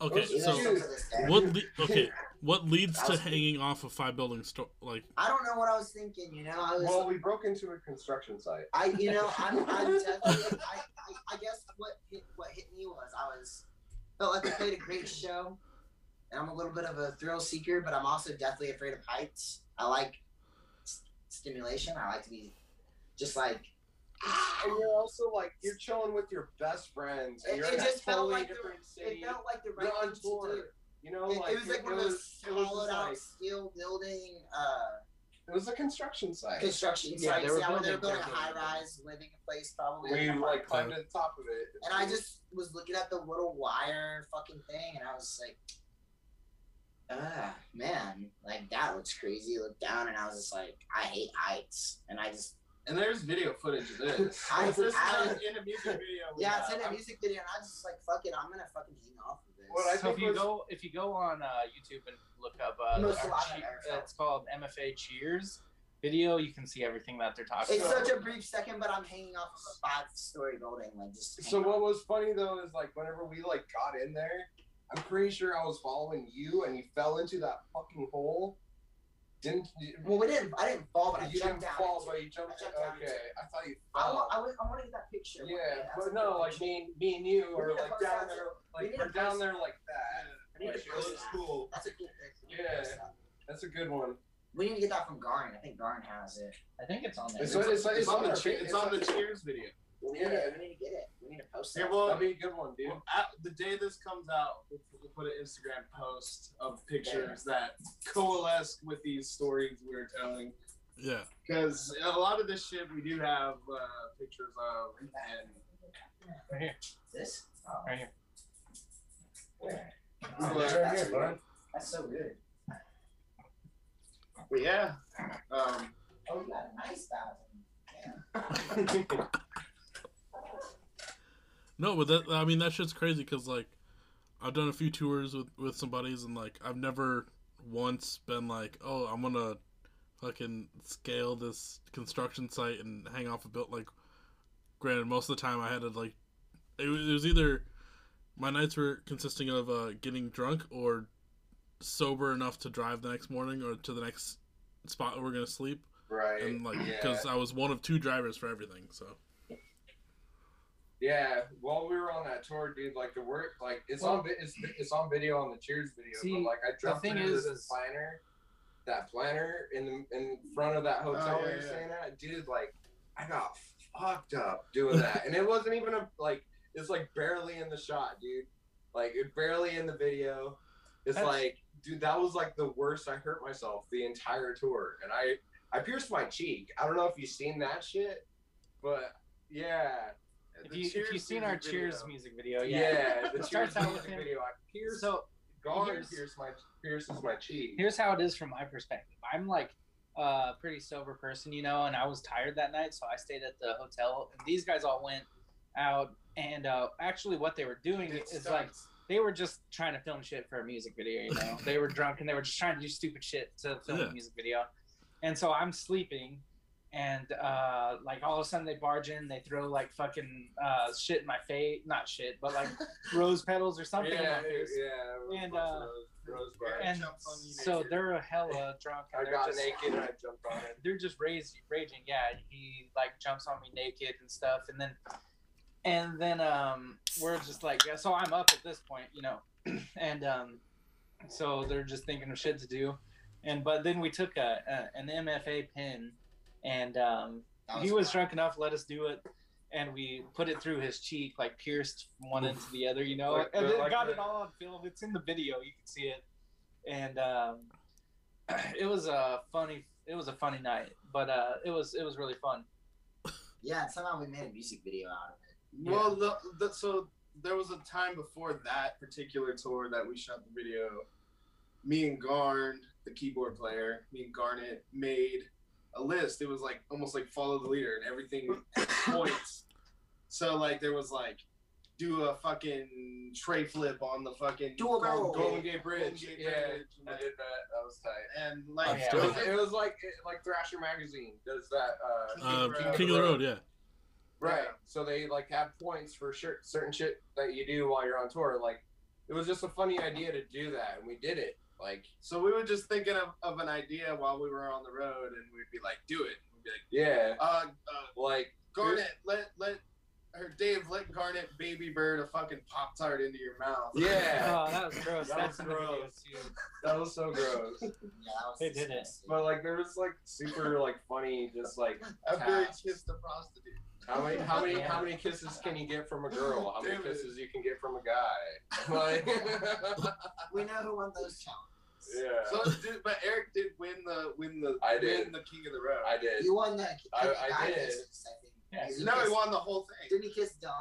Speaker 4: Okay, so
Speaker 6: still to this day.
Speaker 4: what? Le- okay, what leads to
Speaker 6: was-
Speaker 4: hanging off a five building store? Like,
Speaker 6: I don't know what I was thinking. You know, I was.
Speaker 5: well, we broke into a construction site.
Speaker 6: I, you know, I'm, I'm definitely. I, I, I guess what hit, what hit me was I was felt like we played a great show, and I'm a little bit of a thrill seeker, but I'm also deathly afraid of heights. I like s- stimulation. I like to be just like.
Speaker 5: And you're also like you're chilling with your best friends, and
Speaker 6: It-
Speaker 5: you're
Speaker 6: it
Speaker 5: in a
Speaker 6: just felt
Speaker 5: totally
Speaker 6: like the-
Speaker 5: different
Speaker 6: It felt like the
Speaker 5: You're
Speaker 6: right
Speaker 5: on
Speaker 6: thing to
Speaker 5: tour. You know,
Speaker 6: It,
Speaker 5: like
Speaker 6: it was like one of those
Speaker 5: it was
Speaker 6: hollowed-out
Speaker 5: like
Speaker 6: steel building uh,
Speaker 5: it was a construction site.
Speaker 6: construction
Speaker 7: Yeah,
Speaker 6: sites.
Speaker 7: they were
Speaker 6: yeah, where they were
Speaker 7: building
Speaker 6: building a high rise living place probably.
Speaker 5: We like climbed to the top of it,
Speaker 6: And I just was looking at the little wire fucking thing, and I was like, ah, man, like that looks crazy. Look down, and I was just like, I hate heights, and I just,
Speaker 2: And there's video footage of this.
Speaker 6: I-
Speaker 2: this is
Speaker 6: I-
Speaker 2: in a music video. we
Speaker 6: yeah, it's
Speaker 2: have.
Speaker 6: in a music video, and I was just like, fuck it, I'm gonna fucking hang off of this.
Speaker 5: What I
Speaker 3: So if you
Speaker 5: was-
Speaker 3: go if you go on uh, YouTube and look up uh,
Speaker 6: Most
Speaker 3: our
Speaker 6: alive
Speaker 3: che-
Speaker 6: I've ever felt.
Speaker 3: it's called MFA Cheers video, you can see everything that they're talking
Speaker 6: it's
Speaker 3: about.
Speaker 6: such a brief second, but I'm hanging off of a five-story building, like just.
Speaker 5: So
Speaker 6: hanging
Speaker 5: what was funny though is like whenever we like got in there, I'm pretty sure I was following you and you fell into that fucking hole. Didn't you?
Speaker 6: Well, we didn't. I didn't fall, but I
Speaker 5: you
Speaker 6: jumped
Speaker 5: didn't
Speaker 6: down.
Speaker 5: fall,
Speaker 6: into
Speaker 5: but you jumped.
Speaker 6: I jumped down
Speaker 5: okay,
Speaker 6: into.
Speaker 5: I thought you
Speaker 6: I
Speaker 5: fell.
Speaker 6: want, I, want, I want to get that picture. one
Speaker 5: yeah,
Speaker 6: That's
Speaker 5: but
Speaker 6: a
Speaker 5: no,
Speaker 6: good
Speaker 5: like me, me and you are like down there, like we're down there like that.
Speaker 6: I need to post
Speaker 2: looks
Speaker 6: that.
Speaker 2: cool.
Speaker 6: That's a cool picture. We need to
Speaker 5: Yeah. That's a good one.
Speaker 6: We need to get that from Garn. I think Garn has it.
Speaker 3: I think it's on there.
Speaker 5: It's, it's, it's,
Speaker 2: It's on the
Speaker 5: our
Speaker 2: che-
Speaker 5: page.
Speaker 2: it's on the Cheers video.
Speaker 6: We need,
Speaker 5: Yeah.
Speaker 6: to, we need to get it. We need to post
Speaker 2: Yeah,
Speaker 6: that.
Speaker 2: well,
Speaker 5: That'd be a good one, dude.
Speaker 2: Well, at the day this comes out, we'll, we'll put an Instagram post of pictures that coalesce with these stories we are telling.
Speaker 4: yeah,
Speaker 2: Because a lot of this shit we do have uh, pictures of, and
Speaker 3: Right here.
Speaker 6: this? Oh,
Speaker 3: Right here.
Speaker 6: where?
Speaker 2: But-
Speaker 5: Right here, bud.
Speaker 6: That's so good.
Speaker 2: but yeah, um,
Speaker 6: Oh, you got a nice thousand. Yeah.
Speaker 4: no, but that I mean that shit's crazy because like I've done a few tours with with some buddies and like I've never once been like, oh, I'm gonna fucking scale this construction site and hang off a built like. Granted, most of the time I had to like, it was, it was either My nights were consisting of uh, getting drunk or sober enough to drive the next morning or to the next spot where we're gonna sleep,
Speaker 5: Right.
Speaker 4: and like
Speaker 5: yeah.
Speaker 4: because I was one of two drivers for everything. So
Speaker 5: Yeah, while we were on that tour, dude, like the work, like it's on, it's, it's on video on the Cheers video.
Speaker 3: See,
Speaker 5: but like I jumped
Speaker 3: thing
Speaker 5: into
Speaker 3: is-
Speaker 5: this planner, that planner in the in front of that oh, hotel
Speaker 2: Oh, yeah,
Speaker 5: you're
Speaker 2: yeah.
Speaker 5: staying at, dude. Like I got fucked up doing that, and it wasn't even a like it's like barely in the shot, dude. Like it barely in the video. It's
Speaker 3: That's-
Speaker 5: like, dude, that was like the worst. I hurt myself the entire tour, and I I pierced my cheek. I don't know if you've seen that shit, but yeah.
Speaker 3: If you, if you've seen our
Speaker 2: music
Speaker 3: Cheers music video,
Speaker 5: Yeah,
Speaker 3: yeah.
Speaker 5: the
Speaker 3: It starts
Speaker 5: Cheers
Speaker 3: out with
Speaker 5: music
Speaker 3: him.
Speaker 5: video. I pierced
Speaker 3: So
Speaker 5: Gone
Speaker 3: here's-
Speaker 5: pierces my pierces my cheek.
Speaker 3: here's how it is from my perspective. I'm like a pretty sober person, you know, and I was tired that night, so I stayed at the hotel. And these guys all went out, and uh, actually, what they were doing
Speaker 2: Did
Speaker 3: is like they were just trying to film shit for a music video. You know, they were drunk and they were just trying to do stupid shit to film
Speaker 4: Yeah.
Speaker 3: a music video. And so I'm sleeping, and uh, like all of a sudden they barge in, they throw like fucking uh, shit in my face, not shit, but like rose petals or something in
Speaker 5: yeah,
Speaker 3: my face.
Speaker 5: yeah.
Speaker 3: And, uh,
Speaker 5: rose- rosebud.
Speaker 3: And
Speaker 2: jumps on you
Speaker 3: so
Speaker 2: naked.
Speaker 3: they're a hella drunk. And
Speaker 5: I
Speaker 3: they're
Speaker 5: got
Speaker 3: just,
Speaker 5: naked and I jumped on it.
Speaker 3: they're just raised, raging. Yeah, he like jumps on me naked and stuff, and then and then um we're just like yeah. So I'm up at this point, you know, and um so they're just thinking of shit to do, and but then we took a, a an MFA pin, and um
Speaker 6: That
Speaker 3: he was
Speaker 6: fun.
Speaker 3: drunk enough, let us do it. And we put it through his cheek, like pierced from one end to the other, you know.
Speaker 5: Like
Speaker 3: and
Speaker 5: the-
Speaker 3: then
Speaker 5: like
Speaker 3: got
Speaker 5: the-
Speaker 3: it all on film. It's in the video, you can see it. And um, it was a funny, it was a funny night, but uh, it was it was really fun.
Speaker 6: Yeah, and somehow we made a music video out of it.
Speaker 2: Well, the, the, so there was a time before that particular tour that we shot the video. Me and Garn, the keyboard player, me and Garnet made a list. It was like almost like follow the leader, and everything had points. So like there was like do a fucking tray flip on the fucking
Speaker 6: Do a barrel
Speaker 2: Golden,
Speaker 6: roll.
Speaker 5: Golden Gate Bridge.
Speaker 2: Golden Gate
Speaker 5: yeah,
Speaker 2: Bridge,
Speaker 5: I did that. That was tight.
Speaker 2: and like
Speaker 3: Oh, yeah.
Speaker 5: It
Speaker 2: it
Speaker 5: was,
Speaker 2: was-
Speaker 5: it was like like Thrasher magazine does that. Uh,
Speaker 4: uh,
Speaker 2: Road.
Speaker 4: King of the Road, yeah.
Speaker 5: Right. So they like have points for sure, certain shit that you do while you're on tour. Like, it was just a funny idea to do that, and we did it. Like,
Speaker 2: So we were just thinking of, of an idea while we were on the road, and we'd be like, "Do it." We'd be like,
Speaker 5: yeah,
Speaker 2: "Uh, uh
Speaker 5: like
Speaker 2: Garnet, let let her Dave let Garnet baby bird a fucking pop tart into your mouth."
Speaker 5: Yeah.
Speaker 3: Oh, that was gross.
Speaker 5: That was
Speaker 3: in
Speaker 5: gross. that was so gross.
Speaker 6: Yeah, that was
Speaker 3: They did it.
Speaker 5: but like, there was like super like funny, just like
Speaker 2: After he kissed a prostitute.
Speaker 5: How many how many how many kisses can you get from a girl? How many
Speaker 2: David.
Speaker 5: kisses you can get from a guy? Like,
Speaker 6: We know who won those challenges.
Speaker 5: yeah,
Speaker 2: So, did, but Eric did win the win the
Speaker 5: I did.
Speaker 2: win the King of the Road.
Speaker 5: I did.
Speaker 6: You won that.
Speaker 5: I-
Speaker 6: the
Speaker 5: I did.
Speaker 6: kisses, I think.
Speaker 3: Yeah.
Speaker 6: Did he
Speaker 2: no, he won the whole thing.
Speaker 6: Didn't he kiss Dom?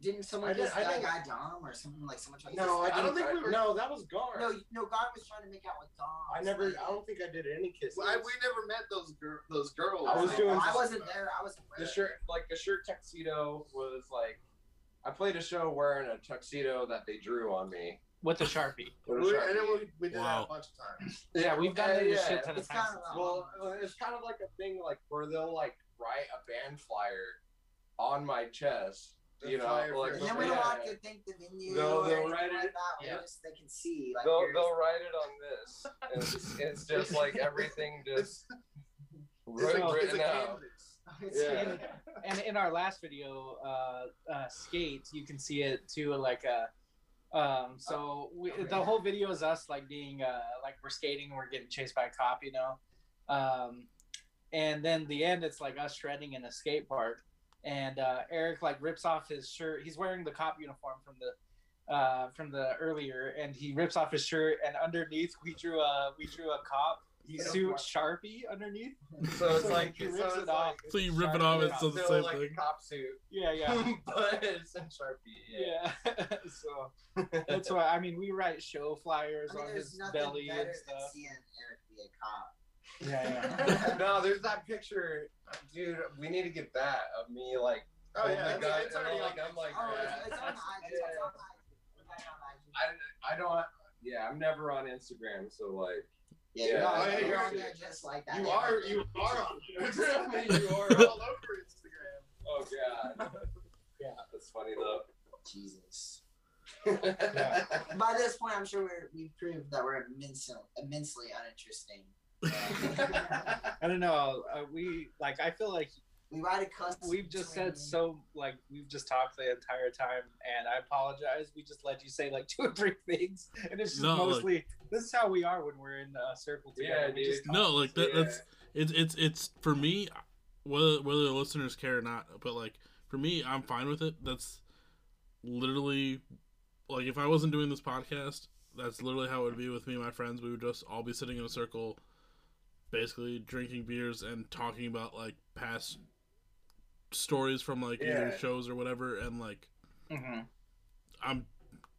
Speaker 6: Didn't someone
Speaker 5: I did-
Speaker 6: kiss
Speaker 5: I
Speaker 6: that
Speaker 5: didn't-
Speaker 6: guy Dom or something like someone tried
Speaker 5: No, I,
Speaker 6: kiss
Speaker 2: I don't think we were-
Speaker 5: No, that was Gar.
Speaker 6: No, no, God was trying to make out with Dom.
Speaker 5: I never. I don't think I did any kisses.
Speaker 2: Well, I, we never met those gir- those girls.
Speaker 5: I was
Speaker 6: Well,
Speaker 5: doing-
Speaker 6: I wasn't there. I wasn't
Speaker 5: the shirt, like the shirt tuxedo, was like. I played a show wearing a tuxedo that they drew on me.
Speaker 3: With the sharpie.
Speaker 5: With a Sharpie.
Speaker 2: and then we, we did that a bunch of times.
Speaker 3: Yeah, we've done it a
Speaker 5: Yeah,
Speaker 3: shit ton of
Speaker 6: It's
Speaker 3: times.
Speaker 6: kinda
Speaker 5: Well, uh, it's kind of like a thing like where they'll like write a band flyer on my chest.
Speaker 2: The
Speaker 5: you know,
Speaker 2: flyer
Speaker 5: like
Speaker 6: And then we don't have to thank the venue
Speaker 5: They'll- they'll write
Speaker 6: like
Speaker 5: it-
Speaker 6: that.
Speaker 3: Yeah.
Speaker 6: just, they can see. Like,
Speaker 5: they'll they'll write it on this. And it's, it's just like everything just
Speaker 2: It's,
Speaker 5: writ-
Speaker 2: a, it's
Speaker 5: written out.
Speaker 2: canvas.
Speaker 6: It's-
Speaker 5: Yeah.
Speaker 3: and in our last video, uh, uh, skate, you can see it too. Like, uh, um, so we,
Speaker 6: Oh,
Speaker 3: the whole video is us like being uh, like we're skating, we're getting chased by a cop, you know. Um, and then the end, it's like us shredding in a skate park, and uh, Eric like rips off his shirt. He's wearing the cop uniform from the uh, from the earlier, and he rips off his shirt, and underneath we drew a we drew a cop suit sharpie underneath.
Speaker 5: So it's
Speaker 3: So,
Speaker 5: like
Speaker 3: he
Speaker 5: so
Speaker 3: rips
Speaker 5: it's
Speaker 3: it off.
Speaker 5: like
Speaker 4: So you
Speaker 5: it's
Speaker 4: rip it off,
Speaker 5: it's
Speaker 4: it's still the same
Speaker 5: like
Speaker 4: thing?
Speaker 5: a cop suit,
Speaker 3: Yeah, yeah.
Speaker 5: but it's in Sharpie. Yeah.
Speaker 3: Yeah. so that's why I mean we write show flyers
Speaker 6: I mean,
Speaker 3: on his belly
Speaker 6: better
Speaker 3: and
Speaker 6: than
Speaker 3: stuff.
Speaker 6: seeing Eric be a cop.
Speaker 3: Yeah,
Speaker 5: no, there's that picture, dude. We need to get that of me like.
Speaker 2: Oh
Speaker 5: Oh
Speaker 2: yeah,
Speaker 5: my God,
Speaker 2: it's already
Speaker 5: like,
Speaker 2: on
Speaker 5: I'm like,
Speaker 6: Oh,
Speaker 5: yeah.
Speaker 6: it's, it's on the IG. It's on IG. We got it on IG.
Speaker 5: I, I don't. Yeah, I'm never on Instagram, so like.
Speaker 6: Yeah,
Speaker 5: Yeah.
Speaker 6: you're, on,
Speaker 2: yeah,
Speaker 6: you're
Speaker 2: you're-
Speaker 6: on there just like that.
Speaker 2: You are you are on
Speaker 5: You are.
Speaker 2: all over Instagram.
Speaker 5: Oh god. Yeah, that's funny though.
Speaker 6: Jesus. By this point, I'm sure we're, we've proved that we're immensely, immensely uninteresting.
Speaker 3: I don't know. Uh, we like. I feel like
Speaker 6: We ride a cuss.
Speaker 3: we've just
Speaker 6: between-
Speaker 3: said so. Like we've just talked the entire time, and I apologize. We just let you say like two or three things, and it's just
Speaker 4: No, like-
Speaker 3: mostly. this is how we are when we're in a circle together.
Speaker 5: Yeah, dude.
Speaker 3: just
Speaker 4: No, like that,
Speaker 5: Yeah.
Speaker 4: that's it's it's it's for me whether whether the listeners care or not but like for me i'm fine with it that's literally like if i wasn't doing this podcast that's literally how it would be with me and my friends we would just all be sitting in a circle basically drinking beers and talking about like past stories from like either shows or whatever and like
Speaker 3: Mhm.
Speaker 4: i'm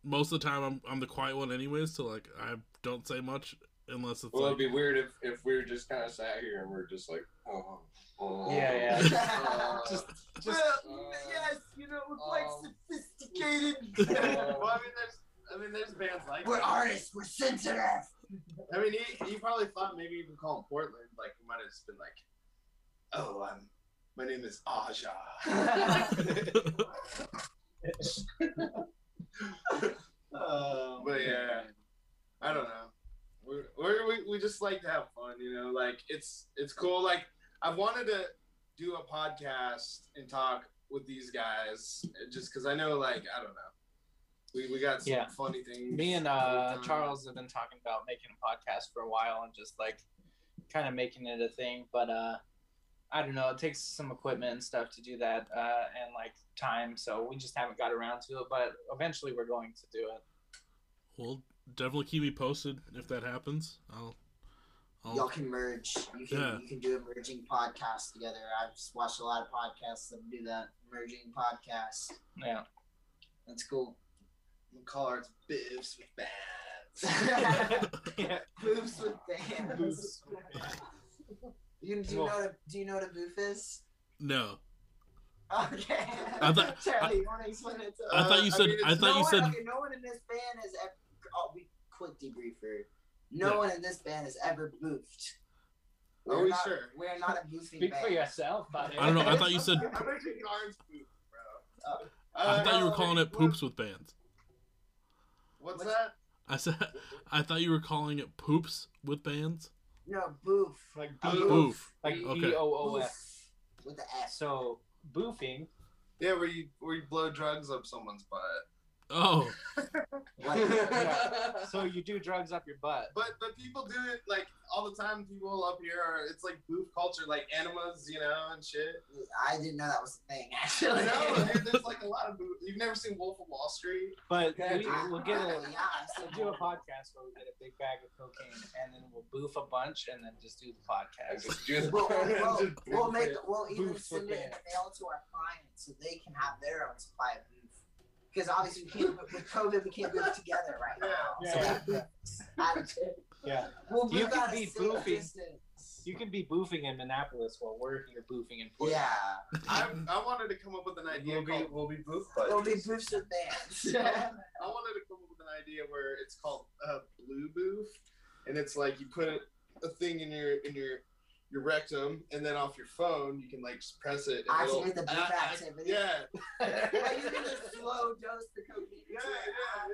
Speaker 4: most of the time i'm, I'm the quiet one anyways so like i don't say much unless it's
Speaker 5: Well,
Speaker 4: like
Speaker 5: it'd be weird if, if we were just kind of sat here and we're just like, oh, oh.
Speaker 3: Yeah,
Speaker 6: yeah.
Speaker 5: uh,
Speaker 3: Just-
Speaker 6: Well,
Speaker 5: uh,
Speaker 6: yes, you know, we're quite
Speaker 5: um,
Speaker 6: sophisticated.
Speaker 2: well, I mean, there's, I mean, there's bands like
Speaker 6: we're
Speaker 2: that.
Speaker 6: artists. We're sensitive.
Speaker 2: I mean, he, he probably thought maybe even call him Portland. Like, he might have just been like, "Oh, I'm, my name is Aja."
Speaker 6: Oh,
Speaker 2: But yeah, I don't know. We're, we're, we we just like to have fun, you know. Like it's it's cool. Like I've wanted to do a podcast and talk with these guys, just because I know, like I don't know, we we got some
Speaker 3: Yeah.
Speaker 2: funny things.
Speaker 3: Me and uh. Charles have been talking about making a podcast for a while and just like kind of making it a thing. But uh, I don't know. It takes some equipment and stuff to do that, uh, and like time. So we just haven't got around to it. But eventually, we're going to do it.
Speaker 4: well definitely keep me posted if that happens i'll
Speaker 6: Y'all can merge. You can
Speaker 4: Yeah.
Speaker 6: you can do a merging podcast together. I've watched a lot of podcasts that do that merging podcast.
Speaker 3: Yeah.
Speaker 6: That's cool.
Speaker 2: We'll call Biffs with Bands.
Speaker 3: yeah.
Speaker 6: Boofs with bands. You, do you know what a, do you know what a boof is?
Speaker 4: no
Speaker 6: Okay.
Speaker 4: I thought-
Speaker 6: Charlie, you want to explain it to
Speaker 4: I
Speaker 6: us?
Speaker 4: thought you
Speaker 2: I
Speaker 4: said
Speaker 2: mean,
Speaker 4: I thought
Speaker 6: no
Speaker 4: you
Speaker 6: one,
Speaker 4: said
Speaker 6: okay, no one in this band has ever. Oh, we quick debriefer. No
Speaker 4: Yeah.
Speaker 6: one in this band has ever boofed.
Speaker 2: Are
Speaker 6: We're
Speaker 2: we
Speaker 6: not,
Speaker 2: sure?
Speaker 6: We're not a boofing band.
Speaker 3: Speak
Speaker 6: band.
Speaker 3: for yourself, buddy.
Speaker 4: I don't know. I thought you said
Speaker 2: I'm making ours poop, bro.
Speaker 4: I
Speaker 2: Uh,
Speaker 4: thought you were
Speaker 2: uh,
Speaker 4: calling it
Speaker 2: what-
Speaker 4: poops with bands.
Speaker 2: What's that?
Speaker 4: I said I thought you were calling it poops with bands.
Speaker 6: No, boof.
Speaker 3: like
Speaker 2: Uh,
Speaker 4: Boof.
Speaker 3: like
Speaker 4: Okay.
Speaker 3: B O O F.
Speaker 6: Boof. With the S.
Speaker 3: So boofing.
Speaker 2: Yeah, where you where you blow drugs up someone's butt.
Speaker 4: Oh,
Speaker 6: Like,
Speaker 3: Yeah. So you do drugs up your butt.
Speaker 2: But but people do it like all the time. People up here are it's like boof culture, like animas, you know, and shit.
Speaker 6: I didn't know that was a thing, actually.
Speaker 2: no, dude, there's like a lot of booth. You've never seen Wolf of Wall Street?
Speaker 3: But
Speaker 5: Yeah,
Speaker 3: we, we'll get a
Speaker 6: Yeah, I
Speaker 3: we'll do a podcast where we get a big bag of cocaine and then we'll boof a bunch and then just do the podcast.
Speaker 5: Just, just,
Speaker 6: We'll, we'll,
Speaker 5: just
Speaker 6: we'll make
Speaker 5: it.
Speaker 6: we'll even
Speaker 3: Booths
Speaker 6: send it in mail to our clients so they can have their own supply of boof. Because obviously we can't with COVID we can't boof together right now.
Speaker 3: Yeah,
Speaker 6: so
Speaker 3: yeah,
Speaker 6: we have booths additive.
Speaker 3: Yeah.
Speaker 6: We'll
Speaker 3: You can be boofing.
Speaker 6: distance.
Speaker 3: You can be boofing in Minneapolis while we're here boofing in Portland.
Speaker 6: Yeah,
Speaker 2: I I wanted to come up with an idea.
Speaker 5: We'll be,
Speaker 2: called,
Speaker 5: we'll be booth
Speaker 6: it'll be
Speaker 5: buddies.
Speaker 6: boofs with bands.
Speaker 2: I wanted to come up with an idea where it's called uh, blue boof, and it's like you put a thing in your in your your rectum, and then off your phone you can like press it. And
Speaker 6: Actually,
Speaker 2: it'll-
Speaker 6: the booth
Speaker 2: I- I-
Speaker 6: activity.
Speaker 2: Yeah,
Speaker 6: like you can just slow dose the cocaine.
Speaker 2: Yeah,
Speaker 6: into your
Speaker 2: yeah.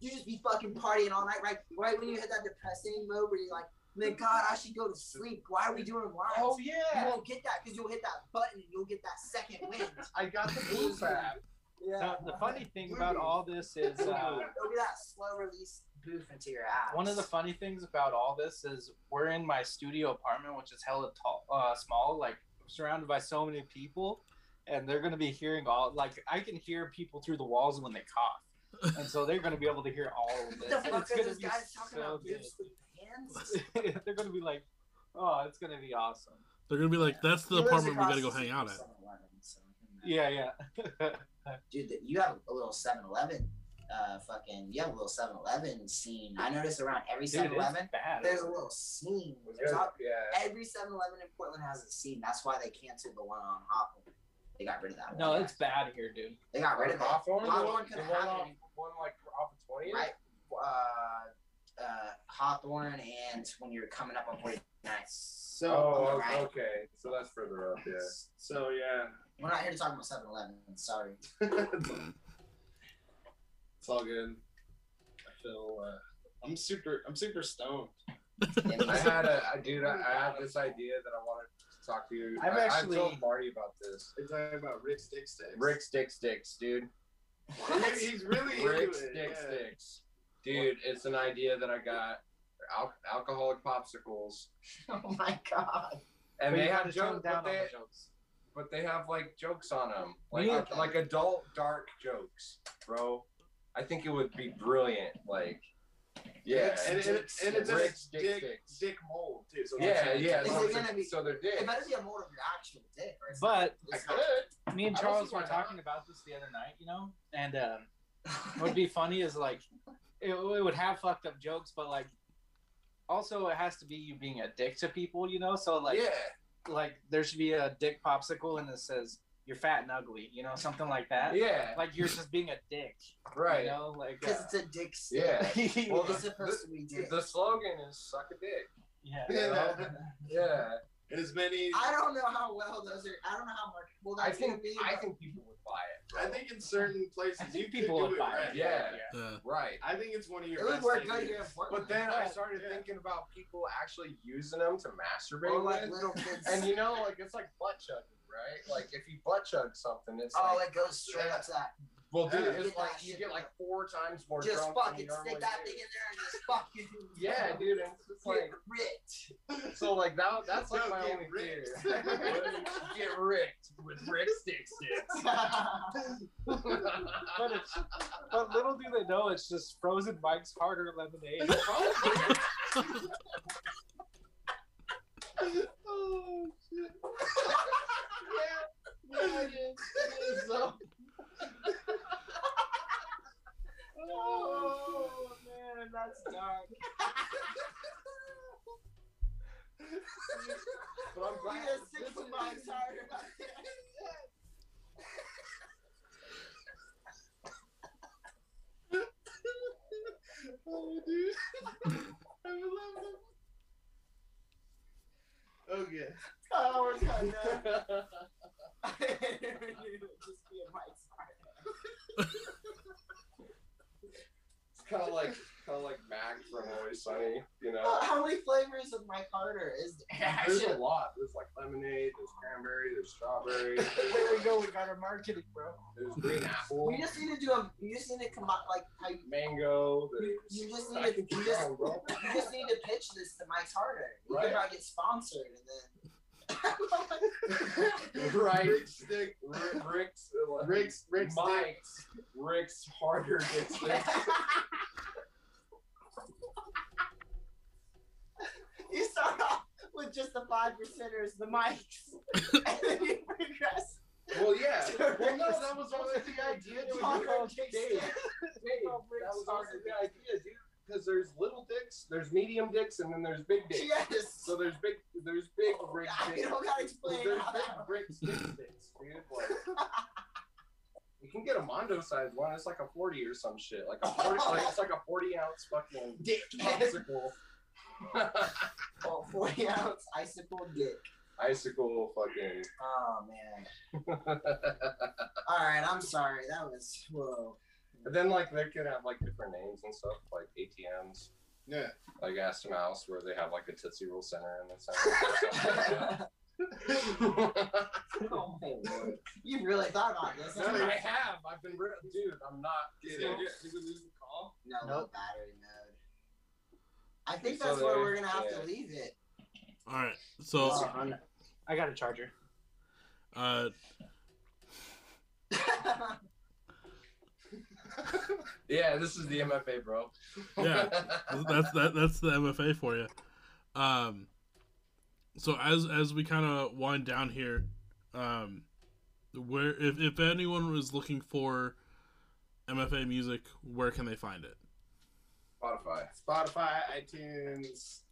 Speaker 6: You just be fucking partying all night, right? Right when you hit that depressing mode where you're like, man, God, I should go to sleep. Why are we doing lines?
Speaker 3: Oh yeah.
Speaker 6: You won't get that because you'll hit that button and you'll get that second wind.
Speaker 2: I got the boof app.
Speaker 6: Yeah.
Speaker 3: The, the funny thing about all this is uh,
Speaker 6: It'll be that slow release boof into your ass.
Speaker 3: one of the funny things about all this is we're in my studio apartment, which is hella tall, uh, small, like surrounded by so many people, and they're gonna be hearing all like I can hear people through the walls when they cough, and so they're gonna be able to hear all of
Speaker 6: What
Speaker 3: this.
Speaker 6: the fuck are
Speaker 3: gonna
Speaker 6: those guys talking
Speaker 3: so
Speaker 6: about
Speaker 3: good.
Speaker 6: with hands?
Speaker 3: they're gonna be like, oh, it's gonna be awesome.
Speaker 4: they're gonna be like, that's the
Speaker 6: He
Speaker 4: apartment we gotta go hang out at.
Speaker 6: 7-Eleven, so,
Speaker 3: Yeah, yeah.
Speaker 6: Dude, you have a little 7-Eleven. Uh, fucking, you have a little 7-Eleven scene. I notice around every 7-Eleven, there's a little scene. There's
Speaker 5: Yeah,
Speaker 6: not-
Speaker 5: yeah.
Speaker 6: every 7-Eleven in Portland has a scene. That's why they canceled the one on Hawthorne. They got rid of that.
Speaker 3: No,
Speaker 6: one.
Speaker 3: it's bad here, dude.
Speaker 6: they got rid of it.
Speaker 5: Hawthorne,
Speaker 6: Hawthorne
Speaker 5: one,
Speaker 6: could have
Speaker 5: one, off, one like off of 20th?
Speaker 6: right? Uh, uh, Hawthorne and when you're coming up on 49th.
Speaker 2: So
Speaker 5: Oh,
Speaker 6: right.
Speaker 5: okay. So that's further up, yeah.
Speaker 2: so yeah.
Speaker 6: We're not here to talk about 7-Eleven. Sorry.
Speaker 2: It's all good. I feel. Uh, I'm super. I'm super stoned.
Speaker 5: I had a I, dude. I, I had this idea that I wanted to talk to you.
Speaker 7: I've
Speaker 5: I,
Speaker 7: actually-
Speaker 5: I told Marty about this.
Speaker 2: We're talking about Rick Stick Sticks.
Speaker 5: Rick Stick Sticks, dude.
Speaker 2: What? He's really into
Speaker 5: Rick
Speaker 2: it.
Speaker 5: Stick
Speaker 2: yeah.
Speaker 5: Sticks, dude. It's an idea that I got. Al- alcoholic popsicles,
Speaker 6: oh my god.
Speaker 5: and
Speaker 7: But
Speaker 5: they have
Speaker 7: gotta
Speaker 5: jokes,
Speaker 7: down
Speaker 5: but
Speaker 7: on
Speaker 5: they,
Speaker 7: the jokes.
Speaker 5: but they have like jokes on them, like
Speaker 7: Yeah.
Speaker 5: like adult dark jokes, bro. I think it would be brilliant. Like, yeah,
Speaker 2: And, and, and, and it's
Speaker 5: Rick
Speaker 2: a
Speaker 5: Stick
Speaker 2: dick, dick mold too. So
Speaker 5: yeah, yeah.
Speaker 6: Is
Speaker 5: So,
Speaker 6: it gonna be-
Speaker 5: so they're
Speaker 6: It
Speaker 5: dicks.
Speaker 6: better be a mold of your actual dick, or it's
Speaker 7: But
Speaker 5: I
Speaker 6: it's
Speaker 5: could.
Speaker 7: me and Charles were
Speaker 5: why
Speaker 7: talking about this the other night, you know, and um, what would be funny is like it, it would have fucked up jokes, but like also it has to be you being a dick to people, you know. So like
Speaker 5: yeah,
Speaker 7: like there should be a dick popsicle and it says you're fat and ugly, you know, something like that.
Speaker 5: yeah,
Speaker 7: Like you're just being a dick,
Speaker 5: right.
Speaker 7: You know, like
Speaker 6: because
Speaker 7: uh,
Speaker 6: it's a dick stick.
Speaker 5: Yeah. Well,
Speaker 6: it's
Speaker 5: the-
Speaker 6: supposed to be dick.
Speaker 5: The slogan is "suck a dick."
Speaker 7: yeah.
Speaker 5: You know? yeah.
Speaker 2: And as many.
Speaker 6: I don't know how well those are. I don't know how marketable
Speaker 5: I
Speaker 6: that's gonna
Speaker 5: think
Speaker 6: be.
Speaker 5: I think people would buy it. bro.
Speaker 2: I think in certain places
Speaker 7: I think
Speaker 2: you
Speaker 7: people
Speaker 2: could
Speaker 7: would
Speaker 2: it
Speaker 7: buy
Speaker 2: right.
Speaker 7: it.
Speaker 5: Yeah.
Speaker 4: Yeah.
Speaker 5: right.
Speaker 2: I think it's one of your.
Speaker 6: it would work good here.
Speaker 5: But then I started
Speaker 2: Yeah.
Speaker 5: thinking about people actually using them to masturbate
Speaker 6: or like
Speaker 5: with.
Speaker 6: little kids.
Speaker 5: And you know, like it's like butt chugging, right? Like if you butt chug something, it's
Speaker 6: oh,
Speaker 5: like,
Speaker 6: it goes oh, straight up to that.
Speaker 5: well, dude,
Speaker 2: Yeah.
Speaker 5: it's like you get like four times more
Speaker 6: Just
Speaker 5: drunk than
Speaker 6: fucking
Speaker 5: you
Speaker 6: stick that
Speaker 5: do.
Speaker 6: thing in there and just fucking.
Speaker 5: Yeah, dude, and it's just like
Speaker 6: Get ripped.
Speaker 5: so like that. That's like
Speaker 2: No,
Speaker 5: my
Speaker 2: get
Speaker 5: only
Speaker 2: ripped.
Speaker 5: fear. get ricked with Rick Stick Sticks.
Speaker 7: But it's but little do they know it's just frozen Mike's harder lemonade.
Speaker 2: oh shit. So.
Speaker 6: oh man, that's dark.
Speaker 5: But I'm glad.
Speaker 6: just six of Mike's harder.
Speaker 2: oh, dude. I love it. Okay.
Speaker 6: Oh, we're done now. just be a Mike's harder.
Speaker 5: It's kind of like kind of like Mac from Always Sunny, you know.
Speaker 6: Uh, how many flavors of Mike Harder is there? I
Speaker 5: There's a
Speaker 6: should-
Speaker 5: lot. There's like lemonade. There's cranberry. There's strawberry.
Speaker 7: there we go, we got our marketing, bro.
Speaker 5: There's green apple.
Speaker 6: We just need to do a. You just need to come up like how you.
Speaker 5: mango.
Speaker 6: You, you just
Speaker 5: I
Speaker 6: need to. You just, you just need to pitch this to Mike's Harder. You
Speaker 5: Right.
Speaker 6: can probably get sponsored and then.
Speaker 5: right.
Speaker 2: Rick Stick.
Speaker 5: Rick, Rick's.
Speaker 2: Rick's. Rick's. Stick.
Speaker 5: Mike's. Rick's harder gets this.
Speaker 6: you start off with just the five percenters, the mics, and then you progress.
Speaker 5: Well, yeah. Well, no, that was also the idea. It was
Speaker 6: Harder
Speaker 5: called Dave. Dave, that was also the idea, dude. Because there's little dicks, there's medium dicks, and then there's big dicks.
Speaker 6: Yes.
Speaker 5: So there's big, there's big oh, Rick
Speaker 6: you
Speaker 5: dicks.
Speaker 6: don't gotta explain
Speaker 5: There's big
Speaker 6: that
Speaker 5: Rick stick sticks, dude. Like, you can get a Mondo size one. It's like a forty or some shit. Like a forty, like it's like a forty ounce fucking
Speaker 6: dick.
Speaker 5: popsicle.
Speaker 6: Oh, 40 ounce icicle dick.
Speaker 5: Icicle fucking.
Speaker 6: Oh man. All right, I'm sorry. That was whoa.
Speaker 5: But then like they could have like different names and stuff, like ATMs,
Speaker 2: Yeah.
Speaker 5: like Ass to Mouse, where they have like a Tootsie Roll center in the center.
Speaker 6: oh my lord. You really thought about this?
Speaker 5: No, I have. I've been, re- dude. I'm not
Speaker 2: Did
Speaker 5: kidding.
Speaker 2: we lose the call?
Speaker 6: No, no
Speaker 7: Nope.
Speaker 6: battery mode. I think
Speaker 5: So
Speaker 6: that's where we're gonna have
Speaker 5: yeah.
Speaker 6: to leave it.
Speaker 4: All right. So,
Speaker 6: Oh,
Speaker 7: I got a charger.
Speaker 4: uh,
Speaker 5: Yeah, this is the MFA, bro.
Speaker 4: Yeah. that's that that's the MFA for you. Um, so as as we kind of wind down here, um, where if if anyone was looking for MFA music, where can they find it?
Speaker 5: Spotify.
Speaker 2: Spotify, iTunes, s-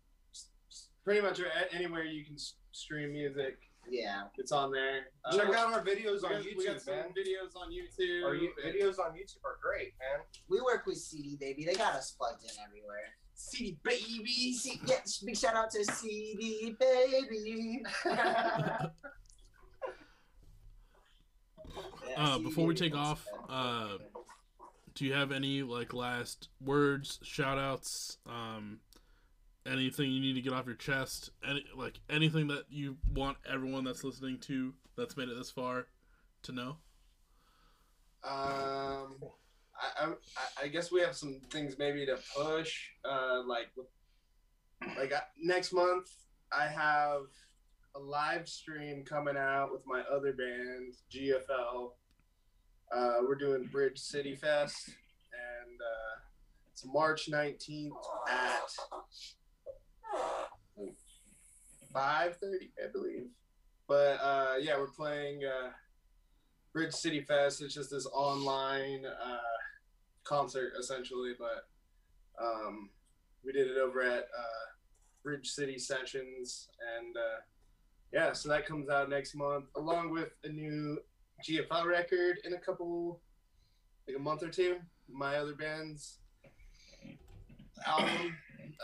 Speaker 2: s- pretty much anywhere you can stream music.
Speaker 6: yeah.
Speaker 2: It's on there. Uh,
Speaker 5: Check out our videos on
Speaker 2: got, we got
Speaker 5: YouTube,
Speaker 2: some
Speaker 5: man.
Speaker 2: videos on YouTube.
Speaker 5: Our you- videos on YouTube are great, man.
Speaker 6: We work with CD Baby. They got us plugged in everywhere.
Speaker 2: CD baby.
Speaker 6: C- yeah, big shout out to CD Baby. Yeah,
Speaker 4: Uh,
Speaker 6: CD
Speaker 4: before we take off, uh, do you have any like last words, shout outs, um, anything you need to get off your chest, any like anything that you want everyone that's listening to that's made it this far to know?
Speaker 2: Um, I, I, I guess we have some things maybe to push. Uh, like, like uh, next month, I have a live stream coming out with my other band, GFL. Uh, we're doing Bridge City Fest, and uh, it's March 19th at 5:30, I believe. But uh, yeah, we're playing uh, Bridge City Fest. It's just this online uh, concert essentially, but um, we did it over at uh, Bridge City Sessions, and yeah, so that comes out next month, along with a new GFL record in a couple, like a month or two. My other band's album,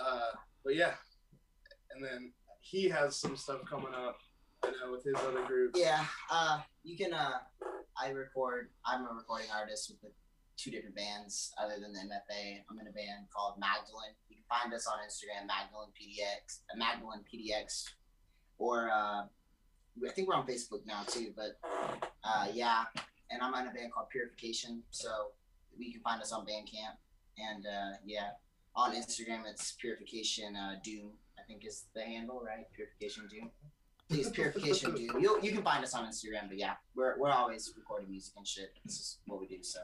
Speaker 2: uh, but yeah, and then he has some stuff coming up. I know with his other groups.
Speaker 6: Yeah, uh, you can. Uh, I record. I'm a recording artist with two different bands other than the MFA. I'm in a band called Magdalene. You can find us on Instagram, Magdalene PDX, uh, Magdalene PDX, or uh, I think we're on Facebook now too. But uh, yeah, and I'm in a band called Purification. So we can find us on Bandcamp, and uh, yeah, on Instagram it's Purification uh, Doom. I think is the handle, right? Purification Doom. Please, Purification Doom. You you can find us on Instagram, but yeah, we're we're always recording music and shit. This is what we do. So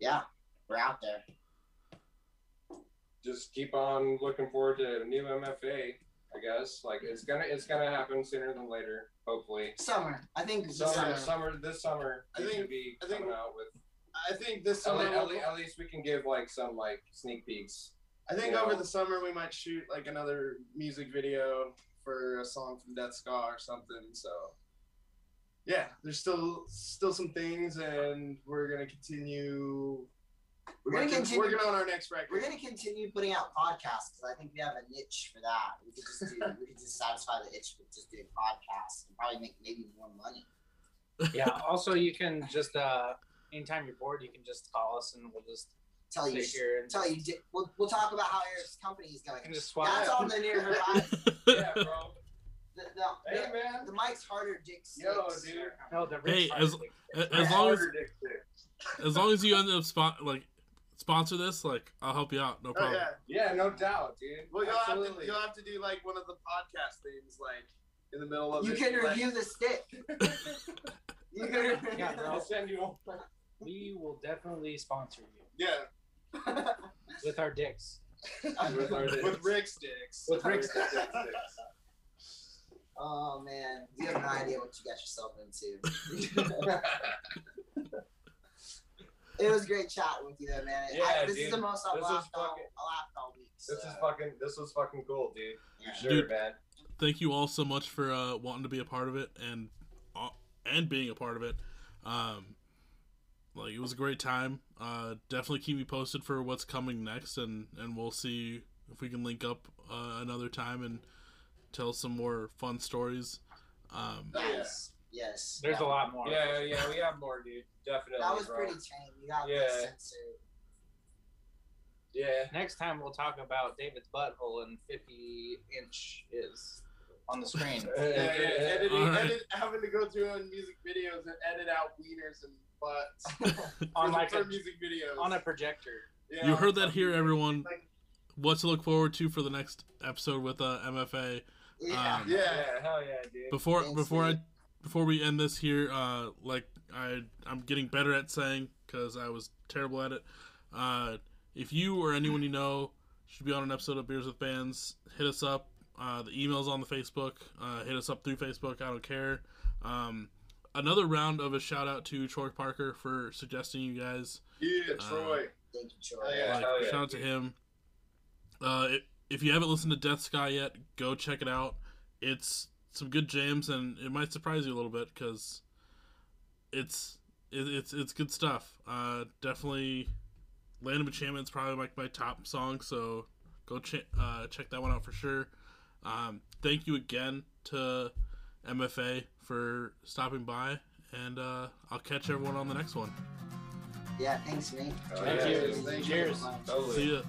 Speaker 6: yeah, we're out there.
Speaker 5: Just keep on looking forward to new MFA. I guess like it's gonna it's gonna happen sooner than later. Hopefully,
Speaker 6: Summer. I think
Speaker 5: summer
Speaker 6: summer.
Speaker 5: summer this summer
Speaker 2: I
Speaker 5: we
Speaker 2: think-
Speaker 5: should be
Speaker 2: I think-
Speaker 5: coming out with.
Speaker 2: I think this
Speaker 5: At,
Speaker 2: summer.
Speaker 5: le- at, le- at least we can give like some like sneak peeks.
Speaker 2: I think over the summer we might shoot like another music video for a song from Death Ska or something. So yeah, there's still still some things, and we're gonna continue.
Speaker 6: We're gonna continue.
Speaker 2: working on our next record.
Speaker 6: We're gonna continue putting out podcasts because I think we have a niche for that. We could just do. we could just satisfy the itch with just doing podcasts and probably make maybe more money.
Speaker 7: Yeah. Also, you can just uh, anytime you're bored, you can just call us and we'll just
Speaker 6: Tell you.
Speaker 7: here and
Speaker 6: Tell you. We'll, we'll talk about how your company is going.
Speaker 7: You can just swap.
Speaker 6: That's all the near horizon.
Speaker 5: Yeah, bro.
Speaker 6: The, the,
Speaker 5: Hey
Speaker 6: the,
Speaker 5: man.
Speaker 6: the mic's harder, Dick.
Speaker 5: Yo, dude.
Speaker 7: No, the
Speaker 4: Hey,
Speaker 7: rich
Speaker 4: as-
Speaker 7: side.
Speaker 4: as long as
Speaker 5: Harder dick pic.
Speaker 4: as long as you end up spot like sponsor this, like I'll help you out, no
Speaker 2: Oh,
Speaker 4: problem.
Speaker 2: yeah.
Speaker 5: Yeah, no doubt, dude.
Speaker 2: Well, you'll have, to, you'll have to do like one of the podcast things, like in the middle of
Speaker 6: You
Speaker 2: it.
Speaker 6: can
Speaker 2: like-
Speaker 6: review the stick. You can
Speaker 7: Yeah, bro.
Speaker 5: I'll send you one.
Speaker 7: we will definitely sponsor you
Speaker 2: Yeah,
Speaker 7: with our dicks.
Speaker 5: With our dicks.
Speaker 2: with Rick's dicks.
Speaker 7: With Rick
Speaker 5: sticks.
Speaker 6: Oh man, you have no idea what you got yourself into. it was great chatting with you, though, man. I-
Speaker 5: Yeah,
Speaker 6: this is the most I've
Speaker 5: This is
Speaker 6: laughed
Speaker 5: fucking-
Speaker 6: I laughed all week.
Speaker 5: This is fucking. This was fucking cool, dude.
Speaker 6: yeah.
Speaker 5: For sure,
Speaker 4: Dude.
Speaker 5: man.
Speaker 4: Thank you all so much for uh, wanting to be a part of it and uh, and being a part of it. Um, like it was a great time. Uh, definitely keep me posted for what's coming next, and and we'll see if we can link up uh, another time and tell some more fun stories. Um,
Speaker 2: yeah.
Speaker 6: Yes. Yes.
Speaker 7: There's a lot more.
Speaker 5: Yeah, yeah, we have more, dude. Definitely.
Speaker 6: That was
Speaker 5: bro.
Speaker 6: pretty tame. You got
Speaker 5: Yeah.
Speaker 6: yeah. censored.
Speaker 5: Yeah.
Speaker 7: Next time we'll talk about David's butthole and 50 inch is on the screen.
Speaker 2: Yeah, yeah, editing,
Speaker 4: Alright.
Speaker 2: edit, having to go through on music videos and edit out wieners and butts
Speaker 7: on like
Speaker 2: for
Speaker 7: a,
Speaker 2: music videos.
Speaker 7: on a projector.
Speaker 2: Yeah,
Speaker 4: you heard that here, everyone.
Speaker 2: Like,
Speaker 4: What to look forward to for the next episode with uh, MFA.
Speaker 6: Yeah.
Speaker 4: Um,
Speaker 2: yeah.
Speaker 5: Yeah, hell yeah, dude.
Speaker 4: before
Speaker 6: Thanks,
Speaker 4: before I
Speaker 6: dude.
Speaker 4: Before we end this here, uh, like I I'm getting better at saying because I was terrible at it. Uh, if you or anyone you know should be on an episode of Beers with Bands, hit us up. Uh, the email's on the Facebook. Uh, hit us up through Facebook. I don't care. Um, another round of a shout out to Troy Parker for suggesting you guys.
Speaker 2: Yeah,
Speaker 4: Uh,
Speaker 2: Troy.
Speaker 6: Thank you, Troy.
Speaker 2: Oh, yeah.
Speaker 4: Like,
Speaker 5: hell yeah,
Speaker 4: shout out to him. Uh, if, if you haven't listened to Death Ska yet, go check it out. It's some good jams, and it might surprise you a little bit because it's it, it's it's good stuff. Uh, definitely, Land of Enchantment is probably like my top song, so go ch- uh, check that one out for sure. Um, thank you again to MFA for stopping by, and uh, I'll catch everyone on the next one.
Speaker 6: Yeah, thanks, mate.
Speaker 5: Oh,
Speaker 3: Thank
Speaker 5: yeah,
Speaker 3: you.
Speaker 5: dude.
Speaker 2: Thank
Speaker 3: Cheers.
Speaker 2: you.
Speaker 5: Totally.
Speaker 1: See ya.